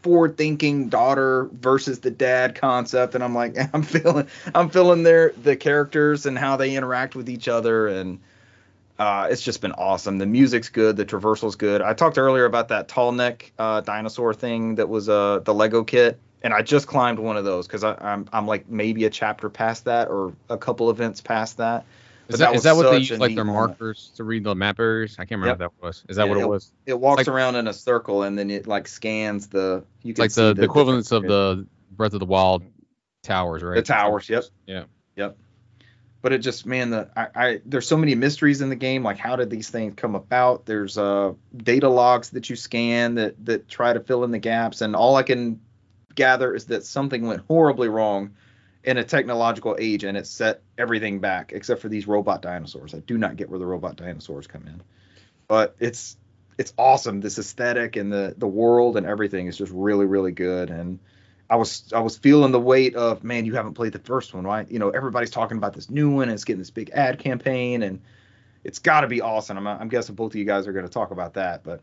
S1: forward-thinking daughter versus the dad concept, and I'm like, I'm feeling, I'm feeling their the characters and how they interact with each other, and uh, it's just been awesome. The music's good, the traversal's good. I talked earlier about that tall neck uh, dinosaur thing that was uh, the Lego kit, and I just climbed one of those because I'm I'm like maybe a chapter past that or a couple events past that.
S2: Is that,
S1: was
S2: is that what they use like their
S1: moment.
S2: markers to read the map areas? I can't remember
S1: Yep.
S2: what that was. Is that
S1: Yeah,
S2: what it
S1: it-
S2: was?
S1: It walks
S2: Like-
S1: around in a circle and then it like scans the. You can
S2: like
S1: see
S2: the, the equivalence of the Breath of the Wild towers, right?
S1: the towers. Yep.
S2: Yeah.
S1: Yep. But it just man, the I, I there's so many mysteries in the game. Like how did these things come about? There's uh data logs that you scan that that try to fill in the gaps, and all I can gather is that something went horribly wrong in a technological age, and it set everything back except for these robot dinosaurs. I do not get where the robot dinosaurs come in, but it's it's awesome. This aesthetic and the the world and everything is just really really good and. I was I was feeling the weight of man, you haven't played the first one, right? You know, everybody's talking about this new one, and it's getting this big ad campaign, and it's got to be awesome. I'm, I'm guessing both of you guys are going to talk about that, but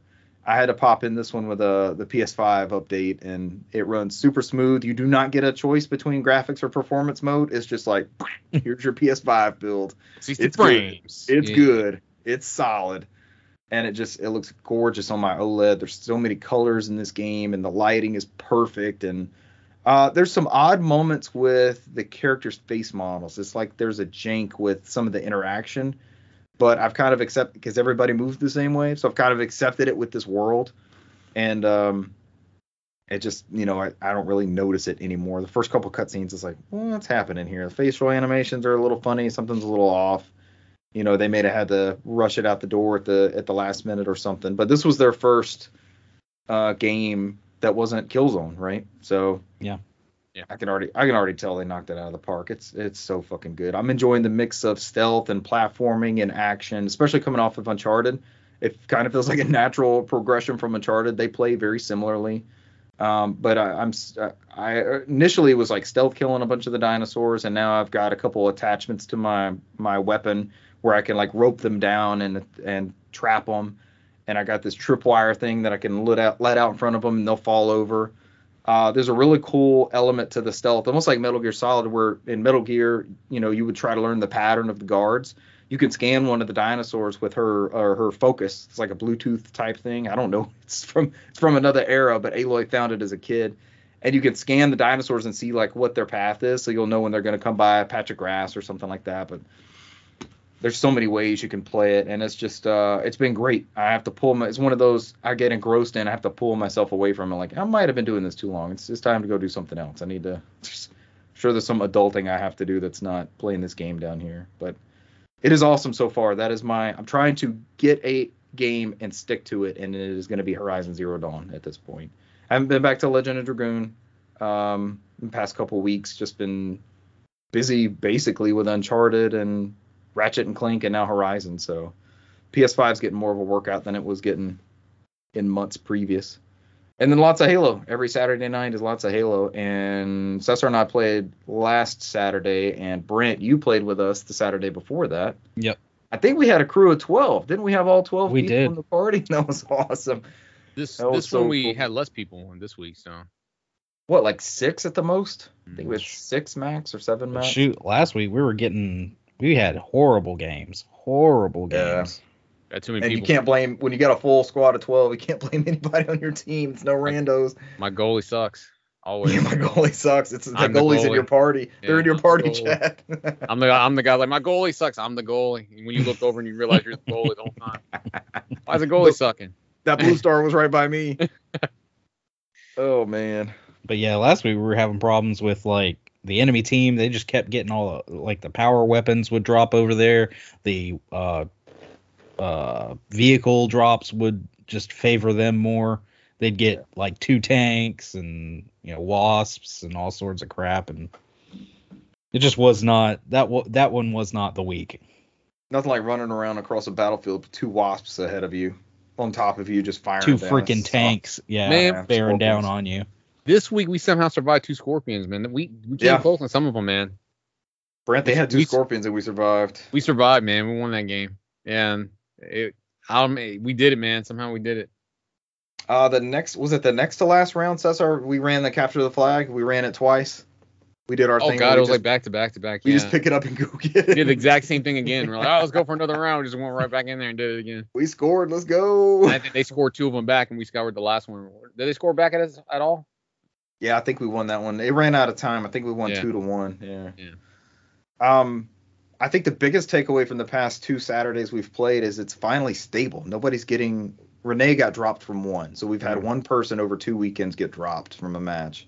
S1: I had to pop in this one with a the PS5 update, and it runs super smooth. You do not get a choice between graphics or performance mode. It's just like here's your PS5 build.
S2: 60
S1: It's good.
S2: frames.
S1: It's
S2: Yeah.
S1: good. It's solid. And it just it looks gorgeous on my OLED. There's so many colors in this game and the lighting is perfect and uh, there's some odd moments with the characters' face models. It's like there's a jank with some of the interaction, but I've kind of accepted because everybody moves the same way, so I've kind of accepted it with this world, and um, it just you know I, I don't really notice it anymore. The first couple cutscenes is like, well, what's happening here? The facial animations are a little funny, something's a little off. You know, they may have had to rush it out the door at the at the last minute or something. But this was their first uh, game that wasn't Killzone, right? So
S3: Yeah.
S2: Yeah.
S1: I can already I can already tell they knocked it out of the park. It's it's so fucking good. I'm enjoying the mix of stealth and platforming and action, especially coming off of Uncharted. It kind of feels like a natural progression from Uncharted. They play very similarly. Um, but I, I'm I initially was like stealth killing a bunch of the dinosaurs, and now I've got a couple attachments to my my weapon where I can like rope them down and and trap them. And I got this tripwire thing that I can let out let out in front of them, and they'll fall over. Uh, there's a really cool element to the stealth, almost like Metal Gear Solid, where in Metal Gear, you know, you would try to learn the pattern of the guards. You can scan one of the dinosaurs with her or her focus. It's like a Bluetooth type thing. I don't know. It's from it's from another era, but Aloy found it as a kid. And you can scan the dinosaurs and see like what their path is, so you'll know when they're going to come by a patch of grass or something like that. But there's so many ways you can play it, and it's just uh, it's been great. I have to pull my. It's one of those I get engrossed in. I have to pull myself away from it. Like I might have been doing this too long. It's it's time to go do something else. I need to. Just, sure, there's some adulting I have to do that's not playing this game down here, but it is awesome so far. That is my. I'm trying to get a game and stick to it, and it is going to be Horizon Zero Dawn at this point. I haven't been back to Legend of Dragoon um, in the past couple weeks. Just been busy basically with Uncharted and Ratchet and Clank and now Horizon. So PS5 is getting more of a workout than it was getting in months previous. And then lots of Halo. Every Saturday night is lots of Halo. And Cesar and I played last Saturday, and Brant, you played with us the Saturday before that.
S3: Yep.
S1: I think we had a crew of 12. Didn't we have all 12
S3: We
S1: people
S3: did.
S1: in the party? That was awesome.
S2: This
S1: That was
S2: this
S1: so
S2: one we
S1: cool.
S2: had less people in this week, so
S1: What, like six at the most? I think it
S2: Mm.
S1: was six max or seven max.
S3: Shoot, last week we were getting we had horrible games, horrible games.
S1: Yeah.
S3: games.
S2: got too many
S1: And you can't blame when you got a full squad of 12. You can't blame anybody on your team. It's no randos.
S2: My goalie sucks. Always.
S1: Yeah, my goalie sucks. It's the
S2: I'm the
S1: goalies in your party. They're in your
S2: I'm
S1: party
S2: goalie.
S1: chat.
S2: I'm the I'm the guy like my goalie sucks. I'm the goalie. And when you look over and you realize you're the goalie the whole time. Why's the goalie sucking?
S1: that blue star was right by me. oh man.
S3: But yeah, last week we were having problems with like the enemy team. They just kept getting all like the power weapons would drop over there. The uh uh vehicle drops would just favor them more. They'd get like two tanks and you know wasps and all sorts of crap and it just was not that wa- that one was not the week.
S1: Nothing like running around across a battlefield with two wasps ahead of you, on top of you, just firing.
S3: Two freaking tanks, yeah,
S2: Man,
S3: bearing down on you.
S2: This week we somehow survived two scorpions, man. We we came
S1: Yeah.
S2: close on some of them, man.
S1: Brant, they had two
S2: We-
S1: scorpions and we survived.
S2: We survived, man. We won that game. And it um, we did it, man. Somehow we did it.
S1: Uh, the next was it the next to last round, Cesar? We ran the capture of the flag. We ran it twice. We did our
S2: Oh
S1: thing.
S2: god, it was
S1: just,
S2: like back to back to back.
S1: we
S2: Yeah.
S1: just pick it up and go get it.
S2: we did the exact same thing again. We're like, oh, let's go for another round. We just went right back in there and did it again.
S1: We scored. Let's go.
S2: And I think they scored two of them back, and we scored the last one. Did they score back at us at all?
S1: Yeah, I think we won that one. It ran out of time. I think we won
S2: Yeah.
S1: two to one. Yeah.
S2: Yeah.
S1: Um, I think the biggest takeaway from the past two Saturdays we've played is it's finally stable. Nobody's getting. Renee got dropped from one, so we've had
S2: Mhm.
S1: one person over two weekends get dropped from a match.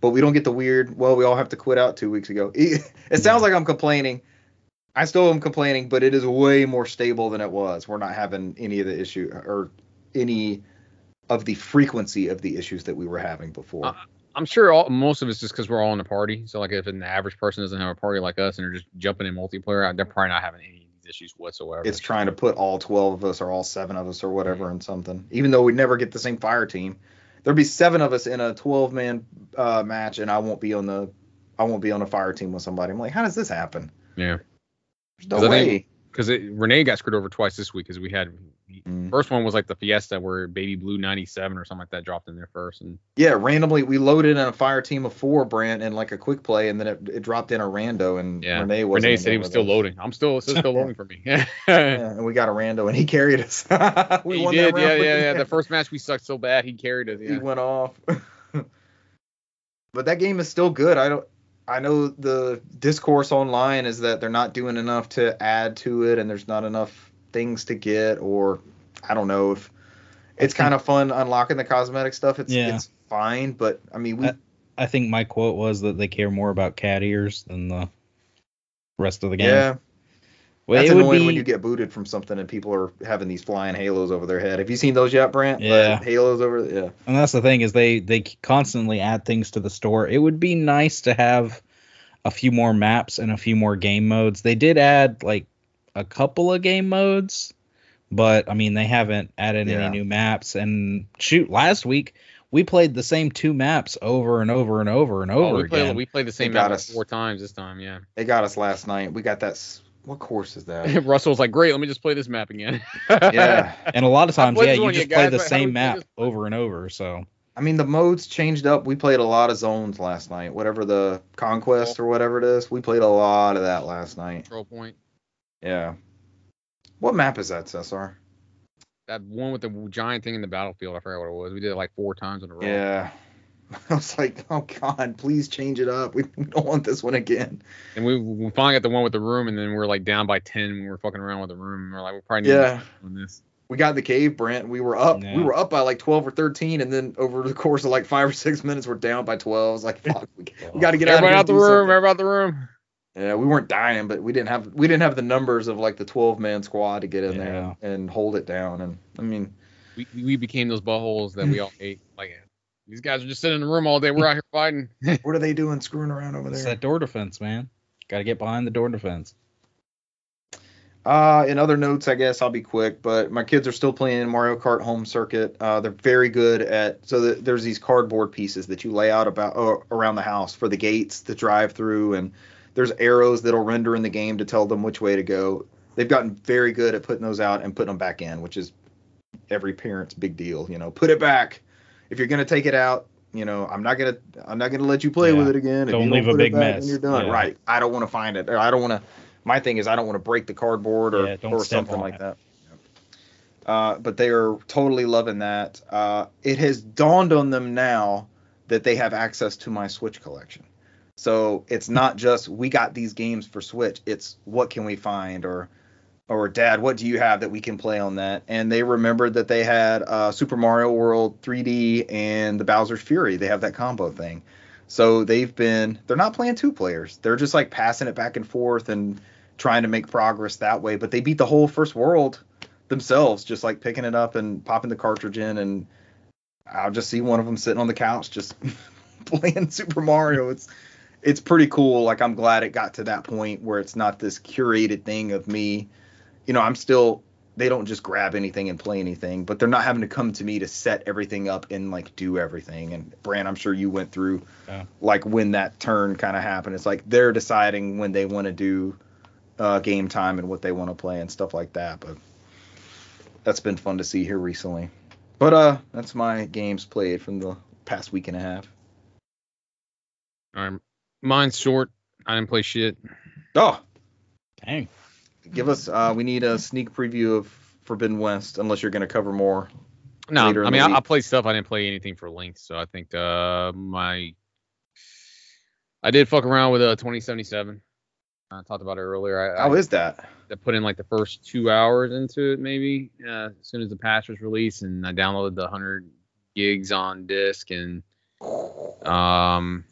S1: But we don't get the weird. Well, we all have to quit out two weeks ago. It sounds like I'm complaining. I still am complaining, but it is way more stable than it was. We're not having any of the issue or any of the frequency of the issues that we were having before.
S2: Uh, I'm sure all, most of it's just because we're all in a party. So like if an average person doesn't have a party like us and they're just jumping in multiplayer, they're probably not having any issues whatsoever.
S1: it's trying to put all 12 of us or all seven of us or whatever in something even though we never get the same fire team There'd be seven of us in a 12 man uh, match and i won't be on the i won't be on a fire team with somebody i'm like how does this happen
S2: yeah.
S1: there's no way
S2: think- Because Renee got screwed over twice this week because we had
S1: Mm.
S2: first one was like the Fiesta where Baby Blue 97 or something like that dropped in there first and
S1: yeah randomly we loaded in a fire team of four brant and like a quick play and then it, it dropped in a rando and
S2: yeah.
S1: renee was
S2: Renee said he was still loading. I'm still it's still loading for me. yeah,
S1: yeah, and we got a rando and he carried us we
S2: he
S1: won
S2: did.
S1: that
S2: Yeah, yeah, yeah. The first match we sucked so bad he carried us.
S1: he went off. but that game is still good. I don't. I know the discourse online is that they're not doing enough to add to it, and there's not enough things to get, or I don't know if it's kind of fun unlocking the cosmetic stuff. It's
S3: Yeah.
S1: it's fine, but I mean we
S3: I- I think my quote was that they care more about cat ears than the rest of the game.
S1: yeah.
S3: Well,
S1: That's
S3: it would
S1: annoying
S3: be,
S1: when you get booted from something and people are having these flying halos over their head. Have you seen those yet, Brant?
S3: Yeah.
S1: Like, halos over. Yeah.
S3: and that's the thing is they they constantly add things to the store. It would be nice to have a few more maps and a few more game modes. They did add like a couple of game modes, but I mean they haven't added
S1: Yeah.
S3: any new maps. And shoot, last week we played the same two maps over and over and over and
S2: Oh,
S3: over
S2: we played
S3: again.
S2: we played the same
S1: got
S2: map
S1: us.
S2: four times this time. Yeah.
S1: They got us last night. We got that. S- What course is that?
S2: Russell was like, "Great, let me just play this map again."
S1: yeah.
S3: and a lot of times, yeah, you just
S2: yet,
S3: play
S2: guys,
S3: the
S2: but how do we
S3: same map
S2: this?
S3: over and over. So
S1: I mean, the modes changed up. We played a lot of zones last night. Whatever the conquest or whatever it is, we played a lot of that last night.
S2: Control point.
S1: Yeah. What map is that, Cesar?
S2: That one with the giant thing in the battlefield. I forgot what it was. We did it like four times in a row.
S1: Yeah. I was like, oh god, please change it up. We, we don't want this one again.
S2: And we, we finally got the one with the room, and then we are like down by ten when we were fucking around with the room. And we're like, we probably need
S1: Yeah.
S2: to on this.
S1: We got the cave, Brant. We were up.
S3: Yeah.
S1: We were up by like 12 or 13, and then over the course of like five or six minutes, we're down by 12. I was like, fuck, we, we got to get
S2: Everybody
S1: out
S2: out the
S1: here. and do
S2: room.
S1: something.
S2: Everybody out the room.
S1: Yeah, we weren't dying, but we didn't have we didn't have the numbers of like the 12 man squad to get in there and, and hold it down. And I mean,
S2: We, we became those buttholes that we all hate. Like these guys are just sitting in the room all day. We're out here fighting.
S1: what are they doing screwing around over
S3: it's
S1: there?
S3: that door defense, man. Got to get behind the door defense.
S1: Uh, in other notes, I guess I'll be quick, but my kids are still playing Mario Kart Home Circuit. Uh, they're very good at so that there's these cardboard pieces that you lay out about uh, around the house for the gates, the drive through, and there's arrows that'll render in the game to tell them which way to go. They've gotten very good at putting those out and putting them back in, which is every parent's big deal. You know, put it back. If you're gonna take it out, you know, I'm not gonna I'm not gonna let you play
S3: Yeah.
S1: with it again. If
S3: Don't
S1: you
S3: leave a big
S1: back
S3: mess.
S1: you're done.
S3: Yeah.
S1: Right. I don't want to find it. Or I don't want to. My thing is I don't want to break the cardboard or
S3: Yeah,
S1: or something like
S3: it.
S1: that. Uh, but they are totally loving that. Uh, it has dawned on them now that they have access to my Switch collection. So it's not just we got these games for Switch. It's what can we find or or Dad, what do you have that we can play on that? And they remembered that they had uh, Super Mario World 3D and the Bowser's Fury. They have that combo thing. So they've been they're not playing two players. They're just like passing it back and forth and trying to make progress that way. But they beat the whole first world themselves, just like picking it up and popping the cartridge in. And I'll just see one of them sitting on the couch just playing Super Mario. It's it's pretty cool. Like I'm glad it got to that point where it's not this curated thing of me. You know, I'm still they don't just grab anything and play anything, but they're not having to come to me to set everything up and like do everything. And Brant, I'm sure you went through
S3: Yeah.
S1: like when that turn kind of happened. It's like they're deciding when they want to do uh, game time and what they want to play and stuff like that. But that's been fun to see here recently. But uh, that's my games played from the past week and a half.
S2: All right, mine's short. I didn't play shit.
S1: Oh,
S3: Dang.
S1: Give us. Uh, we need a sneak preview of Forbidden West, unless you're going to cover more.
S2: No, I mean I, I played stuff. I didn't play anything for length, so I think uh my I did fuck around with a 2077. I talked about it earlier. I,
S1: How
S2: I,
S1: is that?
S2: I put in like the first two hours into it, maybe uh, as soon as the patch was released, and I downloaded the 100 gigs on disk, and um,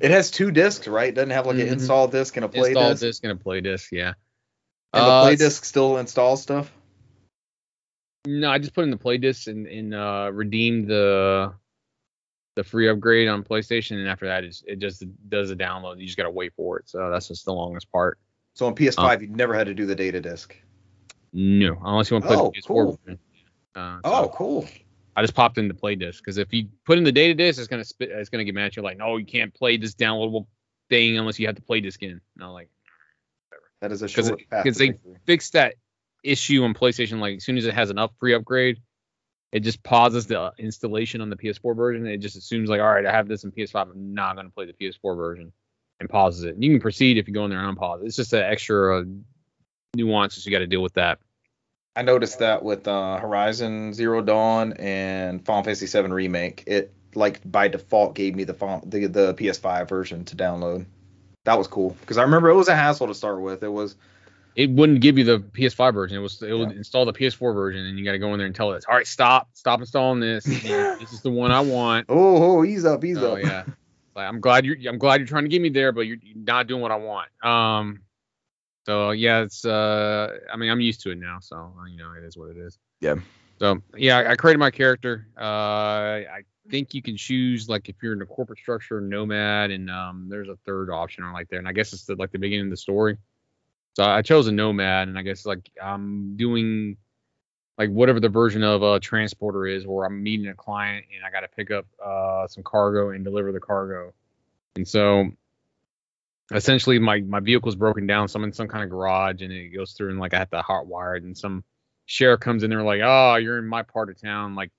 S1: It has two discs, right? It doesn't have like
S2: Mhm.
S1: an install disc and a play
S2: install
S1: disc.
S2: disk and a play disk. Yeah.
S1: And the
S2: Uh,
S1: play disc still installs stuff.
S2: No, I just put in the play disc and, and uh, redeemed the the free upgrade on PlayStation, and after that, it's, it just does the download. You just gotta wait for it. So that's just the longest part.
S1: So on PS5, you never had to do the data disc.
S2: No, unless you want to play
S1: Oh,
S2: the PS4
S1: cool.
S2: version. Uh, so
S1: Oh, cool.
S2: I just popped in the play disc because if you put in the data disc, it's gonna spit. It's gonna get mad at you like, no, you can't play this downloadable thing unless you have to play disc in. And I'm like, whatever.
S1: That is a short
S2: it-
S1: path.
S2: 'cause
S1: to
S2: they-
S1: victory.
S2: fix that issue on PlayStation. Like as soon as it has an up free upgrade, it just pauses the installation on the PS4 version. It just assumes like, all right, I have this in PS5. I'm not gonna play the PS4 version, and pauses it. And You can proceed if you go in there and unpause it. It's just an extra uh, nuances you got to deal with that.
S1: I noticed that with uh, Horizon Zero Dawn and Final Fantasy VII Remake, it like by default gave me the font, the the PS5 version to download. That was cool because I remember it was a hassle to start with. It was
S2: It wouldn't give you the PS5 version. It was it would
S1: Yeah.
S2: install the PS4 version, and you got to go in there and tell it, all right, stop, stop installing this. this is the one I want.
S1: oh, oh ease up, ease
S2: Oh
S1: up.
S2: yeah. Like I'm glad you're I'm glad you're trying to get me there, but you're you're not doing what I want. Um so yeah, it's uh I mean I'm used to it now, so uh, you know it is what it is.
S1: Yeah.
S2: So yeah, I, created my character. Uh I think you can choose like if you're in a corporate structure, nomad, and um there's a third option like there, and I guess it's the, like the beginning of the story. So I chose a nomad, and I guess like I'm doing like whatever the version of a transporter is, where I'm meeting a client and I got to pick up uh, some cargo and deliver the cargo. And so essentially my my vehicle's broken down. So I'm in some kind of garage and it goes through and like I have to hotwire it and some sheriff comes in there like, oh, you're in my part of town. Like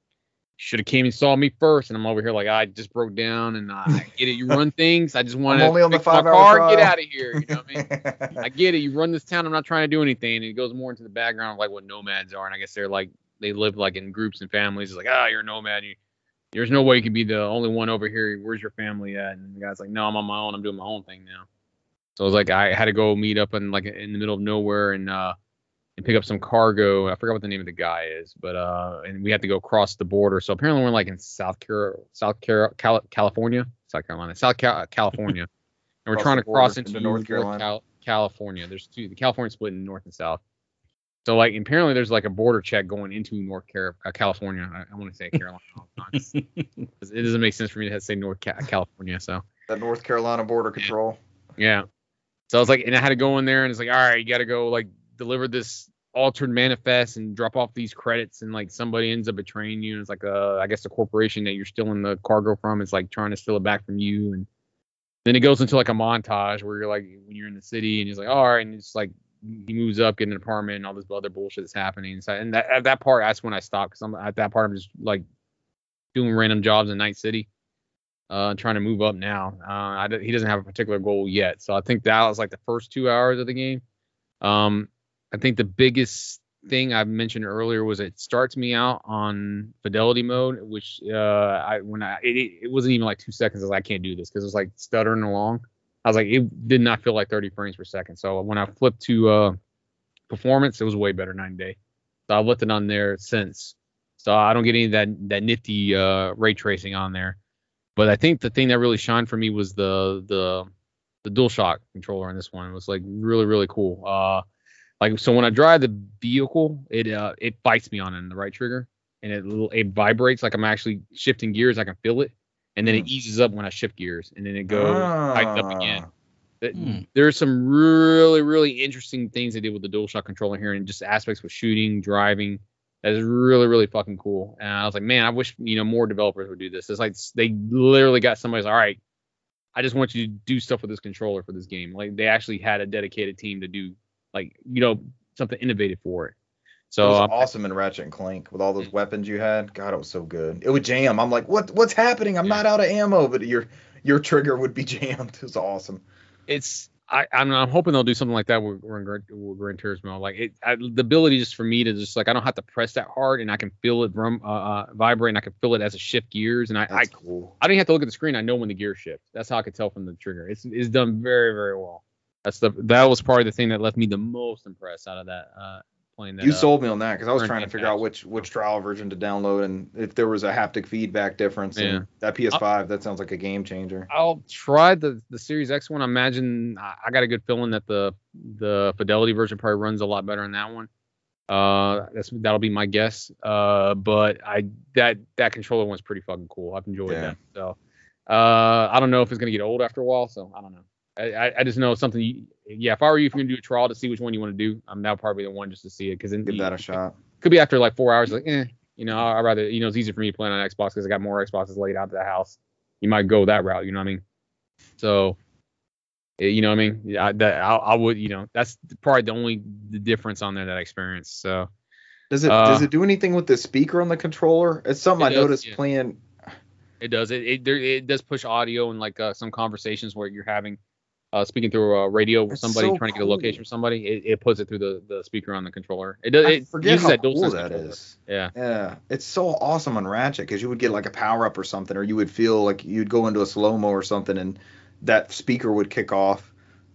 S2: should have came and saw me first. And I'm over here like I just broke down and I get it. You run things. I just want to
S1: only on the
S2: fix my car and get out of here. You know what I mean? I get it. You run this town. I'm not trying to do anything. And it goes more into the background of like what nomads are. And I guess they're like they live like in groups and families. It's like, ah, you're a nomad. You, there's no way you could be the only one over here. Where's your family at? And the guy's like, no, I'm on my own. I'm doing my own thing now. So it was like I had to go meet up in like in the middle of nowhere and uh and pick up some cargo. I forgot what the name of the guy is, but uh and we had to go across the border. So apparently we're like in South Car South Car Cal- California, South Carolina, South Cal- California, and we're trying to cross into
S1: into
S2: North,
S1: Carolina.
S2: Cal- California. There's two. The California split in North and South. So like apparently there's like a border check going into North Car- uh, California. I, I want to say Carolina all the time. it doesn't make sense for me to say North Ca- California. So
S1: that North Carolina border control.
S2: yeah. So I was like, and I had to go in there and it's like, all right, you got to go like deliver this altered manifest and drop off these credits and like somebody ends up betraying you. And it's like uh I guess the corporation that you're stealing the cargo from is like trying to steal it back from you. And then it goes into like a montage where you're like when you're in the city and he's like all right and it's like he moves up getting an apartment and all this other bullshit that's happening. So and that at that part that's when I stopped because I'm at that part I'm just like doing random jobs in Night City uh, trying to move up now. Uh, he doesn't have a particular goal yet, so I think that was like the first two hours of the game. Um, I think the biggest thing I mentioned earlier was it starts me out on fidelity mode, which uh, I when I it, it wasn't even like two seconds. I was like, I can't do this because it was like stuttering along. I was like, it did not feel like 30 frames per second. So when I flipped to uh, performance, it was way better nine day. So I've left it on there since. So I don't get any of that that nifty uh, ray tracing on there. But I think the thing that really shined for me was the the the DualShock controller on this one. It was like really really cool. Uh, like so when I drive the vehicle, it uh it bites me on it in the right trigger, and it little- it vibrates like I'm actually shifting gears. I can feel it, and then it
S1: Hmm.
S2: eases up when I shift gears, and then it goes tightens up again. That-
S3: Hmm.
S2: There's some really really interesting things they did with the DualShock controller here, and just aspects with shooting, driving. That is really really fucking cool. And I was like, man, I wish you know more developers would do this. It's like they literally got somebody's all right. I just want you to do stuff with this controller for this game. Like they actually had a dedicated team to do like you know something innovative for it.
S1: It
S2: So
S1: was
S2: um,
S1: awesome in Ratchet and Clank with all those weapons you had. God, it was so good. It would jam. I'm like, what? What's happening? I'm
S2: Yeah.
S1: not out of ammo, but your your trigger would be jammed. It was awesome.
S2: it's I, I'm, I'm hoping they'll do something like that with, with, Gran- Turismo. Like it, I, the ability just for me to just like I don't have to press that hard and I can feel it rum, uh, uh, vibrate and I can feel it as it shift gears and I, I
S1: That's cool.
S2: I don't have to look at the screen. I know when the gear shifts. That's how I could tell from the trigger. It's it's done very very well. That's the that was probably the thing that left me the most impressed out of that uh, playing that.
S1: You
S2: uh,
S1: sold me on that because I was trying to figure out which which trial version to download and if there was a haptic feedback difference.
S2: Yeah.
S1: And that PS5, that sounds like a game changer.
S2: I'll try the the Series X one. I imagine I, got a good feeling that the the Fidelity version probably runs a lot better in that one. Uh, that's that'll be my guess. Uh, but I that that controller one's pretty fucking cool. I've enjoyed
S1: Yeah.
S2: that. So, uh, I don't know if it's gonna get old after a while. So I don't know. I, I, I just know something. You, yeah, if I were you, if you're gonna do a trial to see which one you want to do, I'm now probably the one just to see it because
S1: Give that a shot.
S2: could be after like four hours, like, eh, you know, I- I'd rather, you know, it's easier for me to play on Xbox because I got more Xboxes laid out to the house. You might go that route, you know what I mean? So, eh, you know what I mean? Yeah, I, that I, I would, you know, that's probably the only the difference on there that I experienced. So,
S1: Does it
S2: Uh,
S1: does it do anything with the speaker on the controller? It's something
S2: It
S1: I
S2: does,
S1: noticed
S2: yeah.
S1: playing.
S2: It does. It it, there, it does push audio and like uh, some conversations where you're having uh, speaking through a radio with somebody
S1: so
S2: trying to get a
S1: cool.
S2: location from somebody. It, it puts it through the, the speaker on the controller. It does.
S1: I
S2: It
S1: forget
S2: uses
S1: how
S2: that
S1: cool
S2: DualSense
S1: that
S2: controller.
S1: is.
S2: Yeah.
S1: Yeah, it's so awesome on Ratchet because you would get like a power up or something, or you would feel like you'd go into a slow mo or something, and that speaker would kick off.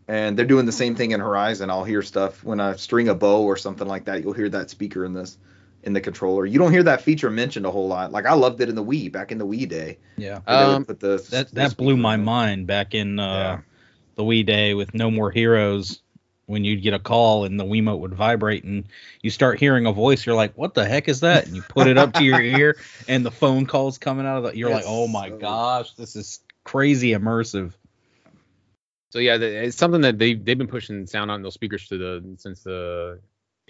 S1: And they're doing the same thing in Horizon. I'll hear stuff when I string a bow or something like that. You'll hear that speaker in this in the controller. You don't hear that feature mentioned a whole lot. Like I loved it in the Wii back in the Wii day.
S3: Yeah.
S1: where they would
S2: Um,
S1: put the,
S3: That
S1: the
S3: that blew my mind back in uh,
S1: Yeah.
S3: The Wii day with No More Heroes. When you'd get a call and the Wiimote would vibrate and you start hearing a voice, you're like, "What the heck is that?" And you put it up to your ear, and the phone calls coming out of the. You're like, "Oh my
S1: so-
S3: gosh, this is crazy immersive."
S2: So yeah, it's something that they they've been pushing sound on those speakers to the since the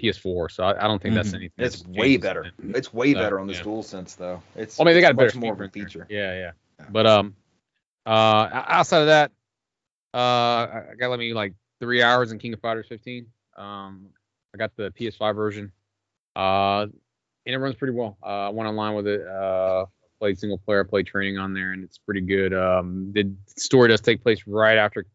S2: PS4. So I, I don't think that's
S3: Mhm.
S2: anything.
S1: It's
S2: that's
S1: way better.
S2: since.
S1: It's way
S2: So,
S1: better on this
S2: yeah.
S1: DualSense though. It's
S2: Well, I mean, they got a
S1: much
S2: better
S1: more of a
S2: speaker in there.
S1: feature.
S2: Yeah, yeah.
S1: Yeah.
S2: But um, uh, outside of that, uh, I got let me like three hours in King of Fighters 15. Um, I got the PS5 version. Uh, and it runs pretty well. Uh, I went online with it. Uh, played single player, played training on there, and it's pretty good. Um, the story does take place right after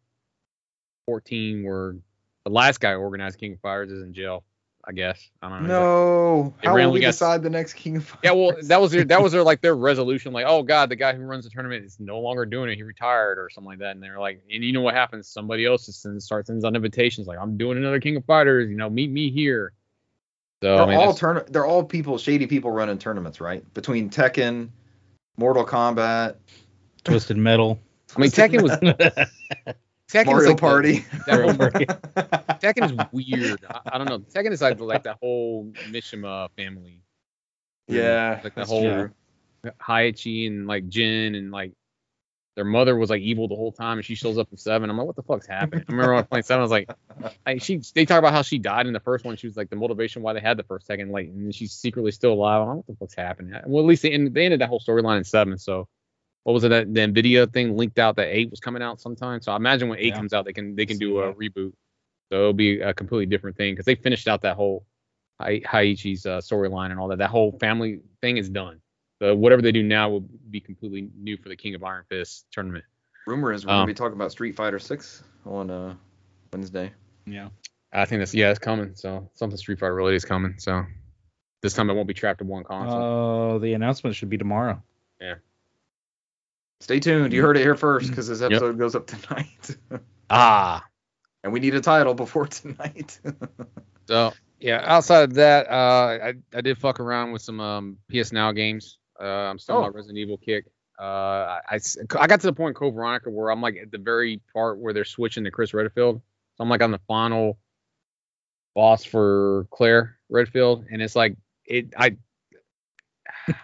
S2: 14, where the last guy organized King of Fighters is in jail. I guess I don't know.
S1: No,
S2: They
S1: how will we
S2: got-
S1: decide the next King of Fighters?
S2: Yeah, well, that was their that was their like their resolution, like, oh god, the guy who runs the tournament is no longer doing it. He retired or something like that. And they're like, and you know what happens? Somebody else just sends, starts sends on invitations, like, I'm doing another King of Fighters. You know, meet me here. So
S1: They're
S2: I mean,
S1: all
S2: that's-
S1: turn. They're all people, shady people running tournaments, right? Between Tekken, Mortal Kombat,
S3: Twisted Metal.
S2: I mean, Tekken was Tekken
S1: Mario
S2: is like
S1: Party.
S2: that whole- Tekken is weird. I, I don't know. Tekken is like like that whole Mishima family.
S1: yeah,
S2: like the whole
S1: true.
S2: Heihachi and like Jin and like their mother was like evil the whole time and she shows up in seven. I'm like, what the fuck's happening? I remember when I was playing seven, I was like, like she they talk about how she died in the first one. She was like the motivation why they had the first second like and she's secretly still alive. I'm like, what the fuck's happening? Well at least they ended, they ended that whole storyline in seven, so what was it that the Nvidia thing linked out that eight was coming out sometime. So I imagine when eight
S3: Yeah.
S2: comes out they can they can do a reboot. So it'll be a completely different thing because they finished out that whole Hai- Heihachi's uh, storyline and all that. That whole family thing is done. So whatever they do now will be completely new for the King of Iron Fist tournament.
S1: Rumor is we're
S2: Um,
S1: gonna be talking about Street Fighter Six on uh, Wednesday.
S3: Yeah.
S2: I think that's yeah, it's coming. So something Street Fighter related is coming. So this time it won't be trapped in one console.
S3: Uh, the announcement should be tomorrow.
S1: Stay tuned. You heard it here first because this
S2: Yep.
S1: episode goes up tonight,
S2: ah,
S1: and we need a title before tonight.
S2: so yeah. Outside of that, uh, I I did fuck around with some um, PS Now games. Uh, I'm still on
S1: Oh.
S2: my Resident Evil kick. Uh, I, I s- I got to the point in Code Veronica where I'm like at the very part where they're switching to Chris Redfield. So I'm like on the final boss for Claire Redfield, and it's like it. I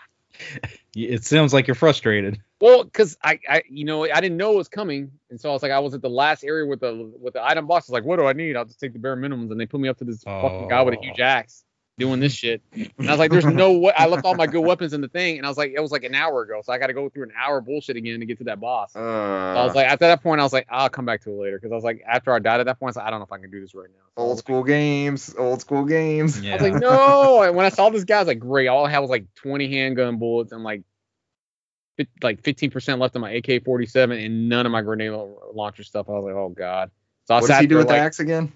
S3: It sounds like you're frustrated.
S2: Well, because I, I, you know, I didn't know it was coming, and so I was like, I was at the last area with the with the item box. I was like, what do I need? I'll just take the bare minimums, and they put me up to this fucking guy with a huge
S3: Oh.
S2: axe doing this shit. And I was like, there's no way. I left all my good weapons in the thing, and I was like, it was like an hour ago, so I got to go through an hour of bullshit again to get to that boss.
S1: uh,
S2: So I was like, at that point, I was like, I'll come back to it later, because I was like, after I died at that point, I was like, I don't know if I can do this right now. So
S1: old school games, old school games.
S3: Yeah.
S2: I was like, no. And when I saw this guy, I was like, great. All I had was like 20 handgun bullets and like, like 15% left on my AK-47 and none of my grenade launcher stuff. I was like, oh god. So I
S1: What
S2: sat
S1: he do with the axe again?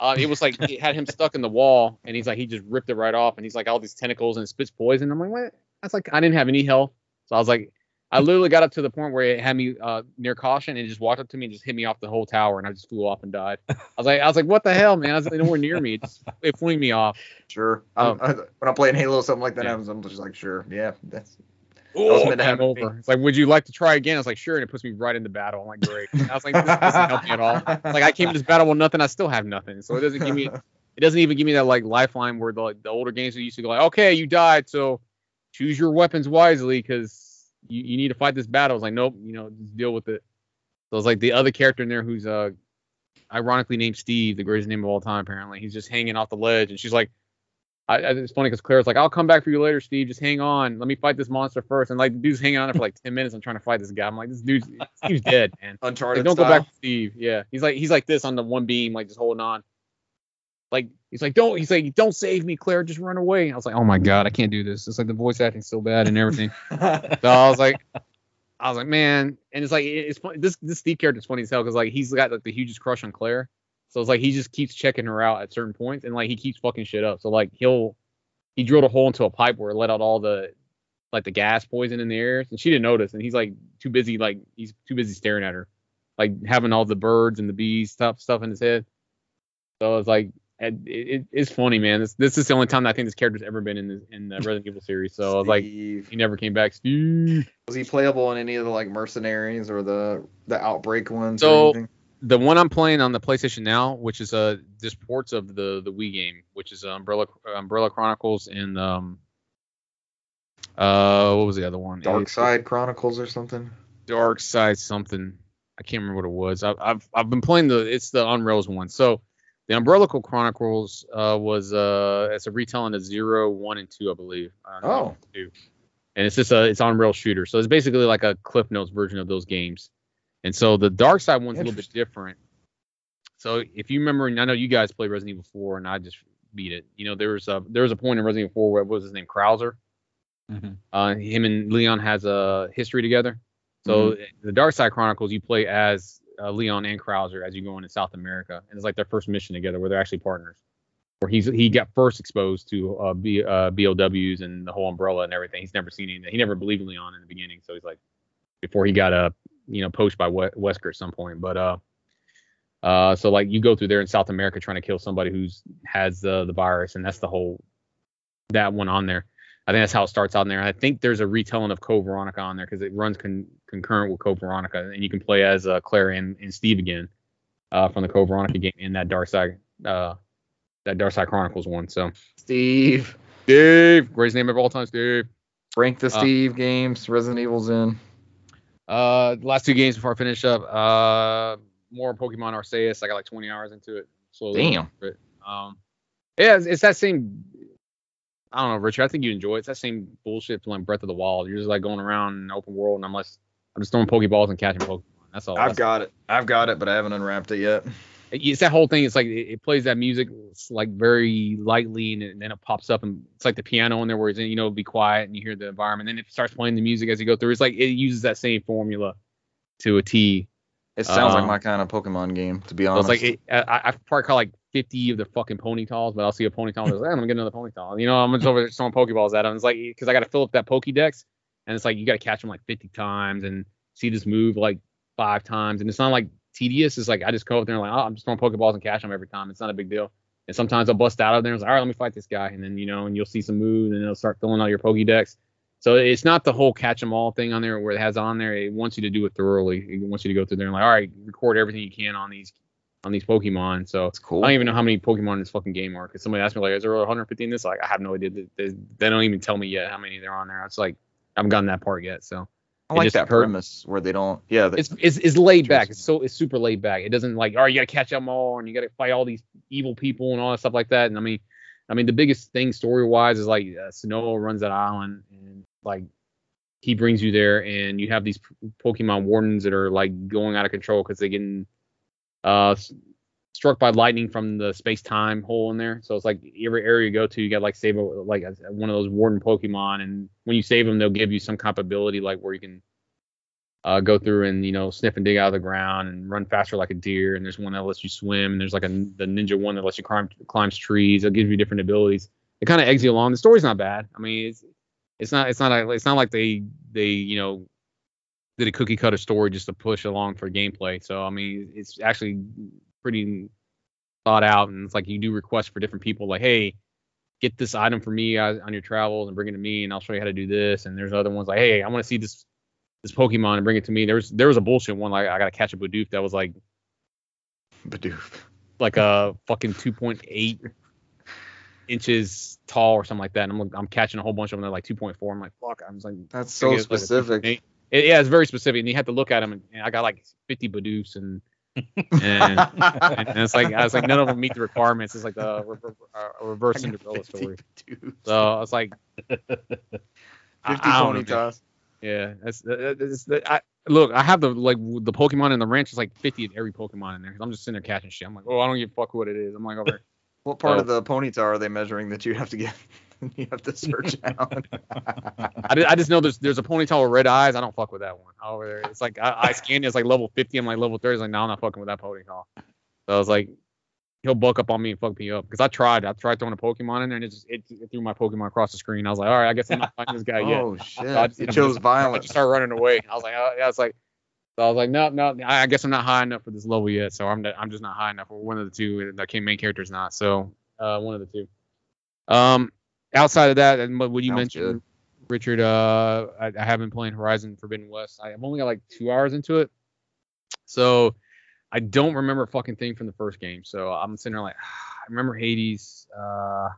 S2: uh, it was like it had him stuck in the wall, and he's like he just ripped it right off, and he's like all these tentacles and it spits poison. I'm like, what? I was like, I didn't have any health, so I was like, I literally got up to the point where it had me uh, near caution, and it just walked up to me and just hit me off the whole tower, and I just flew off and died. I was like, I was like, what the hell, man? I was nowhere near me. It, just, it flew me off.
S1: Sure.
S2: Oh.
S1: I, when I'm playing Halo, something like that
S2: Yeah.
S1: happens. I'm just like, sure, yeah, that's
S2: Oh,
S1: meant to
S2: game
S1: happen to me.
S2: over. It's like, would you like to try again? I was like, sure, and it puts me right into battle. I'm like, great. And I was like, this doesn't help me at all. It's like I came to this battle with nothing. I still have nothing. So it doesn't give me. It doesn't even give me that like lifeline where the like, the older games used to go like, okay, you died, so choose your weapons wisely because you, you need to fight this battle. I was like, nope, you know, just deal with it. So it's like the other character in there who's uh ironically named Steve, the greatest name of all time. Apparently, he's just hanging off the ledge, and she's like. I, I, it's funny because Claire's like, I'll come back for you later, Steve. Just hang on. Let me fight this monster first. And like, the dude's hanging on there for like 10 minutes. I'm trying to fight this guy. I'm like, this dude's Steve's dead, man. Like,
S1: Uncharted
S2: don't go back to Steve. Yeah. He's like, he's like this on the one beam, like just holding on. Like, he's like, don't, he's like, don't save me, Claire. Just run away. I was like, oh my God, I can't do this. It's like the voice acting's so bad and everything. So I was like, I was like, man, and it's like it's funny. This this Steve character's funny as hell because like he's got like the hugest crush on Claire, so it's like he just keeps checking her out at certain points, and like he keeps fucking shit up. So like he'll he drilled a hole into a pipe where it let out all the like the gas poison in the air, and she didn't notice, and he's like too busy like he's too busy staring at her, like having all the birds and the bees stuff stuff in his head. So it's like it, it, it's funny, man. This this is the only time that I think this character's ever been in the, in the Resident Evil series. So I was like, he never came back. Steve.
S1: was he playable in any of the like mercenaries or the the outbreak ones?
S2: So-
S1: or anything?
S2: The one I'm playing on the PlayStation now, which is uh just ports of the the Wii game, which is Umbrella Umbrella Chronicles and um uh what was the other one?
S1: Dark Side Chronicles or something.
S2: Dark Side something. I can't remember what it was. I've I've, I've been playing the it's the Unrails one. So the Umbrella Chronicles uh was uh it's a retelling of zero, one, and two, I believe. Uh,
S1: Oh.
S2: two. And it's just a it's on rail shooter. So it's basically like a Cliff Notes version of those games. And so the Dark Side one's a little bit different. So if you remember, and I know you guys played Resident Evil 4, and I just beat it. You know, there was a there was a point in Resident Evil 4 where what was his name Krauser.
S3: Mhm.
S2: Uh, him and Leon has a history together. So the Dark Side Chronicles, you play as uh, Leon and Krauser as you go into South America, and it's like their first mission together, where they're actually partners. Where he's he got first exposed to uh, B, uh, BOWs and the whole umbrella and everything. He's never seen anything. He never believed in Leon in the beginning, so he's like before he got uh you know poached by Wesker at some point. But uh uh so like you go through there in South America trying to kill somebody who's has uh, the virus, and that's the whole that one on there. I think that's how it starts out in there. I think there's a retelling of Code Veronica on there because it runs con- concurrent with Code Veronica, and you can play as uh, Claire and, and Steve again uh, from the Code Veronica game in that Dark Side uh, that Dark Side Chronicles one. So
S1: Steve.
S2: Steve, greatest name of all time, Steve.
S1: Rank the
S2: Uh,
S1: Steve games. Resident Evil's in.
S2: Uh, last two games before I finish up. Uh, more Pokemon Arceus. I got like 20 hours into it. Slowly.
S1: Damn.
S2: But, um, yeah, it's, it's that same. I don't know, Richard. I think you enjoy it. It's that same bullshit to like Breath of the Wild. You're just like going around in open world, and I'm like, I'm just throwing Pokeballs and catching Pokemon. That's all.
S1: I've
S2: That's-
S1: got it. I've got it, but I haven't unwrapped it yet.
S2: It's that whole thing. It's like it, it plays that music it's like very lightly, and, it- then it pops up, and it's like the piano in there where it's you know be quiet and you hear the environment. And Then it starts playing the music as you go through. It's like it uses that same formula to a T.
S1: It sounds like
S2: Um,
S1: my kind of Pokemon game, to be
S2: So
S1: honest.
S2: it's like it, I, I've probably caught like 50 of the fucking ponytails, but I'll see a ponytail and I'm like, I'm gonna get another ponytail. You know, I'm just over there throwing Pokeballs at them. It's like because I got to fill up that Pokédex, and it's like you got to catch them like 50 times and see this move like five times, and it's not like tedious. It's like I just go up there and like, oh, I'm just throwing Pokeballs and catch them every time. It's not a big deal. And sometimes I'll bust out of there and it's like, all right, let me fight this guy, and then you know, and you'll see some moves, and it'll start filling out your Pokédex. So it's not the whole catch 'em all thing on there where it has on there. It wants you to do it thoroughly. It wants you to go through there and like, all right, record everything you can on these on these Pokemon. So
S1: it's cool.
S2: I don't even know how many Pokemon in this fucking game are. Cause somebody asked me like, is there 150 in this? Like, I have no idea. They, they, they don't even tell me yet how many there are on there. It's like I haven't gotten that part yet. So
S1: I like that premise where they don't. Yeah, they,
S2: it's it's, it's laid back. It's so it's super laid back. It doesn't like, all right, you gotta catch them all and you gotta fight all these evil people and all that stuff like that. And I mean, I mean, the biggest thing story wise is like uh, Sonoa runs that island and like he brings you there and you have these Pokemon wardens that are like going out of control because they getting uh struck by lightning from the space time hole in there. So it's like every area you go to, you got like save a, like a, one of those warden Pokemon, and when you save them, they'll give you some kind of ability like where you can uh, go through and you know sniff and dig out of the ground and run faster like a deer. And there's one that lets you swim. And there's like a the ninja one that lets you climb climbs trees. It gives you different abilities. It kind of eggs you along. The story's not bad. I mean, it's it's not it's not a, it's not like they they you know did a cookie cutter story just to push along for gameplay. So I mean, it's actually pretty thought out, and it's like you do requests for different people, like, hey, get this item for me uh, on your travels and bring it to me, and I'll show you how to do this. And there's other ones like, hey, I want to see this this Pokemon and bring it to me. There was there was a bullshit one like I gotta catch a Bidoof that was like
S1: Bidoof.
S2: like a fucking 2.8 inches tall or something like that. And I'm I'm catching a whole bunch of them. They're like 2.4. I'm like, fuck. I'm like,
S1: That's so
S2: like
S1: specific.
S2: It- yeah, it's very specific. And you have to look at them, and, and I got like 50 Bidoofs, and and, and it's like I was like none of them meet the requirements. It's like a, a uh, reverse Cinderella story. So I was like,
S1: 50
S2: I- I don't know,
S1: pony toss.
S2: Yeah, that's, that- that's I, look. I have the like the Pokemon in the ranch is like 50 of every Pokemon in there. I'm just sitting there catching shit. I'm like, oh, I don't give a fuck what it is. I'm like, over.
S1: What part
S2: Oh.
S1: of the ponytail are they measuring that you have to get? you have to search out.
S2: I, ju- I just know there's there's a ponytail with red eyes. I don't fuck with that one. Over there, it's like I, I scanned it. It's like level 50. I'm like level 30. It's like no, I'm not fucking with that ponytail. So I was like, he'll buck up on me and fuck me up because I tried. I tried throwing a Pokemon in there and it just it, it threw my Pokemon across the screen. I was like, all right, I guess I'm not fighting this guy yet.
S1: oh shit!
S2: I just-
S1: it chose
S2: just- I
S1: violence.
S2: just started running away. I was like, oh, yeah, it's like, so I was like, no, no, I I guess I'm not high enough for this level yet. So I'm, not- I'm just not high enough. Or one of the two. The main character's not. So uh, one of the two. Um, outside of that, and what you
S1: Sounds
S2: mentioned,
S1: good.
S2: Richard, uh, I, I have been playing Horizon Forbidden West. I- I've only got like two hours into it, so I don't remember a fucking thing from the first game. So I'm sitting there like, I remember Hades. Uh,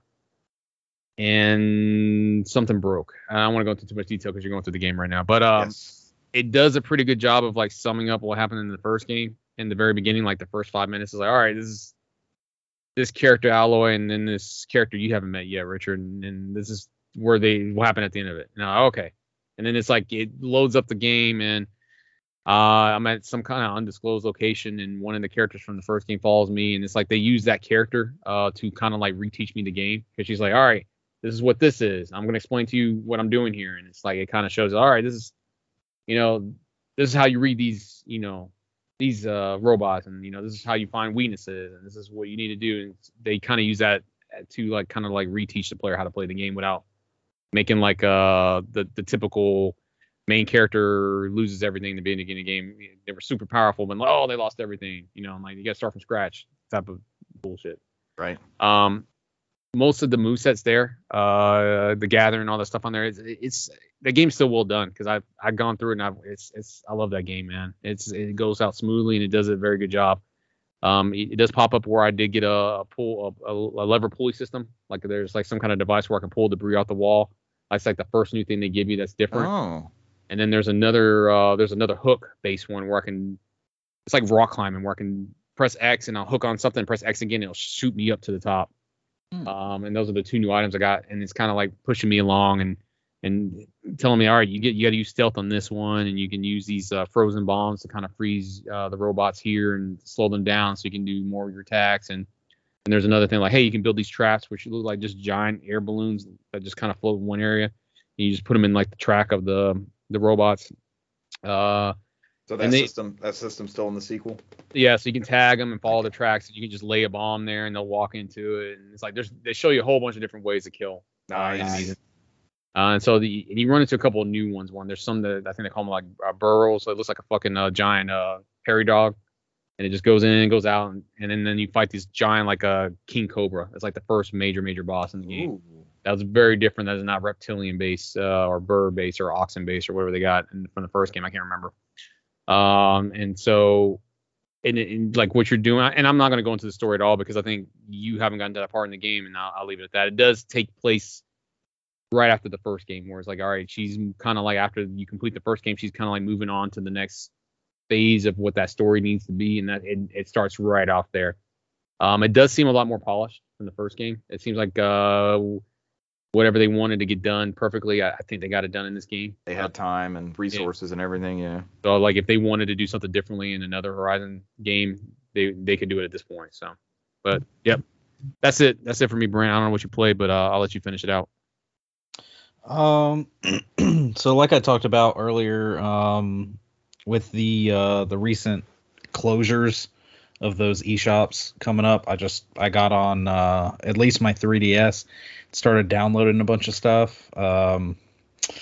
S2: and something broke. I don't want to go into too much detail because you're going through the game right now. But um,
S1: yes.
S2: it does a pretty good job of like summing up what happened in the first game. In the very beginning, like the first five minutes is like, all right, this is this character Aloy, and then this character you haven't met yet, Richard, and, and this is where they what happened at the end of it. Now, okay, and then it's like it loads up the game, and uh, I'm at some kind of undisclosed location, and one of the characters from the first game follows me, and it's like they use that character uh, to kind of like reteach me the game because she's like, all right, this is what this is. I'm gonna explain to you what I'm doing here, and it's like it kind of shows, all right, this is, you know, this is how you read these, you know, these uh, robots, and you know, this is how you find weaknesses, and this is what you need to do. And they kind of use that to like kind of like reteach the player how to play the game without making like uh the the typical main character loses everything in the beginning of the game. They were super powerful, but oh, they lost everything. You know, I'm like you got to start from scratch type of bullshit.
S1: Right.
S2: Um, most of the move sets there, uh, the gathering, all that stuff on there, it's, it's the game's still well done because I've I've gone through it and I've, it's it's I love that game, man. It's it goes out smoothly and it does a very good job. Um, it, it does pop up where I did get a, a pull a, a lever pulley system, like there's like some kind of device where I can pull debris out the wall. That's like the first new thing they give you that's different.
S1: Oh.
S2: And then there's another uh, there's another hook based one where I can it's like rock climbing where I can press X and I'll hook on something, press X again, it'll shoot me up to the top.
S1: Hmm.
S2: Um, and those are the two new items I got, and it's kind of like pushing me along and and telling me, all right, you get you got to use stealth on this one, and you can use these uh, frozen bombs to kind of freeze uh, the robots here and slow them down, so you can do more of your attacks. And and there's another thing like, hey, you can build these traps, which look like just giant air balloons that just kind of float in one area. And you just put them in like the track of the the robots. Uh,
S1: So that
S2: they-
S1: system that system's still in the sequel.
S2: yeah, so you can tag them and follow the tracks. You can just lay a bomb there and they'll walk into it. And it's like there's they show you a whole bunch of different ways to kill uh, enemies. Uh, and so the and you run into a couple of new ones. One there's some that I think they call them like uh, burrows. So it looks like a fucking uh, giant uh, hairy dog, and it just goes in and goes out, and, and then, then you fight these giant like a king cobra. It's like the first major major boss in the game.
S1: Ooh.
S2: That was very different. That is not reptilian base uh, or bird base or oxen base or whatever they got in, from the first game. I can't remember. Um, and so, and, and like what you're doing, and I'm not going to go into the story at all because I think you haven't gotten to that part in the game, and I'll, I'll leave it at that. It does take place right after the first game, where it's like, all right, she's kind of like after you complete the first game, she's kind of like moving on to the next phase of what that story needs to be, and that it, it starts right off there. Um, it does seem a lot more polished than the first game. It seems like uh, whatever they wanted to get done perfectly, I, I think they got it done in this game.
S1: They had time and resources and everything. Yeah.
S2: So like if they wanted to do something differently in another Horizon game, they they could do it at this point. So, but yep, that's it. That's it for me, Brant. I don't know what you played, but uh, I'll let you finish it out.
S3: Um, so like I talked about earlier, um, with the uh, the recent closures of those eShops coming up, I just I got on uh, at least my 3DS, started downloading a bunch of stuff. Um, I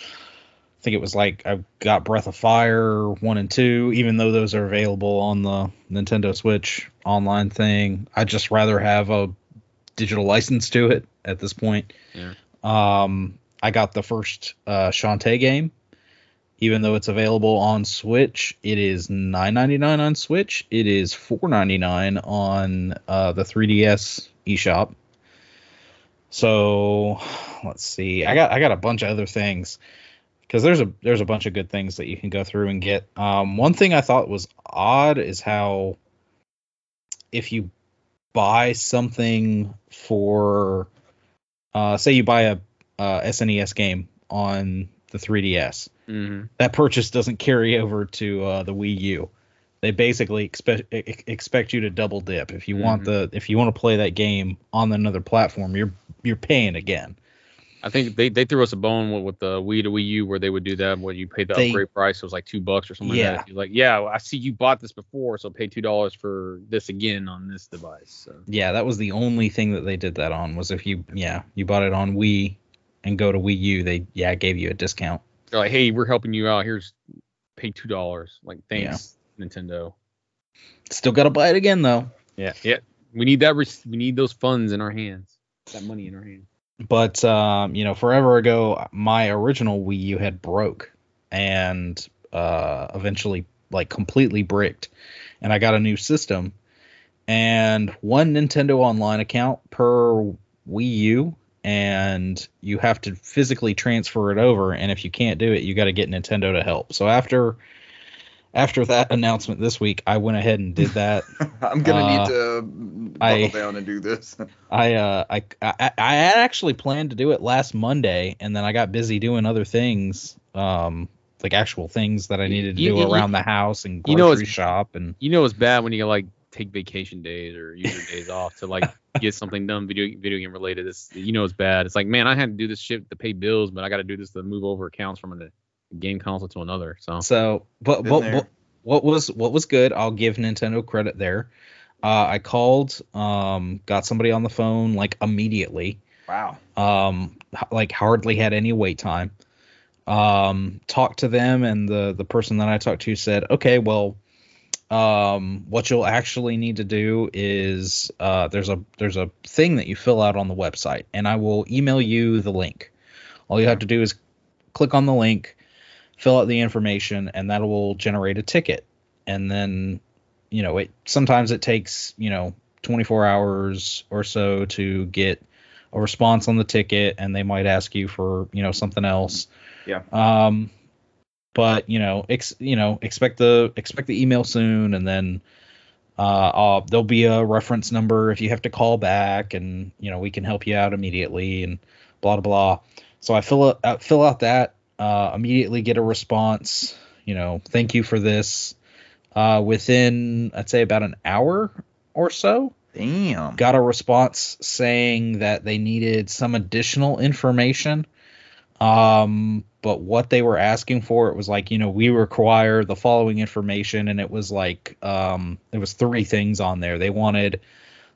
S3: think it was like I got Breath of Fire one and two, even though those are available on the Nintendo Switch online thing. I'd just rather have a digital license to it at this point.
S2: Yeah.
S3: Um, I got the first uh, Shantae game, even though it's available on Switch. It is $9.99 on Switch. It is $4.99 on uh, the 3DS eShop. So let's see. I got I got a bunch of other things because there's a there's a bunch of good things that you can go through and get. Um, one thing I thought was odd is how if you buy something for uh, say you buy a uh, SNES game on the 3DS,
S2: Mm-hmm.
S3: that purchase doesn't carry over to uh, the Wii U. They basically expect expect you to double dip. If you want the if you want to play that game on another platform, you're you're paying again.
S2: I think they, they threw us a bone with, with the Wii to Wii U where they would do that when you paid the
S3: They-
S2: upgrade price. It was like two bucks or something
S3: Yeah.
S2: like that. You're like, yeah, I see you bought this before, so pay two dollars for this again on this device. So
S3: Yeah, that was the only thing that they did that on was if you yeah you bought it on Wii and go to Wii U, they yeah gave you a discount.
S2: They're like, hey, we're helping you out. Here's pay two dollars. Like, thanks, Nintendo.
S3: Still got to buy it again though.
S2: Yeah, yeah. We need that. Res- we need those funds in our hands. That money in our hands.
S3: But um, you know, forever ago, my original Wii U had broke and uh, eventually like completely bricked, and I got a new system and one Nintendo Online account per Wii U, and you have to physically transfer it over. And if you can't do it, you got to get Nintendo to help. So after after that announcement this week, I went ahead and did that.
S1: I'm gonna
S3: Uh,
S1: need to buckle
S3: I-
S1: down and do this.
S3: I uh I, I I actually planned to do it last Monday and then I got busy doing other things um like actual things that I needed to
S2: You-
S3: do
S2: you-
S3: around the house and
S2: you
S3: grocery
S2: know
S3: shop and
S2: You know it's bad when you like take vacation days or use your days off to like get something done video video game related. It's you know it's bad. It's like man, I had to do this shit to pay bills, but I got to do this to move over accounts from a game console to another. So
S3: so but
S1: Been
S3: but, but what was what was good I'll give Nintendo credit there. Uh, I called um got somebody on the phone like immediately
S1: Wow.
S3: um like hardly had any wait time um talked to them and the the person that i talked to said okay well um what you'll actually need to do is uh there's a there's a thing that you fill out on the website and i will email you the link. All you have to do is click on the link fill out the information and that will generate a ticket. And then you know it sometimes it takes you know 24 hours or so to get a response on the ticket and they might ask you for you know something else.
S1: Yeah.
S3: um but you know ex, you know expect the expect the email soon and then uh, uh there'll be a reference number if you have to call back and you know we can help you out immediately and blah blah blah so i fill out uh, fill out that uh immediately get a response you know thank you for this uh within i'd say about an hour or so
S1: Damn.
S3: got a response saying that they needed some additional information. Um, but what they were asking for, it was like, you know, we require the following information, and it was like, um, there was three things on there. They wanted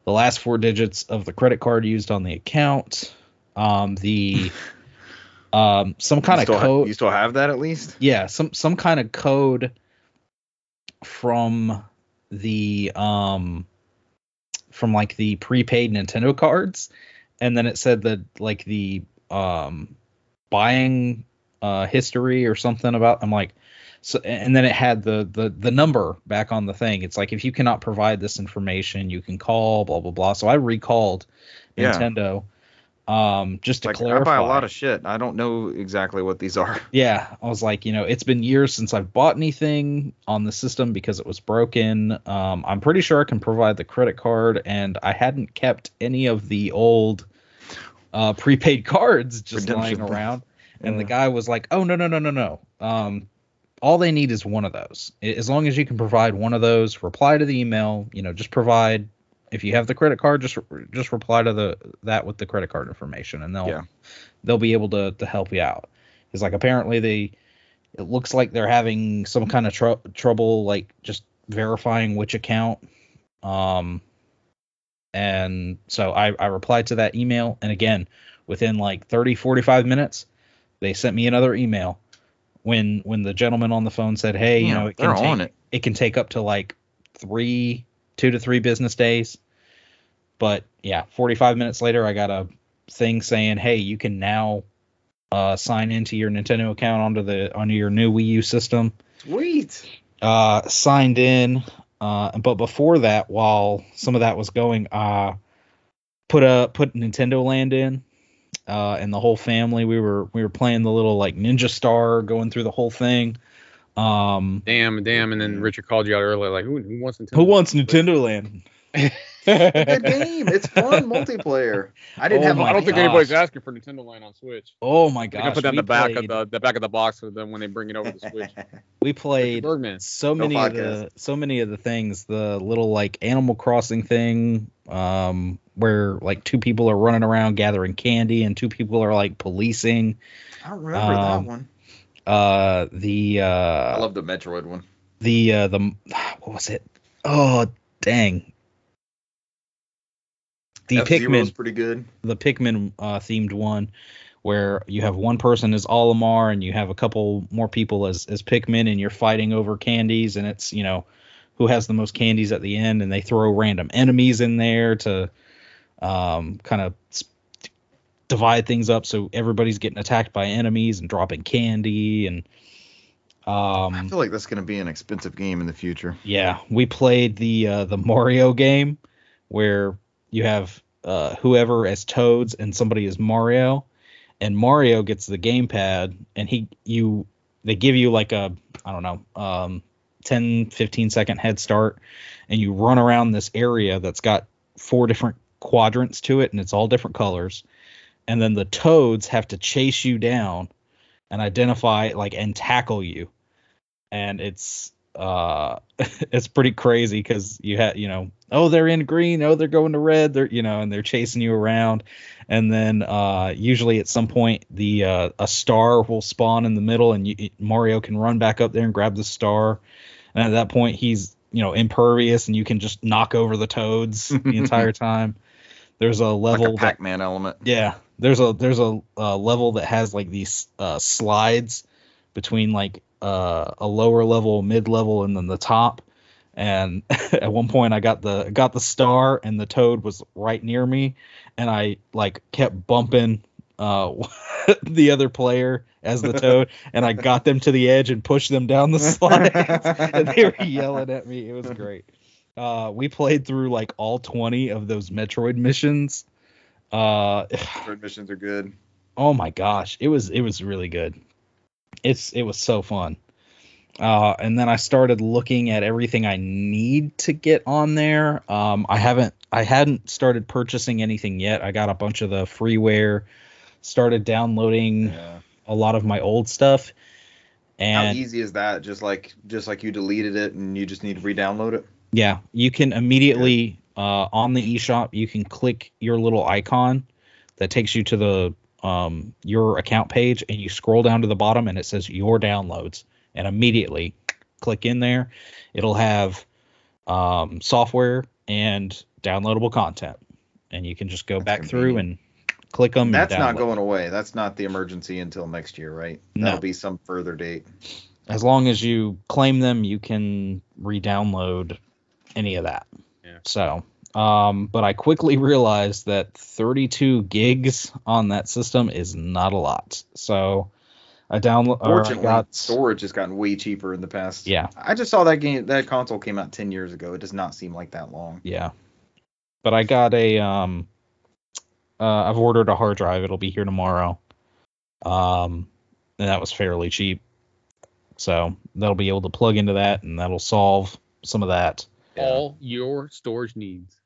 S3: the last four digits of the credit card used on the account, um, the um, some kind of
S1: still ha-
S3: code
S1: you still have that at least?
S3: yeah some some kind of code from the um from like the prepaid nintendo cards and then it said that like the um buying uh history or something about i'm like so and then it had the the the number back on the thing it's like if you cannot provide this information you can call blah blah blah so i recalled
S1: Yeah.
S3: nintendo um just to
S1: Like
S3: clarify
S1: I buy a lot of shit. I don't know exactly what these are.
S3: yeah, I was like, you know, it's been years since I've bought anything on the system because it was broken. Um, I'm pretty sure I can provide the credit card, and I hadn't kept any of the old uh, prepaid cards just lying around. And the guy was like, "Oh no, no, no, no, no. Um, all they need is one of those. As long as you can provide one of those, reply to the email. You know, just provide. If you have the credit card, just just reply to the that with the credit card information, and they'll
S1: Yeah.
S3: they'll be able to to help you out. It's like apparently they it looks like they're having some kind of tr- trouble like just verifying which account um and so I, I replied to that email and again within like 30 45 minutes they sent me another email when when the gentleman on the phone said hey you know it can
S1: on
S3: take
S1: it.
S3: it can take up to like three two to three business days but yeah 45 minutes later i got a thing saying hey you can now uh, sign into your nintendo account onto the onto your new wii u system
S1: Sweet.
S3: uh, signed in. Uh, but before that, while some of that was going, uh, put a put Nintendo Land in, uh, and the whole family we were we were playing the little like Ninja Star, going through the whole thing. Um,
S2: Damn, damn. And then Richard called you out earlier, like, who, who wants Nintendo?
S3: who wants Nintendo Land?
S1: Good game. It's fun multiplayer. I didn't
S3: Oh
S1: have.
S3: my
S2: I don't think anybody's asking for Nintendo Land on Switch.
S3: Oh my
S2: I put that in the back
S3: played,
S2: of the the back of the box for them when they bring it over to Switch.
S3: we played
S2: Bergman.
S3: so
S1: No
S3: many of the so many of the things the little like animal crossing thing um where like two people are running around gathering candy and two people are like policing
S1: I don't remember
S3: Um,
S1: that one.
S3: uh the uh
S1: I love the Metroid one.
S3: the uh the what was it oh dang the
S1: F-Zero's
S3: pikmin
S1: pretty good.
S3: the pikmin uh themed one where you have one person as Olimar and you have a couple more people as as Pikmin and you're fighting over candies and it's you know who has the most candies at the end and they throw random enemies in there to um kind of divide things up so everybody's getting attacked by enemies and dropping candy and
S1: I
S3: um
S1: feel like that's going to be an expensive game in the future.
S3: yeah, we played the uh, the Mario game where you have uh, whoever as Toads and somebody as Mario, and Mario gets the gamepad and he you they give you like a I don't know um 10 15 second head start and you run around this area that's got four different quadrants to it and it's all different colors and then the toads have to chase you down and identify like and tackle you. And it's uh it's pretty crazy because you had you know oh they're in green oh they're going to red they're you know and they're chasing you around. And then uh usually at some point the uh a star will spawn in the middle and you, mario can run back up there and grab the star. And at that point he's you know impervious and you can just knock over the toads the entire time. There's a
S1: Like
S3: level
S1: a Pac-Man element.
S3: yeah, there's a there's a, uh level that has like these uh, slides between like uh, a lower level, mid level, and then the top. And at one point, I got the got the star, and the toad was right near me, and I like kept bumping uh, the other player as the toad, and I got them to the edge and pushed them down the slide, and they were yelling at me. It was great. Uh, we played through like all 20 of those Metroid missions. Uh,
S1: Metroid missions are good.
S3: oh my gosh it was it was really good it's it was so fun uh and then i started looking at everything i need to get on there um i haven't i hadn't started purchasing anything yet i got a bunch of the freeware started downloading
S1: Yeah.
S3: a lot of my old stuff And How
S1: easy is that? Just like just like you deleted it and you just need to re-download it.
S3: Yeah, you can immediately uh, on the eShop you can click your little icon that takes you to the um, your account page, and you scroll down to the bottom, and it says your downloads, and immediately click in there. It'll have um, software and downloadable content, and you can just go
S1: That's
S3: back through and click them.
S1: That's
S3: and
S1: not going away. That's not the emergency until next year, right?
S3: No.
S1: That'll be some further date.
S3: As long as you claim them, you can re-download any of that.
S2: Yeah.
S3: So, um, but I quickly realized that 32 gigs on that system is not a lot. So, I download. I got
S1: storage has gotten way cheaper in the past.
S3: yeah,
S1: I just saw that game. That console came out ten years ago. It does not seem like that long.
S3: yeah. But I got a um, uh, I've ordered a hard drive. It'll be here tomorrow. Um, and that was fairly cheap. So that'll be able to plug into that, and that'll solve some of that.
S2: All your storage needs.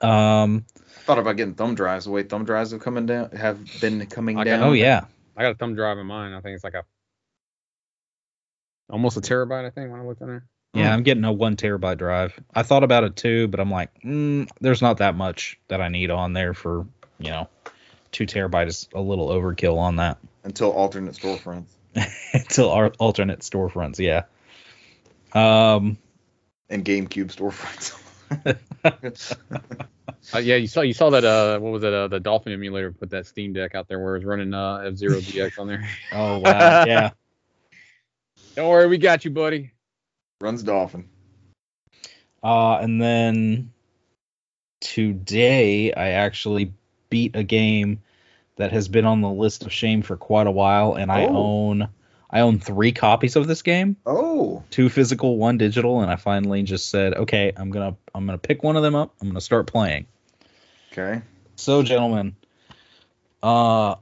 S3: Um,
S1: I thought about getting thumb drives. The way thumb drives have coming down, have been coming
S2: I got-
S1: down.
S3: oh yeah,
S2: I got a thumb drive in mine. I think it's like a almost a terabyte. I think when I looked in there.
S3: Yeah,
S1: Hmm.
S3: I'm getting a one terabyte drive. I thought about it too, but I'm like, mm, there's not that much that I need on there for, you know, two terabyte is a little overkill on that.
S1: Until alternate storefronts.
S3: until our alternate storefronts. Yeah. Um.
S1: And GameCube storefronts.
S2: Uh, yeah, you saw you saw that uh what was it uh, the Dolphin emulator put that Steam Deck out there where it's running uh F Zero GX on there.
S3: Oh wow. yeah.
S2: Don't worry, we got you, buddy.
S1: Runs Dolphin.
S3: Uh, and then today I actually beat a game that has been on the list of shame for quite a while, and I
S1: Oh.
S3: own I own three copies of this game,
S1: Oh.
S3: two physical, one digital, and I finally just said, okay, I'm gonna I'm gonna pick one of them up. I'm gonna start playing.
S1: Okay.
S3: So, gentlemen, uh,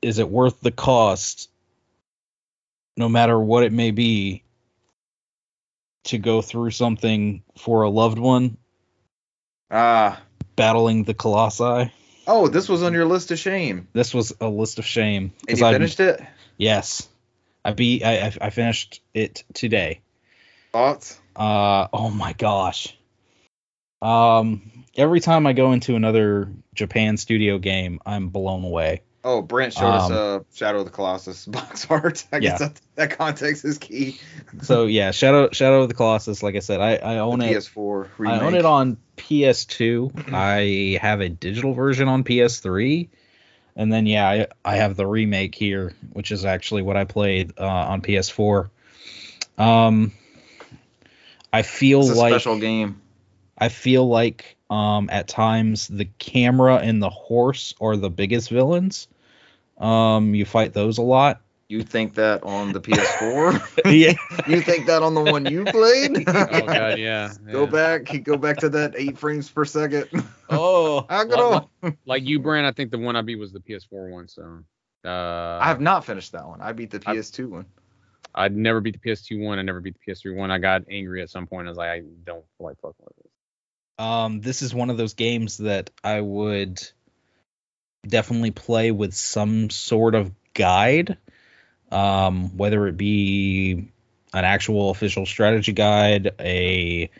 S3: is it worth the cost, no matter what it may be, to go through something for a loved one
S1: Ah.
S3: battling the colossi?
S1: oh, this was on your list of shame.
S3: This was a list of shame.
S1: And you
S3: I-
S1: finished it?
S3: Yes, I beat. I, I finished it today.
S1: Thoughts?
S3: Uh oh my gosh. Um, every time I go into another Japan studio game, I'm blown away.
S1: Oh, Brant showed us
S3: Um,
S1: uh, Shadow of the Colossus box art. I guess
S3: Yeah.
S1: that, that context is key.
S3: So yeah, Shadow Shadow of the Colossus. Like I said, I I own
S1: the
S3: it.
S1: PS4
S3: I own it on PS2. I have a digital version on PS3, and then yeah, I, I have the remake here, which is actually what I played uh, on PS4. Um, I feel
S1: It's a
S3: like
S1: special game.
S3: I feel like um, at times the camera and the horse are the biggest villains. Um, you fight those a lot.
S1: You think that on the PS4?
S3: yeah.
S1: you think that on the one you played?
S2: Oh god, yeah.
S1: Go back, go back to that eight frames per second.
S3: Oh.
S1: I
S2: Well,
S1: go.
S2: Like you, Brant, I think the one I beat was the PS4 one. So uh,
S1: I have not finished that one. I beat the PS2 one.
S2: I'd never beat the PS2 one. I never beat the PS3 one. I got angry at some point. I was like, I don't like fucking with this.
S3: Um, this is one of those games that I would definitely play with some sort of guide, um, whether it be an actual official strategy guide, a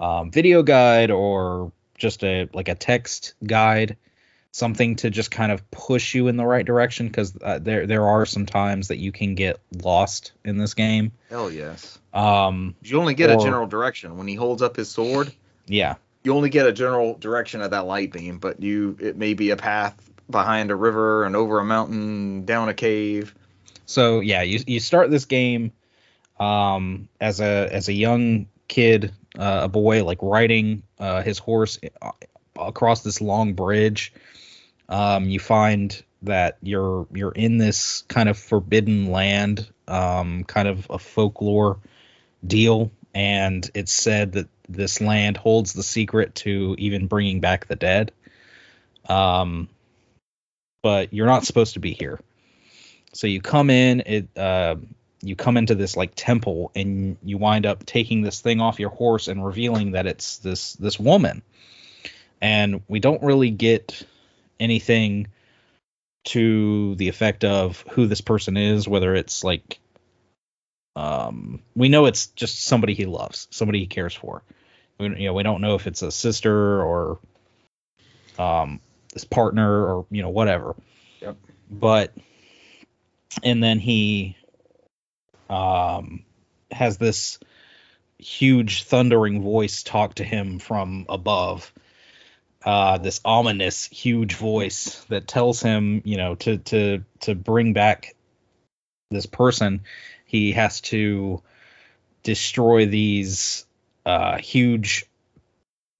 S3: um, video guide, or just a like a text guide, something to just kind of push you in the right direction because uh, there there are some times that you can get lost in this game.
S1: Hell yes.
S3: Um,
S1: You only get a general direction when he holds up his sword.
S3: yeah.
S1: You only get a general direction of that light beam, but you it may be a path behind a river and over a mountain, down a cave.
S3: So yeah, you you start this game um, as a as a young kid, uh, a boy like riding uh, his horse uh, across this long bridge. Um, you find that you're you're in this kind of forbidden land, um, kind of a folklore deal, and it's said that this land holds the secret to even bringing back the dead. Um, but you're not supposed to be here. So you come in, it uh, you come into this like temple, and you wind up taking this thing off your horse and revealing that it's this this woman. And we don't really get anything to the effect of who this person is, whether it's like um we know it's just somebody he loves, somebody he cares for. We, you know, we don't know if it's a sister or um his partner or you know whatever.
S1: Yep.
S3: But and then he um has this huge thundering voice talk to him from above. Uh this ominous huge voice that tells him you know to to to bring back this person he has to destroy these uh huge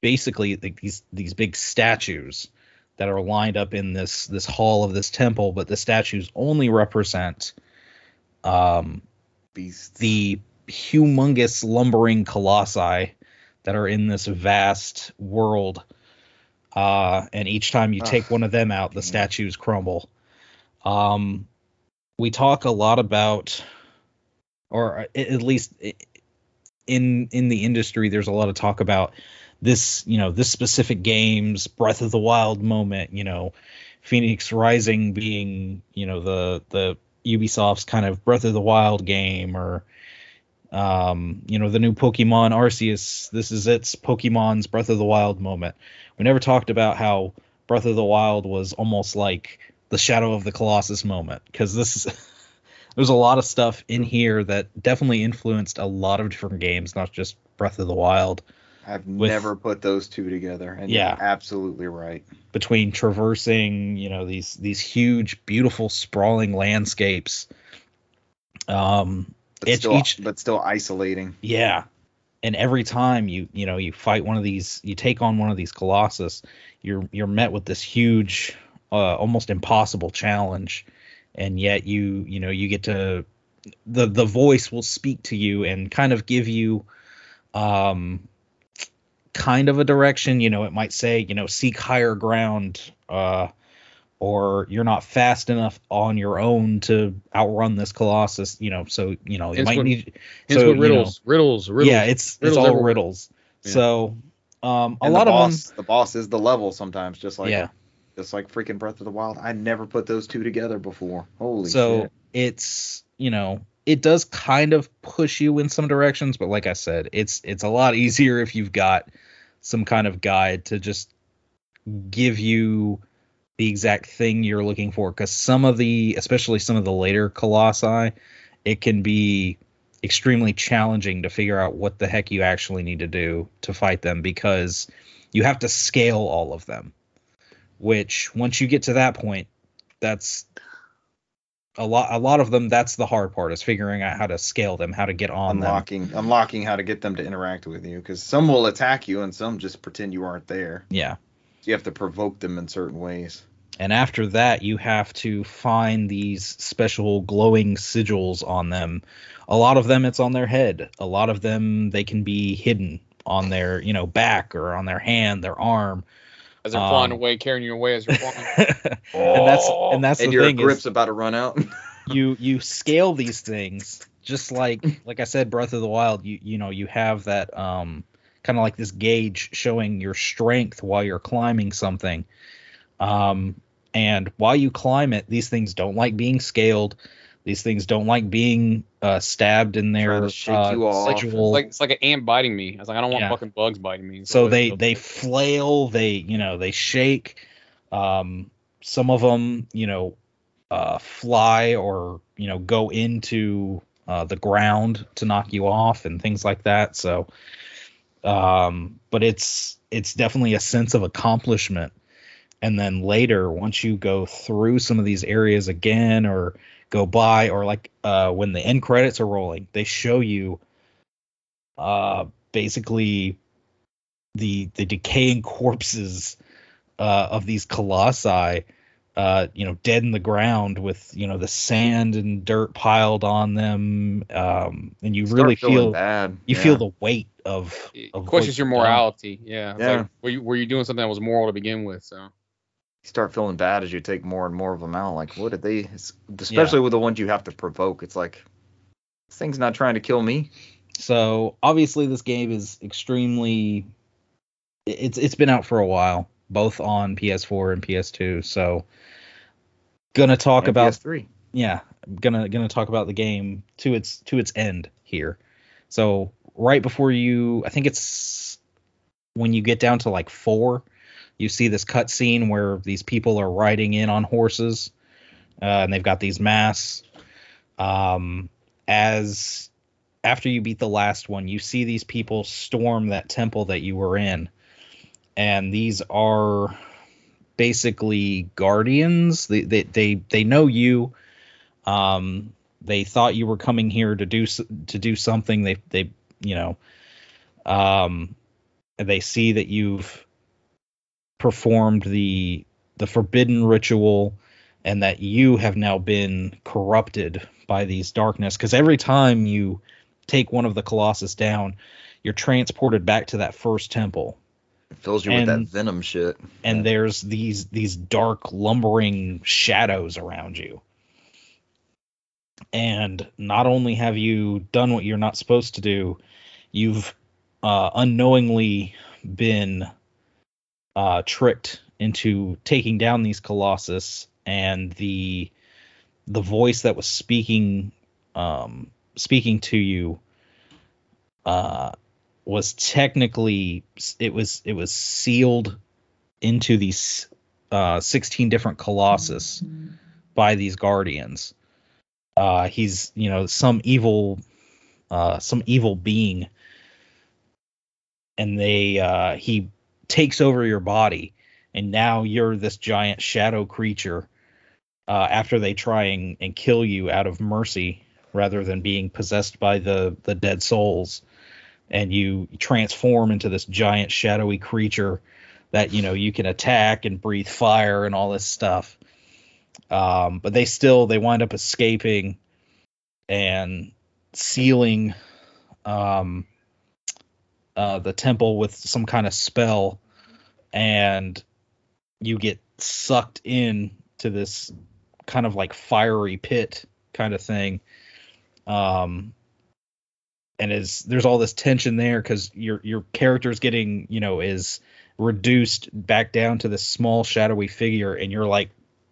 S3: basically these these big statues that are lined up in this this hall of this temple but the statues only represent um
S1: Beasts.
S3: the humongous lumbering colossi that are in this vast world. Uh, and each time you take
S1: Ugh,
S3: one of them out, the statues crumble. Um, we talk a lot about, or at least in in the industry, there's a lot of talk about this, you know, this specific game's Breath of the Wild moment. You know, Fenyx Rising being, you know, the the Ubisoft's kind of Breath of the Wild game, or um, you know, the new Pokemon Arceus. This is its Pokemon's Breath of the Wild moment. We never talked about how Breath of the Wild was almost like the Shadow of the Colossus moment, because this is there's a lot of stuff in here that definitely influenced a lot of different games, not just Breath of the Wild.
S1: I've
S3: with-
S1: never put those two together, and
S3: Yeah.
S1: you're absolutely right.
S3: between traversing, you know, these these huge, beautiful, sprawling landscapes. Um,
S1: But
S3: It's
S1: still,
S3: each-
S1: but still isolating.
S3: yeah, and every time you you know you fight one of these, you take on one of these colossus, you're you're met with this huge, uh, almost impossible challenge, and yet you you know you get to the the voice will speak to you and kind of give you um kind of a direction you know it might say you know seek higher ground uh or you're not fast enough on your own to outrun this colossus you know so you know you
S2: Hence
S3: might
S2: what-
S3: need
S2: Hence
S3: so,
S2: what
S3: you
S2: riddles, riddles, riddles.
S3: yeah it's it's all
S2: everywhere.
S3: riddles
S2: Yeah.
S3: so um a
S1: And
S3: lot
S1: the
S3: of
S1: boss,
S3: them
S1: the boss is the level sometimes, just like
S3: yeah
S1: just like freaking Breath of the Wild. I never put those two together before. Holy
S3: so
S1: shit!
S3: it's you know it does kind of push you in some directions but like i said it's it's a lot easier if you've got some kind of guide to just give you the exact thing you're looking for because some of the especially some of the later colossi it can be extremely challenging to figure out what the heck you actually need to do to fight them because you have to scale all of them which once you get to that point that's a lot a lot of them that's the hard part is figuring out how to scale them how to get on them.
S1: Unlocking unlocking how to get them to interact with you because some will attack you and some just pretend you aren't there.
S3: yeah.
S1: So you have to provoke them in certain ways.
S3: and after that you have to find these special glowing sigils on them. A lot of them it's on their head. A lot of them they can be hidden on their you know back or on their hand their arm
S2: as they're flying
S3: um,
S2: away, carrying you away as you're flying.
S3: and that's and that's
S1: and
S3: the
S1: your
S3: thing
S1: grip's
S3: is
S1: about to run out.
S3: you you scale these things just like like I said Breath of the Wild you you know you have that um kind of like this gauge showing your strength while you're climbing something um and while you climb it these things don't like being scaled these things don't like being uh, stabbed in
S1: Trying
S3: their uh,
S1: you off.
S2: It's like it's like an ant biting me. I was like, I don't want
S3: Yeah.
S2: fucking bugs biting me.
S3: so they
S2: it's-
S3: they flail they you know they shake um some of them you know uh fly or you know go into uh the ground to knock you off and things like that so um but it's it's definitely a sense of accomplishment and then later once you go through some of these areas again or go by or like uh when the end credits are rolling they show you uh basically the the decaying corpses uh, of these colossi, uh, you know, dead in the ground with you know the sand and dirt piled on them, um, and you
S1: Start
S3: really feel
S1: bad.
S3: you
S1: Yeah.
S3: feel the weight of,
S2: it
S3: of
S2: questions
S3: what
S2: your
S3: you've done.
S2: morality. Yeah.
S1: Yeah.
S2: Like, were you were you doing something that was moral to begin with? So
S1: you start feeling bad as you take more and more of them out. Like, what did they? Especially with the ones you have to provoke. It's like this thing's not trying to kill me.
S3: So obviously, this game is extremely. It's it's been out for a while, both on PS4 and PS2. So, gonna talk
S1: And
S3: about
S1: PS3.
S3: yeah gonna gonna talk about the game to its to its end here so right before you i think it's when you get down to like four you see this cutscene where these people are riding in on horses uh, and they've got these masks. Um as after you beat the last one you see these people storm that temple that you were in. And these are basically guardians. They they they, they know you. Um, they thought you were coming here to do to do something. They they you know, um, they see that you've performed the the forbidden ritual, and that you have now been corrupted by these darkness. Because every time you take one of the colossus down, you're transported back to that first temple
S1: It fills you with that
S3: And-
S1: venom shit.
S3: and
S1: Yeah.
S3: there's these these dark lumbering shadows around you and not only have you done what you're not supposed to do you've uh, unknowingly been uh, tricked into taking down these colossus and the the voice that was speaking um, speaking to you uh, was technically it was it was sealed into these uh, 16 different colossus by these guardians. Uh, he's you know some evil, uh, some evil being, and they uh, he takes over your body, and now you're this giant shadow creature. Uh, after they try and, and kill you out of mercy, rather than being possessed by the the dead souls, and you transform into this giant shadowy creature that you know you can attack and breathe fire and all this stuff. Um, but they still they wind up escaping and sealing um, uh, the temple with some kind of spell, and you get sucked in to this kind of like fiery pit kind of thing. Um, and is there's all this tension there because your your character's getting you know is reduced back down to this small shadowy figure, and you're like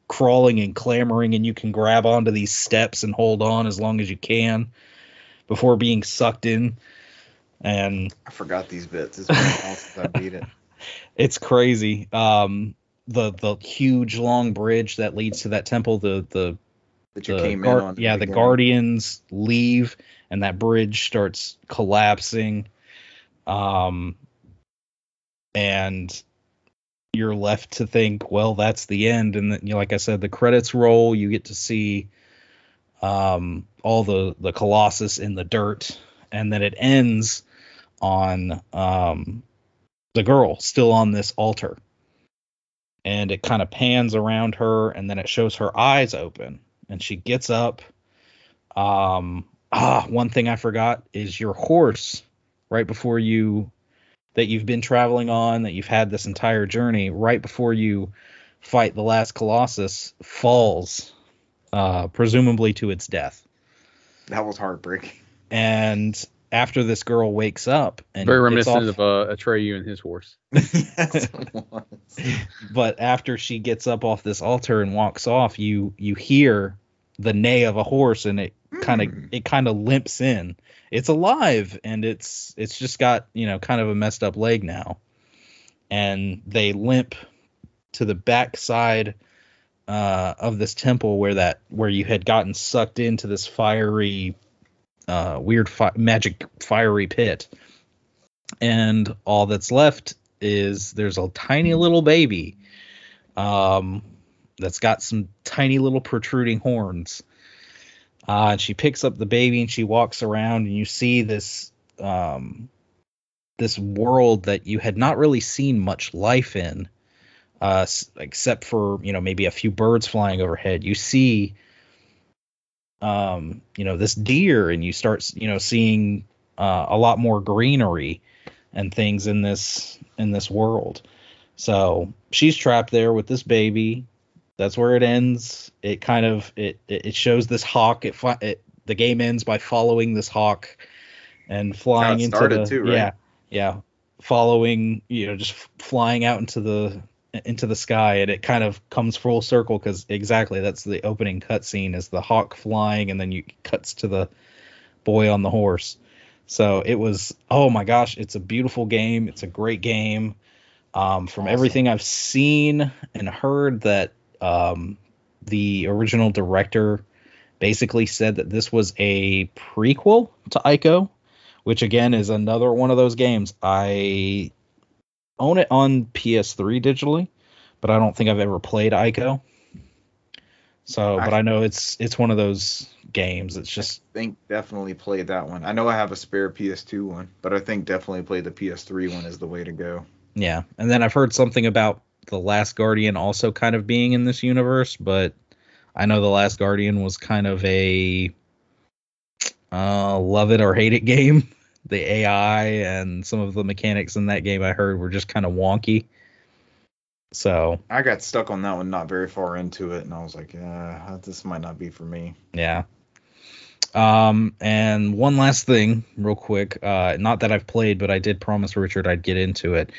S3: crawling and clamoring, and you can grab onto these steps and hold on as long as you can before being sucked in. And
S1: I forgot these bits. It's been a while since I beat it.
S3: it's crazy. Um, the the huge long bridge that leads to that temple, the the
S1: That you
S3: the
S1: came
S3: guar-
S1: in on.
S3: yeah, the guardians leave and that bridge starts collapsing. Um, and you're left to think, well, that's the end. And then, you know, like I said, the credits roll. You get to see um, all the the Colossus in the dirt, and then it ends on um, the girl still on this altar. And it kind of pans around her, and then it shows her eyes open, and she gets up. Um, ah, one thing I forgot is your horse right before you that you've been traveling on, that you've had this entire journey, right before you fight the last Colossus, falls, uh, presumably to its death.
S1: That was heartbreaking.
S3: And after this girl wakes up and
S2: Very
S3: gets
S2: reminiscent
S3: off-
S2: of uh, Atreyu and his horse.
S1: yes, it was.
S3: but after she gets up off this altar and walks off, you you hear the neigh of a horse and it kind of
S1: Hmm.
S3: it kind of limps in. It's alive and it's it's just got, you know, kind of a messed up leg now. And they limp to the back side uh, of this temple where that where you had gotten sucked into this fiery uh, weird fi- magic fiery pit. And all that's left is there's a tiny little baby um, that's got some tiny little protruding horns. Uh, and she picks up the baby and she walks around, and you see this um, this world that you had not really seen much life in, uh, except for you know maybe a few birds flying overhead. You see, um, you know, this deer, and you start you know seeing uh, a lot more greenery and things in this in this world. So she's trapped there with this baby. That's where it ends. It kind of it it shows this hawk. It, it the game ends by following this hawk and flying into the
S1: too, right?
S3: yeah yeah following you know just f- flying out into the into the sky and it kind of comes full circle because exactly that's the opening cutscene is the hawk flying and then you cuts to the boy on the horse so it was oh my gosh it's a beautiful game it's a great game um, from
S1: Awesome.
S3: everything i've seen and heard that um, the original director basically said that this was a prequel to Ico, which again is another one of those games. I own it on PS3 digitally, but I don't think I've ever played Ico. So, but I know it's it's one of those games. It's just
S1: I think definitely play that one. I know I have a spare PS2 one, but I think definitely play the PS3 one is the way to go.
S3: yeah. And then I've heard something about the Last Guardian also kind of being in this universe, but I know the Last Guardian was kind of a uh, love it or hate it game. The AI and some of the mechanics in that game I heard were just kind of wonky. So
S1: I got stuck on that one not very far into it, and I was like, yeah, this might not be for me.
S3: yeah. Um, and one last thing, real quick. Uh, not that I've played, but I did promise Richard I'd get into it.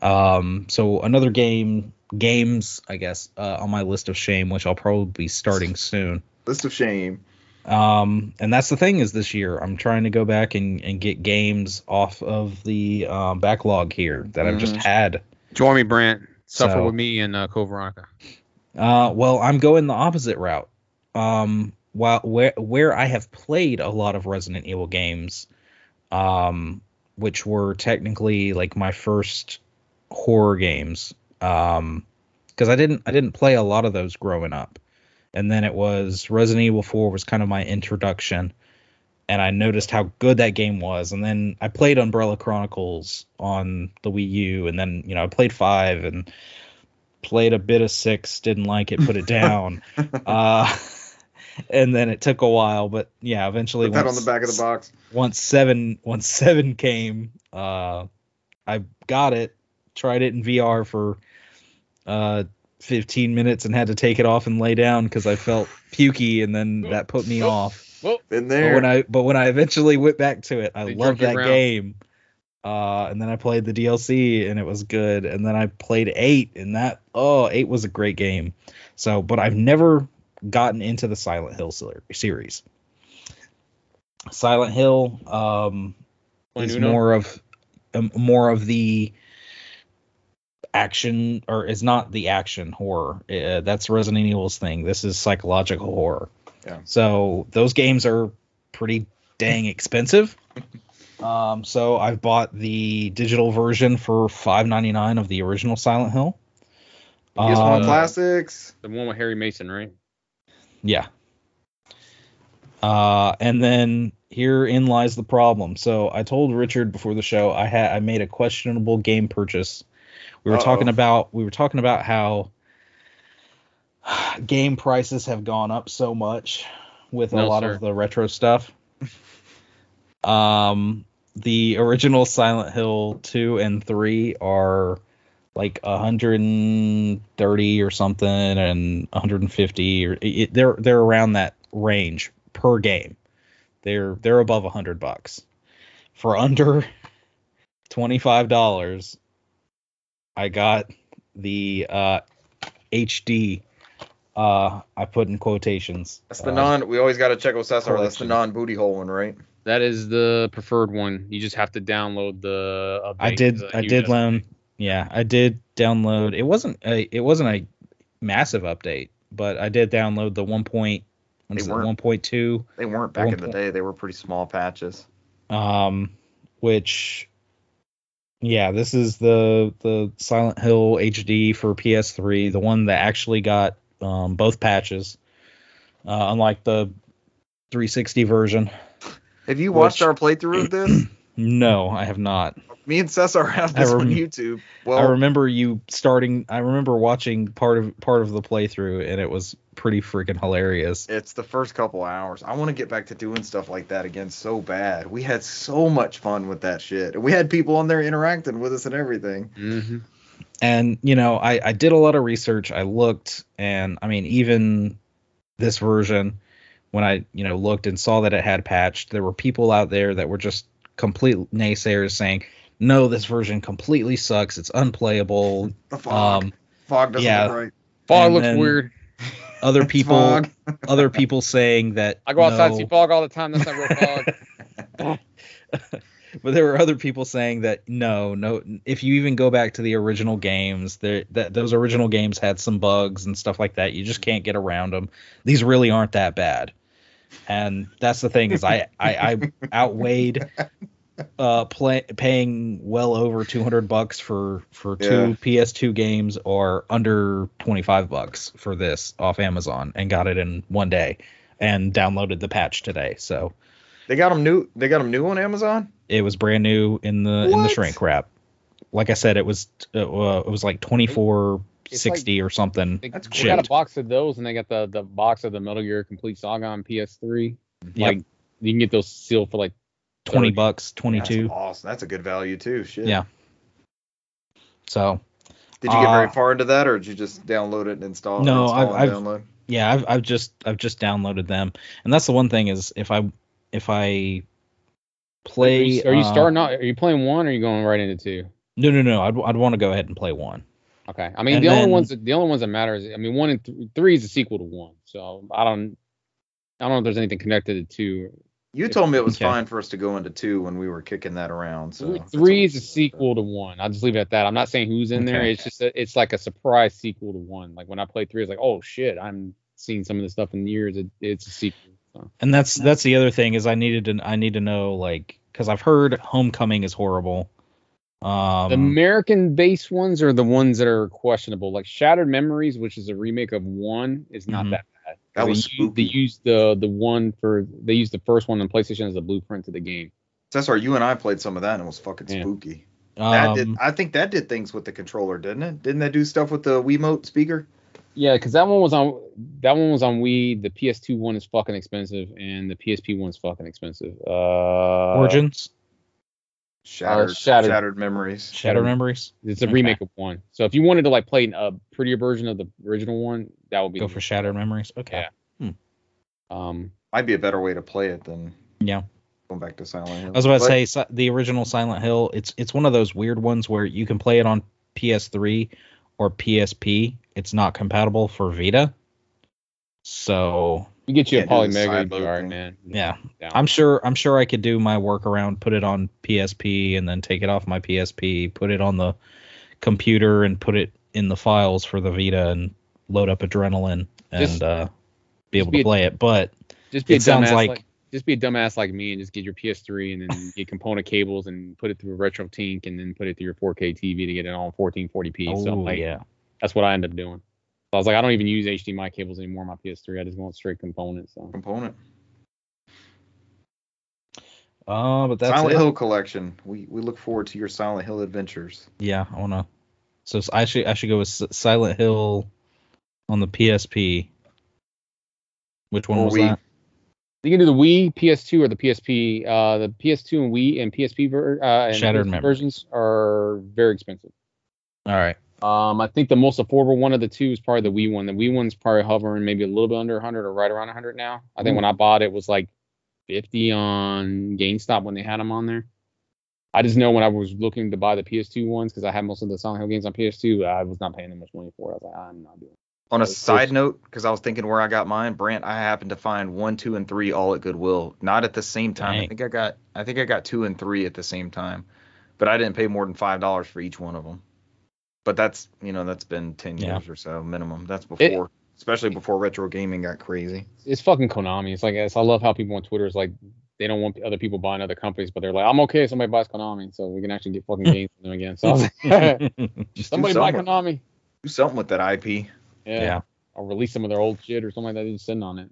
S3: Um, so another game, games, I guess, uh, on my list of shame, which I'll probably be starting soon.
S1: List of shame.
S3: Um, and that's the thing is this year I'm trying to go back and, and get games off of the um, backlog here that I've just
S1: Mhm.
S3: had.
S2: Join me, Brant. Suffer
S3: So-
S2: with me and uh, Code Veronica.
S3: Uh, well, I'm going the opposite route. Um, while where where I have played a lot of Resident Evil games, um, which were technically like my first horror games, um, because I didn't I didn't play a lot of those growing up, and then it was Resident Evil 4 was kind of my introduction, and I noticed how good that game was, and then I played Umbrella Chronicles on the Wii U, and then you know I played five and played a bit of six, didn't like it, put it down. uh, and then it took a while, but yeah, eventually
S1: Put that on
S3: once,
S1: the back of the box.
S3: once seven once seven came, uh, I got it, tried it in VR for uh 15 minutes and had to take it off and lay down because I felt pukey, and then that put me off.
S2: Well,
S1: Been
S3: But
S1: there.
S3: when I but when I eventually went back to it, I
S2: They
S3: loved that
S2: around.
S3: game. Uh, and then I played the DLC and it was good. And then I played eight and that oh eight was a great game. So, but I've never gotten into the Silent Hill series. Silent Hill um, is more of um, more of the action or is not the action horror. Uh, that's Resident Evil's thing. This is psychological horror.
S1: Yeah.
S3: So those games are pretty dang expensive. Um, so I've bought the digital version for five ninety nine of the original Silent Hill.
S1: you just want
S3: Um,
S1: classics.
S2: the one with Harry Mason, right?
S3: Yeah. Uh, and then herein lies the problem. So I told Richard before the show I had I made a questionable game purchase. We were
S1: Uh-oh.
S3: talking about we were talking about how game prices have gone up so much with a lot
S2: sir.
S3: of the retro stuff. um, the original Silent Hill 2 and 3 are like 130 or something and 150 or it, they're they're around that range per game. They're they're above 100 bucks. For under $25, I got the uh HD uh I put in quotations.
S1: That's the
S3: uh,
S1: non. We always got to check with Cesar. That's the non booty hole one, right?
S2: That is the preferred one. You just have to download the update.
S3: I did.
S2: It's a
S3: I
S2: huge
S3: did
S2: update.
S3: learn. Yeah, I did download. It wasn't a. It wasn't a massive update, but I did download the one point. What
S1: They
S3: it?
S1: weren't.
S3: One point two.
S1: They weren't back
S3: One
S1: in the day. They were pretty small patches.
S3: Um, which. Yeah, this is the the Silent Hill HD for PS3, the one that actually got um, both patches, uh, unlike the 360 version.
S1: Have you watched
S3: Which-
S1: our playthrough of this?
S3: No, I have not.
S1: Me and Cesar have this on
S3: rem-
S1: YouTube.
S3: I remember you starting. I remember watching part of part of the playthrough, and it was pretty freaking hilarious.
S1: it's the first couple hours. I want to get back to doing stuff like that again so bad. We had so much fun with that shit. We had people on there interacting with us and everything.
S2: Mhm.
S3: And you know, I I did a lot of research. I looked, and I mean, even this version, when I you know looked and saw that it had patched, there were people out there that were just complete naysayers saying, "No, this version completely sucks. It's unplayable."
S1: The fog.
S3: Um,
S1: fog doesn't
S3: yeah.
S1: look right.
S2: Fog
S3: And
S2: looks
S3: then-
S2: weird.
S3: Other people,
S1: fog.
S3: other people saying that
S2: I go outside and see fog all the time. That's not real fog.
S3: but there were other people saying that no, no. If you even go back to the original games, there that those original games had some bugs and stuff like that. You just can't get around them. These really aren't that bad. And that's the thing is I I, I outweighed uh play, paying well over 200 bucks for for two PS2 games or under 25 bucks for this off Amazon and got it in one day and downloaded the patch today. So
S1: They got them new. They got them new on Amazon.
S3: it was brand new in the in the shrink wrap. Like I said, it was uh, it was like twenty four sixty or something.
S2: They,
S1: That's
S2: they got a box of those, and they got the the box of the Metal Gear Complete Saga on PS3.
S3: Yep.
S2: Like you can get those sealed for like
S3: Twenty
S2: 30.
S3: bucks, twenty two.
S1: That's awesome. That's a good value too. Shit.
S3: Yeah. So
S1: Did you get very
S3: Uh,
S1: far into that, or did you just download it and install?
S3: No,
S1: install
S3: I've-
S1: and
S3: I've- yeah, I've I've just I've just downloaded them, and that's the one thing is if I if I
S2: Are you,
S3: play.
S2: are you
S3: uh,
S2: starting out? Are you playing one? or Are you going right into two?
S3: No, no, no. I'd I'd want to go ahead and play one.
S2: Okay. I mean,
S3: And
S2: the
S3: then-
S2: only ones that, the only ones that matter is I mean, one and th- three is a sequel to one. So I don't I don't know if there's anything connected to two.
S1: You told me it was
S3: Okay.
S1: fine for us to go into two when we were kicking that around. So
S2: Three-
S1: that's
S2: three
S1: what-
S2: is a sequel to one. I'll just leave it at that. I'm not saying who's in there. It's just a, it's like a surprise sequel to one. Like when I played three, it's like, oh shit, I'm seeing some of the stuff in years. It, it's a sequel. So.
S3: And that's that's the other thing is I needed to I need to know like because I've heard Homecoming is horrible. Um,
S2: the American based ones are the ones that are questionable. Like Shattered Memories, which is a remake of one, is not
S3: Mhm.
S2: that bad.
S1: That
S2: they
S1: was
S2: used,
S1: spooky.
S2: they used the the one for they used the first one on PlayStation as a blueprint to the game.
S1: That's why you and I played some of that and it was fucking
S2: Yeah.
S1: spooky. That did,
S3: um,
S1: I think that did things with the controller, didn't it? Didn't that do stuff with the Wiimote speaker?
S2: Yeah, because that one was on that one was on Wii. The PS2 one is fucking expensive, and the PSP one's fucking expensive. Uh,
S3: Origins,
S1: Shattered,
S2: Shattered.
S1: shattered. memories.
S3: Shattered Memories.
S2: It's a
S3: Okay.
S2: remake of one. So if you wanted to like play a prettier version of the original one, that would be
S3: Go
S2: the-
S3: for Shattered Memories. Okay.
S2: Yeah. Um,
S1: Might be a better way to play it than
S3: Yeah.
S1: going back to Silent Hill.
S3: I was about to say si- the original Silent Hill. It's it's one of those weird ones where you can play it on PS3 or PSP. It's not compatible for Vita. So
S2: you get you a
S1: Can't do
S2: Poly
S1: the
S2: Mega, you'd be
S1: sideload
S2: alright,
S1: thing.
S2: man.
S3: yeah,
S2: Down.
S3: I'm sure I'm sure I could do my workaround. Put it on PSP and then take it off my PSP. Put it on the computer and put it in the files for the Vita and load up Adrenaline and
S2: Just-
S3: uh, be able
S2: be
S3: to
S2: a-
S3: play it. But
S2: Just be a
S3: sounds
S2: dumbass
S3: like-
S2: like, just be a dumbass like me and just get your PS3 and then get component cables and put it through a RetroTink and then put it through your 4K TV to get it on 1440p. so
S3: oh
S2: like
S3: yeah,
S2: that's what I end up doing. So I was like, I don't even use HDMI cables anymore on my PS3. I just want straight components. So
S1: component.
S3: uh, but that's
S1: Silent
S3: it.
S1: Hill collection. We we look forward to your Silent Hill adventures.
S3: Yeah, I wanna. So I should I should go with Silent Hill on the PSP. Which one
S1: Or
S3: was
S1: we-
S3: that?
S2: you can do the Wii, PS2, or the PSP. Uh, the PS2 and Wii and PSP ver- uh, and
S3: Shattered
S2: PSP
S3: Memories.
S2: versions are very expensive.
S3: All right.
S2: Um, I think the most affordable one of the two is probably the Wii one. The Wii one's probably hovering maybe a little bit under 100 or right around 100 now. I think when I bought it, it was like 50 on GameStop when they had them on there. I just know when I was looking to buy the PS2 ones because I had most of the Silent Hill games on PS2, I was not paying that much money for it. I was like, I'm not doing. it.
S1: On a side note, because I was thinking where I got mine, Brant, I happened to find one, two, and three all at Goodwill. Not at the same time. I think I got I think I got two and three at the same time, but I didn't pay more than five dollars for each one of them. But that's you know that's been ten
S3: Yeah.
S1: years or so minimum. That's
S2: It-
S1: before, especially before retro gaming got crazy.
S2: It's fucking Konami. It's like it's, I love how people on Twitter is like they don't want other people buying other companies, but they're like, I'm okay if somebody buys Konami, so we can actually get fucking games from them again. So like,
S1: Just
S2: somebody
S1: do
S2: buy Konami.
S1: do something with that IP.
S2: Yeah.
S3: Yeah.
S2: Or release some of their old shit or something like that. They're just sitting on it.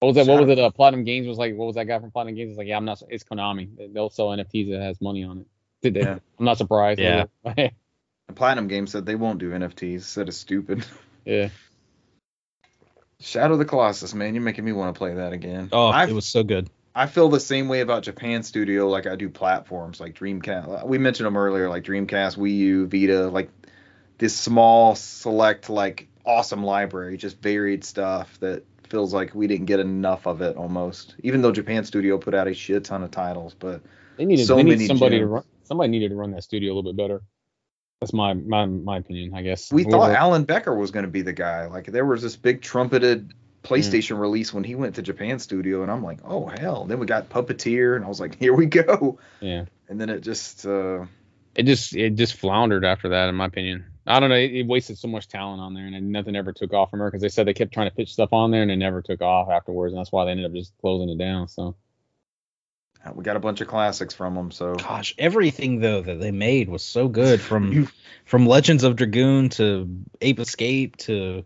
S2: What was that? What was it? Uh, Platinum Games was like. What was that guy from Platinum Games? Was like, yeah, I'm not. It's Konami. They'll sell NFTs that has money on it. Did they?
S1: Yeah.
S2: I'm not surprised.
S3: Yeah.
S1: The Platinum Game said they won't do NFTs. Said it's stupid.
S2: yeah.
S1: Shadow of the Colossus, man, you're making me want to play that again.
S3: oh,
S1: I
S3: it was so good.
S1: I feel the same way about Japan Studio, like I do platforms like Dreamcast. We mentioned them earlier, like Dreamcast, Wii U, Vita, like this small, select, like awesome library, just varied stuff that feels like we didn't get enough of it almost. Even though Japan Studio put out a shit ton of titles, but
S2: They needed.
S1: So
S2: they
S1: many
S2: needed somebody to run. Somebody needed to run that studio a little bit better. That's my my my opinion, I guess.
S1: we thought Allan Becker was going to be the guy. Like there was this big trumpeted PlayStation release when he went to Japan Studio, and I'm like, oh hell. Then we got Puppeteer, and I was like, here we go.
S2: Yeah.
S1: And then it just. uh
S2: It just it just floundered after that, in my opinion. I don't know. It, it wasted so much talent on there, and nothing ever took off from her because they said they kept trying to pitch stuff on there, and it never took off afterwards, and that's why they ended up just closing it down. So
S1: We got a bunch of classics from them, so
S3: Gosh, everything though that they made was so good from
S1: You-
S3: from Legends of Dragoon to Ape Escape to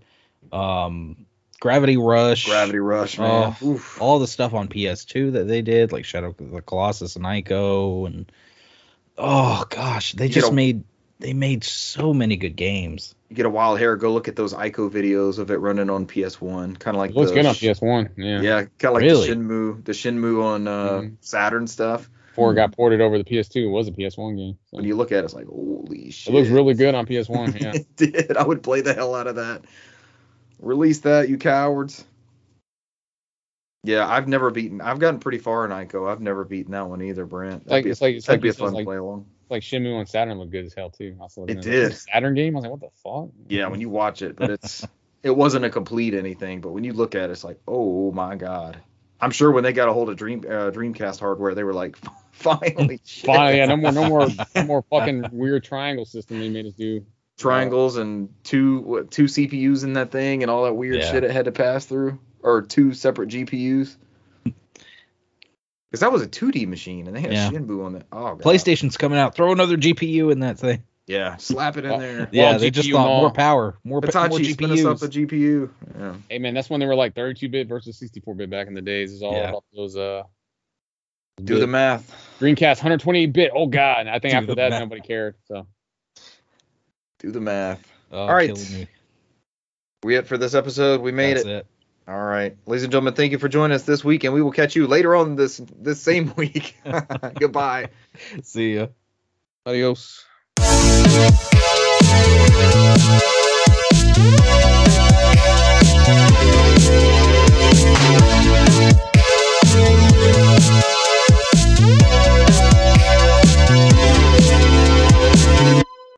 S3: um Gravity Rush.
S1: Gravity Rush, man.
S3: Oh, all the stuff on PS2 that they did, like Shadow of the Colossus and Ico, and oh gosh, they
S1: You
S3: just
S1: a-
S3: made they made so many good games.
S1: You get a wild hair, go look at those Ico videos of it running on PS1, kind of like
S2: it looks
S1: the
S2: good on PS1. Yeah.
S1: Yeah, kind of like
S3: Really?
S1: the Shenmue, the Shenmue on uh,
S2: Mhm.
S1: Saturn stuff.
S2: Before it got ported over the PS2, it was a PS1 game. So.
S1: When you look at it, it's like, holy shit.
S2: It looks really good on PS1. Yeah.
S1: it did. I would play the hell out of that. Release that, you cowards. Yeah, I've never beaten. I've gotten pretty far in Ico. I've never beaten that one either, Brant. That'd
S2: like
S1: be,
S2: it's like it's
S1: that'd
S2: like,
S1: be a fun
S2: like,
S1: play along.
S2: Like Shenmue on Saturn looked good as hell too. Looking
S1: It did.
S2: Saturn game. I was like, what the fuck?
S1: Yeah, when you watch it, but it's it wasn't a complete anything. But when you look at it, it's like, oh my god. I'm sure when they got a hold of Dream uh, Dreamcast hardware, they were like, finally, shit.
S2: Finally, yeah, no more, no more, no more fucking weird triangle system they made us do.
S1: triangles and two what, two CPUs in that thing and all that weird
S3: Yeah.
S1: shit it had to pass through, or two separate GPUs. Because that was a 2D machine and they had
S3: Yeah.
S1: Shenmue on it. Oh, God.
S3: PlayStation's coming out. Throw another GPU in that thing.
S1: Yeah, slap it in there.
S3: Yeah,
S2: Well,
S3: they just
S2: GPU
S3: thought
S2: mall.
S3: more power, more, pa- more
S1: Hitachi, spin us up
S3: GPUs.
S1: a GPU. Yeah.
S2: Hey man, that's when they were like 32-bit versus 64-bit back in the days. It's all
S3: Yeah.
S2: about those uh.
S1: Do the math.
S2: Dreamcast 128-bit. Oh god, I think
S3: Do
S2: after that
S3: math.
S2: nobody cared. So
S1: Do the math.
S3: Oh,
S1: All right.
S3: me.
S1: We it for this episode. We made
S3: That's
S1: it.
S3: it.
S1: All right, ladies and gentlemen, thank you for joining us this week, and we will catch you later on this this same week. Goodbye.
S3: See ya.
S2: adios.